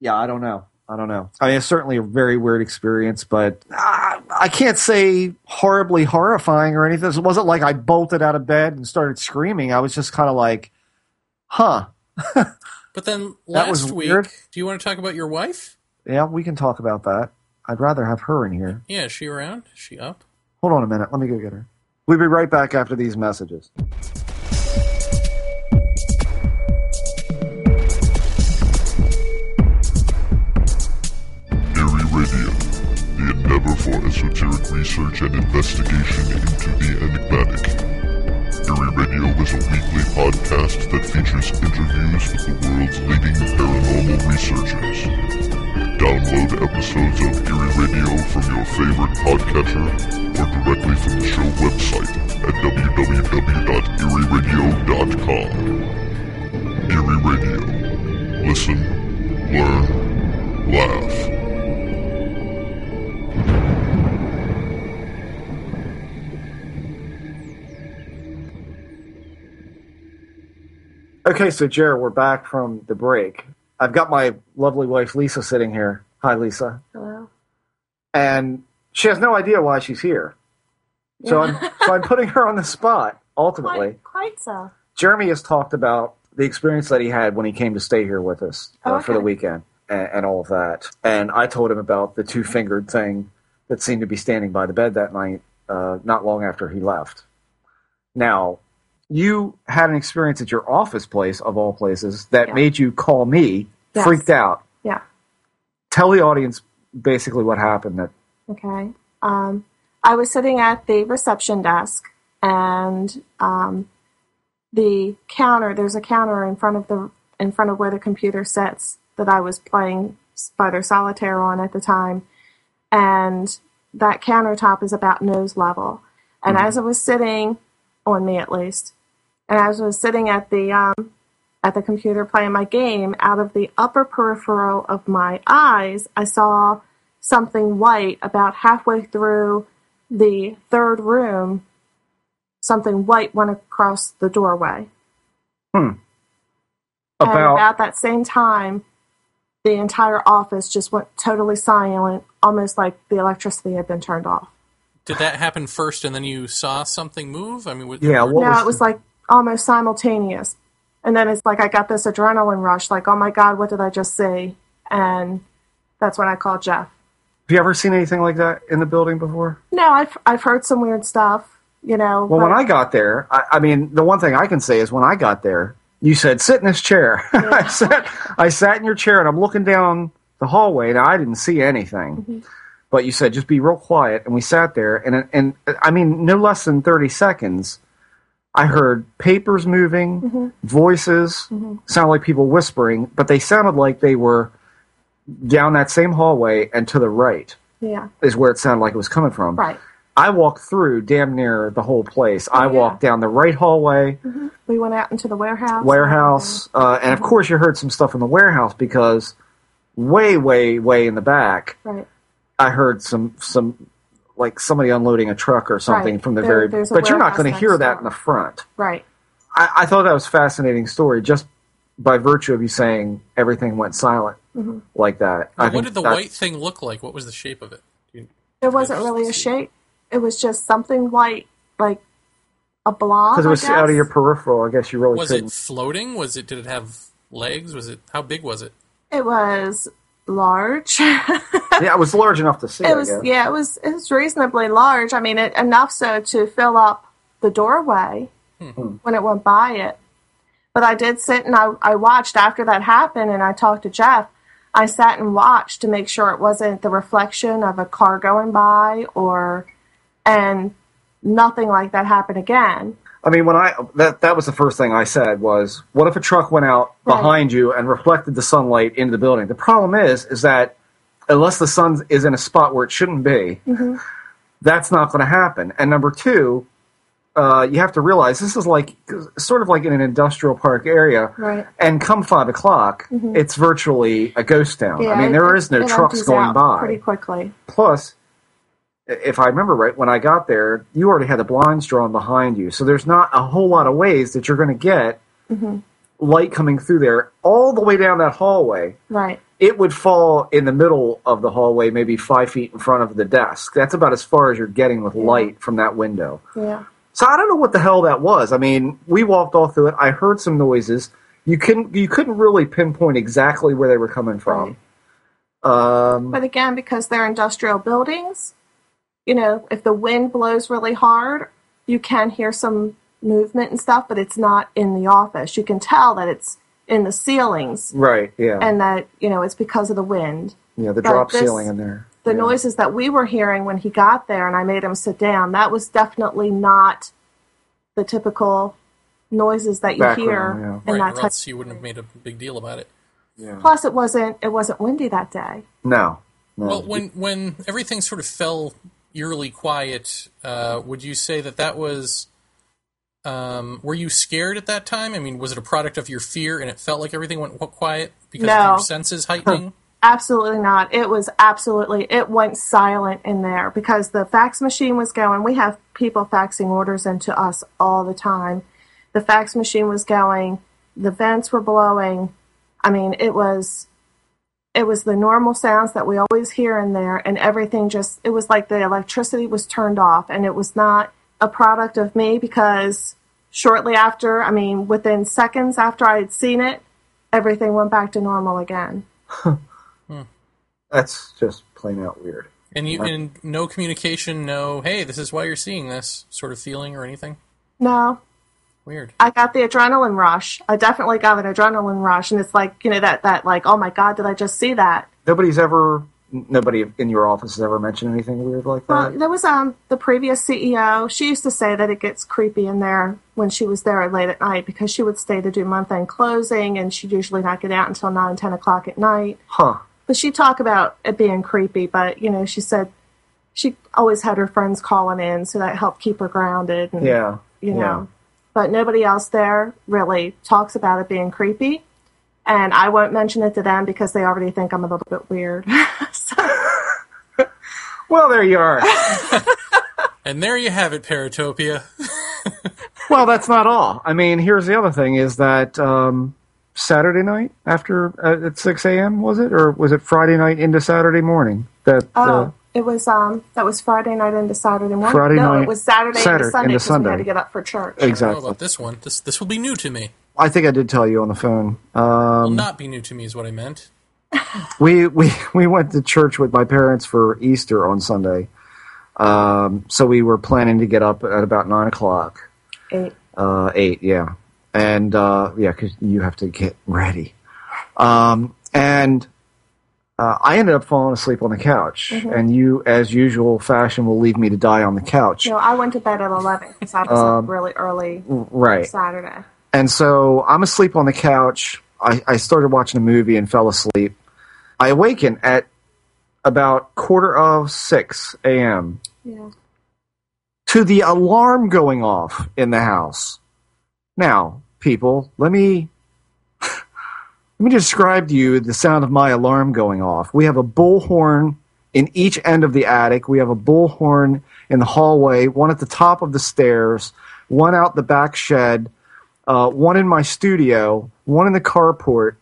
Yeah, I don't know. I don't know. I mean, it's certainly a very weird experience, but uh, I can't say horribly horrifying or anything. It wasn't like I bolted out of bed and started screaming. I was just kind of like, huh. But then last week, weird. do you want to talk about your wife? Yeah, we can talk about that. I'd rather have her in here. Yeah, is she around? Is she up? Hold on a minute. Let me go get her. We'll be right back after these messages. Esoteric research and investigation into the enigmatic. Eerie Radio is a weekly podcast that features interviews with the world's leading paranormal researchers. Download episodes of Eerie Radio from your favorite podcatcher or directly from the show website at www.eerieradio.com. Eerie Radio. Listen, learn, laugh. Okay, so Jared, we're back from the break. I've got my lovely wife Lisa sitting here. Hi, Lisa. Hello. And she has no idea why she's here. So I'm so I'm putting her on the spot. Ultimately, Quite, quite so. Jeremy has talked about the experience that he had when he came to stay here with us uh, Oh, for the weekend and, and all of that. And I told him about the two fingered thing that seemed to be standing by the bed that night, uh, not long after he left. Now, you had an experience at your office place, of all places, that Yeah. made you call me, Yes. freaked out. Yeah. Tell the audience basically what happened. That Okay. Um, I was sitting at the reception desk, and um, the counter. There's a counter in front of the in front of where the computer sits that I was playing Spider Solitaire on at the time, and that countertop is about nose level. And as I was sitting on me, at least, and as I was sitting at the um, at the computer playing my game, out of the upper peripheral of my eyes, I saw something white about halfway through the third room. Something white went across the doorway. and about about that same time, the entire office just went totally silent, almost like the electricity had been turned off. Did that happen first, and then you saw something move? I mean, was, Yeah, what no, was it was like almost simultaneous. And then it's like I got this adrenaline rush, like, oh my God, what did I just see? And that's when I called Jeff. Have you ever seen anything like that in the building before? No, I've, I've heard some weird stuff, you know. Well, but- when I got there, I, I mean, the one thing I can say is when I got there, you said, sit in this chair. I sat, I sat in your chair and I'm looking down the hallway. Now, I didn't see anything, Mm-hmm. but you said, just be real quiet. And we sat there and, and I mean, no less than 30 seconds, I heard papers moving, Mm-hmm. voices, sounded like people whispering, but they sounded like they were down that same hallway and to the right yeah, is where it sounded like it was coming from. right. I walked through damn near the whole place. I yeah. walked down the right hallway, We went out into the warehouse. warehouse, uh, and of course you heard some stuff in the warehouse because way, way, way in the back, Right. I heard some some like somebody unloading a truck or something Right. from the There- very. But you're not going to hear that in the front. Right. I, I thought that was a fascinating story just by virtue of you saying everything went silent Mm-hmm. like that. I what did the white thing look like? What was the shape of it? You- There wasn't really a shape. It was just something white, like a blob. Because it I was out of your peripheral, I guess you really Was couldn't. it floating? Was it? Did it have legs? Was it? How big was it? It was large. yeah, it was large enough to see. it was yeah, it was it was reasonably large. I mean, it, enough so to fill up the doorway hmm. when it went by it. But I did sit and I I watched after that happened, and I talked to Jeff. I sat and watched to make sure it wasn't the reflection of a car going by or, and nothing like that happened again. I mean, when I that that was the first thing I said was, what if a truck went out Right. behind you and reflected the sunlight into the building? The problem is, is that unless the sun is in a spot where it shouldn't be, Mm-hmm. that's not going to happen. And number two, uh, you have to realize this is like sort of like in an industrial park area, Right. and come five o'clock, it's virtually a ghost town. I mean, it- there is no trucks going by. pretty quickly. Plus, if I remember right, when I got there, you already had the blinds drawn behind you, so there's not a whole lot of ways that you're going to get light coming through there all the way down that hallway. Right. It would fall in the middle of the hallway, maybe five feet in front of the desk. That's about as far as you're getting with light from that window. Yeah. So I don't know what the hell that was. I mean, we walked all through it. I heard some noises. You couldn't you couldn't really pinpoint exactly where they were coming from. Um, But again, because they're industrial buildings, you know, if the wind blows really hard, you can hear some movement and stuff, but it's not in the office. You can tell that it's in the ceilings right? Yeah. and that, you know, it's because of the wind. Yeah, the But drop this- ceiling in there. The Yeah. noises that we were hearing when he got there and I made him sit down, that was definitely not the typical noises that you Background, hear yeah. in right, that or type. else you wouldn't have made a big deal about it. Yeah. Plus, it wasn't it wasn't windy that day. No. no. Well, when when everything sort of fell eerily quiet, uh, would you say that that was? Um, were you scared at that time? I mean, was it a product of your fear, and it felt like everything went quiet because of No. your senses heightening? Absolutely not. It was absolutely, it went silent in there because the fax machine was going. We have people faxing orders into us all the time. The fax machine was going, the vents were blowing. I mean, it was, it was the normal sounds that we always hear in there, and everything just, it was like the electricity was turned off, and it was not a product of me because shortly after, I mean, within seconds after I had seen it, everything went back to normal again. That's just plain out weird. And you, and no communication, no, hey, this is why you're seeing this sort of feeling or anything. No, Weird. I got the adrenaline rush. I definitely got an adrenaline rush, and it's like you know that that like oh my god, did I just see that? Nobody's ever, nobody in your office has ever mentioned anything weird like Well, that. there was um the previous CEO. She used to say that it gets creepy in there when she was there late at night because she would stay to do month end closing, and she'd usually not get out until nine ten o'clock at night. Huh. But she talked about it being creepy, but you know she said she always had her friends calling in, so that helped keep her grounded. And, Yeah. you know. Yeah. But nobody else there really talks about it being creepy. And I won't mention it to them because they already think I'm a little bit weird. so, Well, there you are. And there you have it, Paratopia. well, that's not all. I mean, here's the other thing: is that um, Saturday night after uh, at six a.m. was it, or was it Friday night into Saturday morning? That uh, oh, It was um that was Friday night into Saturday morning. Friday no, night- it was Saturday, Saturday into Sunday into 'cause Sunday. we had to get up for church. I don't know Exactly. about this one. This this will be new to me. I think I did tell you on the phone. Will Um, not be new to me is what I meant. we we we went to church with my parents for Easter on Sunday. Um, so we were planning to get up at about nine o'clock. Eight. Uh, eight, yeah, and uh, yeah, because you have to get ready. Um, and uh, I ended up falling asleep on the couch, and you, as usual fashion, will leave me to die on the couch. No, I went to bed at eleven because I was Um, up really early Right. Saturday. And so I'm asleep on the couch. I, I started watching a movie and fell asleep. I awaken at about quarter of six a.m. Yeah. to the alarm going off in the house. Now, people, let me let me describe to you the sound of my alarm going off. We have a bullhorn in each end of the attic. We have a bullhorn in the hallway, one at the top of the stairs, one out the back shed, uh, one in my studio, one in the carport.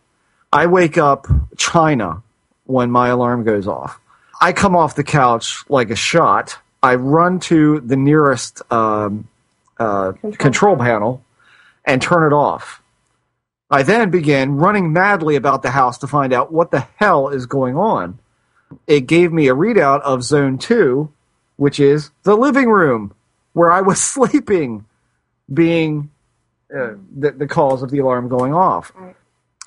I wake up China when my alarm goes off. I come off the couch like a shot. I run to the nearest um, uh, Control control panel and turn it off. I then began running madly about the house to find out what the hell is going on. It gave me a readout of zone two, which is the living room where I was sleeping, being uh, the, the cause of the alarm going off. Right.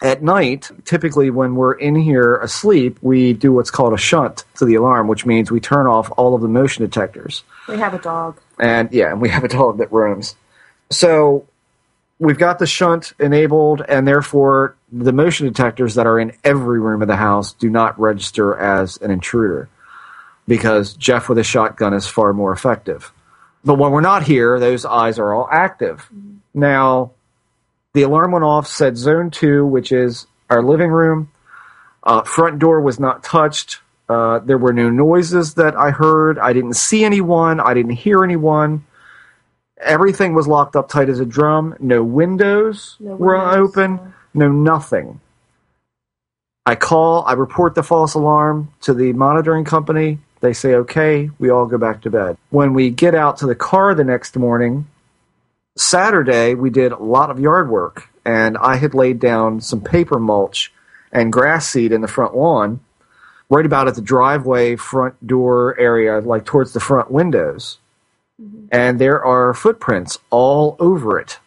At night, typically when we're in here asleep, we do what's called a shunt to the alarm, which means we turn off all of the motion detectors. We have a dog. And yeah, and we have a dog that roams. So we've got the shunt enabled, and therefore the motion detectors that are in every room of the house do not register as an intruder because Jeff with a shotgun is far more effective. But when we're not here, those eyes are all active. Now, the alarm went off, said zone two, which is our living room. Uh, front door was not touched. Uh, there were no noises that I heard. I didn't see anyone. I didn't hear anyone. Everything was locked up tight as a drum. No windows No were open. No nothing. I call. I report the false alarm to the monitoring company. They say okay. We all go back to bed. When we get out to the car the next morning, Saturday we did a lot of yard work, and I had laid down some paper mulch and grass seed in the front lawn, right about at the driveway front door area, like towards the front windows. And there are footprints all over it.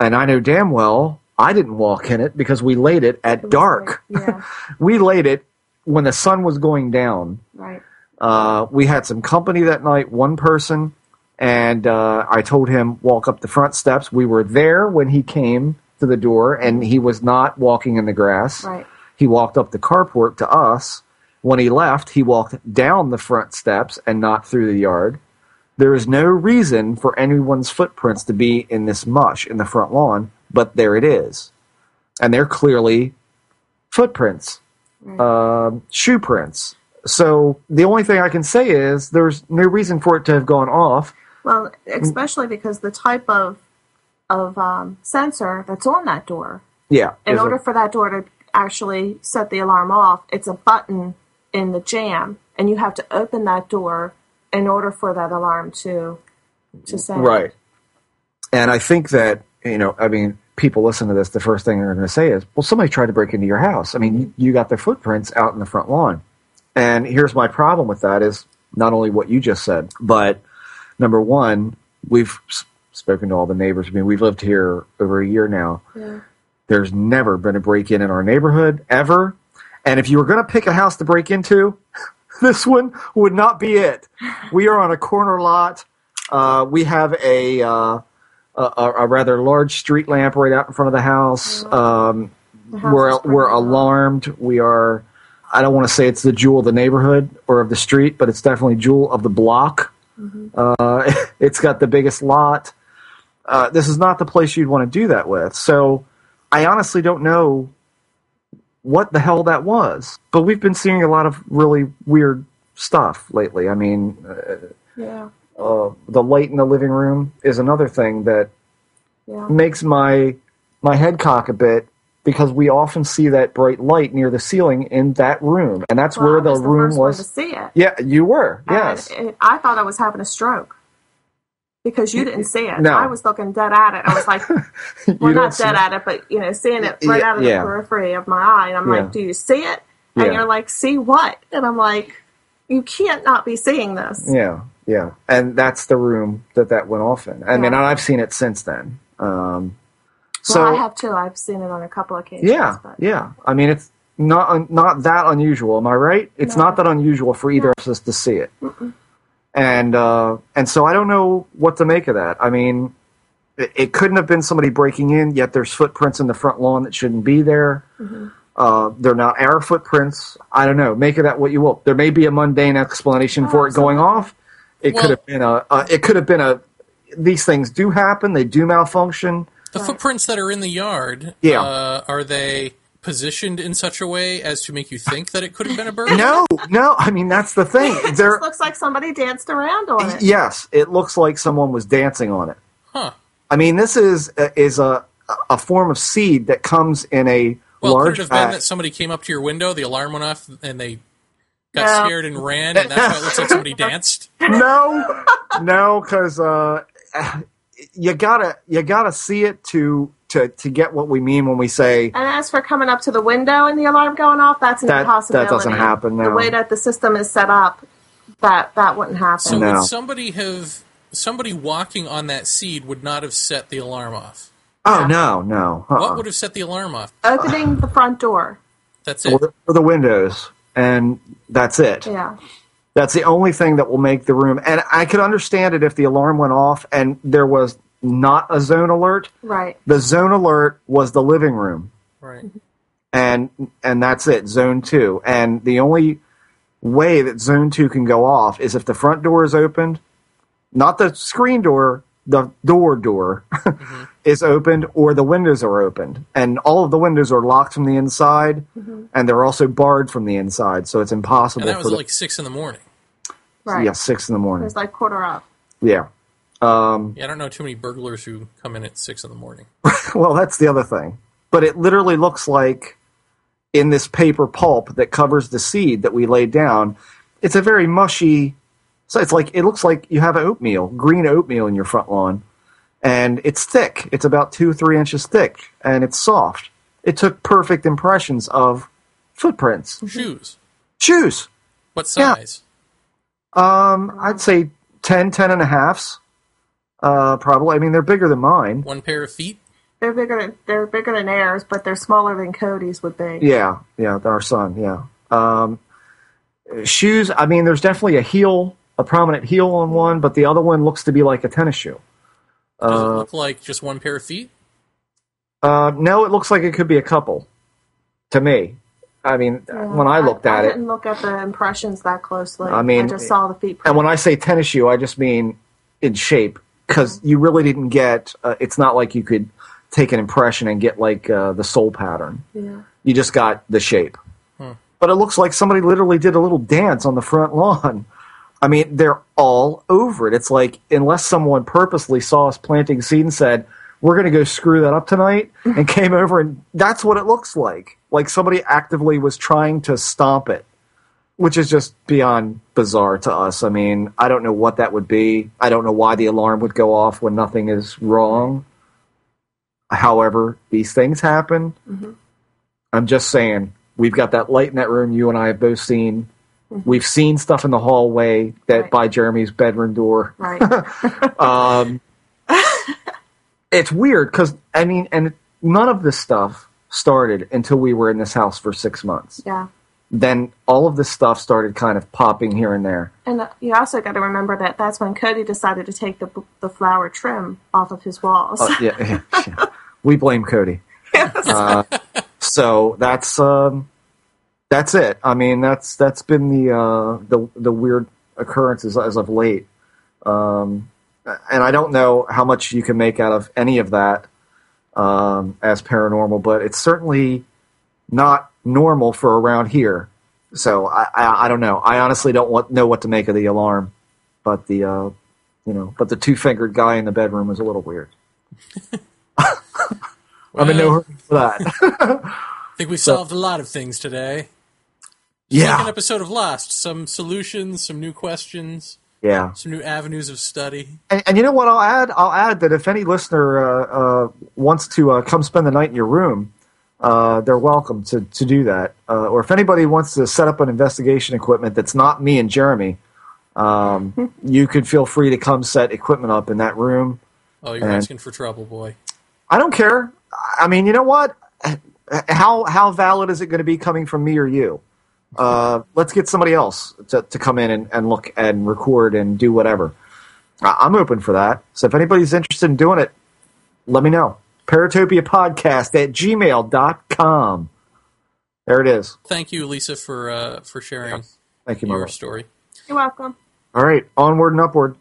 And I know damn well I didn't walk in it because we laid it at It dark. like- yeah. we laid it when the sun was going down. Right. Uh, we had some company that night, one person, and uh, I told him walk up the front steps. We were there when he came to the door, and he was not walking in the grass. Right. He walked up the carport to us. When he left, he walked down the front steps and not through the yard. There is no reason for anyone's footprints to be in this mush in the front lawn, but there it is. And they're clearly footprints, um, shoe prints. So the only thing I can say is there's no reason for it to have gone off. Well, especially because the type of of um, sensor that's on that door. Yeah. In order it- for that door to actually set the alarm off, it's a button in the jam, and you have to open that door in order for that alarm to to sound. Right. And I think that, you know, I mean, people listen to this, the first thing they're going to say is, well, somebody tried to break into your house. I mean, you, you got their footprints out in the front lawn. And here's my problem with that is not only what you just said, but number one, we've spoken to all the neighbors. I mean, we've lived here over a year now. Yeah. There's never been a break in in our neighborhood ever. And if you were going to pick a house to break into, this one would not be it. We are on a corner lot. Uh, we have a, uh, a a rather large street lamp right out in front of the house. Um, The house we're we're alarmed. We are. I don't want to say it's the jewel of the neighborhood or of the street, but it's definitely jewel of the block. Uh, it's got the biggest lot. Uh, this is not the place you'd want to do that with. So I honestly don't know what the hell that was. But we've been seeing a lot of really weird stuff lately. I mean, uh, Yeah. uh, the light in the living room is another thing that Yeah. makes my my head cock a bit because we often see that bright light near the ceiling in that room, and that's Well, where the was the room was. to see it. Yeah, you were. And Yes. it- I thought I was having a stroke because you didn't see it. No. I was looking dead at it. I was like, well, don't dead at it, but you know, seeing it right Yeah, out of yeah. the periphery of my eye. And I'm Yeah. like, do you see it? And you're like, see what? And I'm like, you can't not be seeing this. Yeah, yeah, and that's the room that that went off in. I mean, and I've seen it since then. Um, so well, I have too. I've seen it on a couple of occasions. yeah, but yeah. I mean, it's not un- not that unusual. Am I right? It's No. not that unusual for either of us to see it. And uh, and so I don't know what to make of that. I mean, it, it couldn't have been somebody breaking in. Yet there's footprints in the front lawn that shouldn't be there. Mm-hmm. Uh, they're not our footprints. I don't know. Make of that what you will. There may be a mundane explanation Oh, for it going off. It Well- could have been a. Uh, it could have been a. These things do happen. They do malfunction. The footprints that are in the yard, Yeah. uh, are they positioned in such a way as to make you think that it could have been a bird? No, no. I mean that's the thing. it There. just looks like somebody danced around on it. Yes, it looks like someone was dancing on it. Huh. I mean, this is is a a form of seed that comes in a Well, large could it have been bag. that somebody came up to your window, the alarm went off, and they got No. scared and ran, and that's why it looks like somebody danced? no, no, because uh, you gotta you gotta see it to to to get what we mean when we say And as for coming up to the window and the alarm going off, that's an That- that impossibility. doesn't happen, The way that the system is set up, that that wouldn't happen. So No. would somebody have somebody walking on that seed would not have set the alarm off? oh no no uh-uh. What would have set the alarm off? Opening the front door. That's or, it. the, or the windows and that's it. Yeah. That's the only thing that will make the room. And I could understand it if the alarm went off and there was not a zone alert. Right. The zone alert was the living room. Right. and and that's it zone 2 and the only way that zone 2 can go off is if the front door is opened not the screen door the door door mm-hmm. is opened or the windows are opened and all of the windows are locked from the inside mm-hmm. and they're also barred from the inside so it's impossible And that for was the like six in the morning. Right. yeah 6 in the It morning was like quarter up. yeah um, Yeah, I don't know too many burglars who come in at six in the morning. well that's the other thing but it literally looks like in this paper pulp that covers the seed that we laid down it's a very mushy so it's like it looks like you have oatmeal green oatmeal in your front lawn and it's thick it's about two three inches thick and it's soft it took perfect impressions of footprints Shoes. shoes What Yeah. size? um i'd say 10 10 and a halves uh probably i mean they're bigger than mine One pair of feet? They're bigger than they're bigger than Airs, but they're smaller than Cody's would be. Yeah, yeah, our son. Yeah. Um, shoes. I mean, there's definitely a heel, a prominent heel on one, but the other one looks to be like a tennis shoe. Does it Uh, look like just one pair of feet? uh, no, it looks like it could be a couple. To me, I mean, Yeah, when I looked I at it, I didn't look at the impressions that closely. I mean, I just saw the feet. and when I say tennis shoe, I just mean in shape because you really didn't get. Uh, it's not like you could take an impression and get like uh, the sole pattern. yeah. You just got the shape. But it looks like somebody literally did a little dance on the front lawn. I mean, they're all over it. It's like, unless someone purposely saw us planting seed and said, we're going to go screw that up tonight, and came over, and that's what it looks like. Like somebody actively was trying to stomp it, which is just beyond bizarre to us. I mean, I don't know what that would be. I don't know why the alarm would go off when nothing is wrong. However, these things happen. I'm just saying, we've got that light in that room you and I have both seen. We've seen stuff in the hallway that Right. by Jeremy's bedroom door. Right. Um, it's weird because I mean, and none of this stuff started until we were in this house for six months. yeah. Then all of this stuff started kind of popping here and there. And uh, you also got to remember that that's when Cody decided to take the the flower trim off of his walls. Uh, yeah, yeah, yeah. we blame Cody. Uh, so that's um, that's it. I mean, that's that's been the uh, the the weird occurrences as of late. Um, and I don't know how much you can make out of any of that um, as paranormal, but it's certainly not normal for around here. So I, I, I don't know. I honestly don't want, know what to make of the alarm, but the uh, you know, but the two fingered guy in the bedroom was a little weird. I'm in no Well- hurry for that. I think we solved a lot of things today. yeah, Like an episode of Lost. Some solutions, some new questions, yeah. some new avenues of study. And, and you know what? I'll add. I'll add that if any listener uh, uh, wants to uh, come spend the night in your room, uh, they're welcome to to do that. Uh, or if anybody wants to set up an investigation equipment that's not me and Jeremy, um, you could feel free to come set equipment up in that room. Oh, you're And- asking for trouble, boy. I don't care. I mean, you know what? How how valid is it going to be coming from me or you? Uh, let's get somebody else to, to come in and, and look and record and do whatever. I- I'm open for that. So if anybody's interested in doing it, let me know. Paratopia podcast at gmail.com. There it is. Thank you, Lisa, for uh, for sharing Thank you, your Mara. story. You're welcome. All right, onward and upward.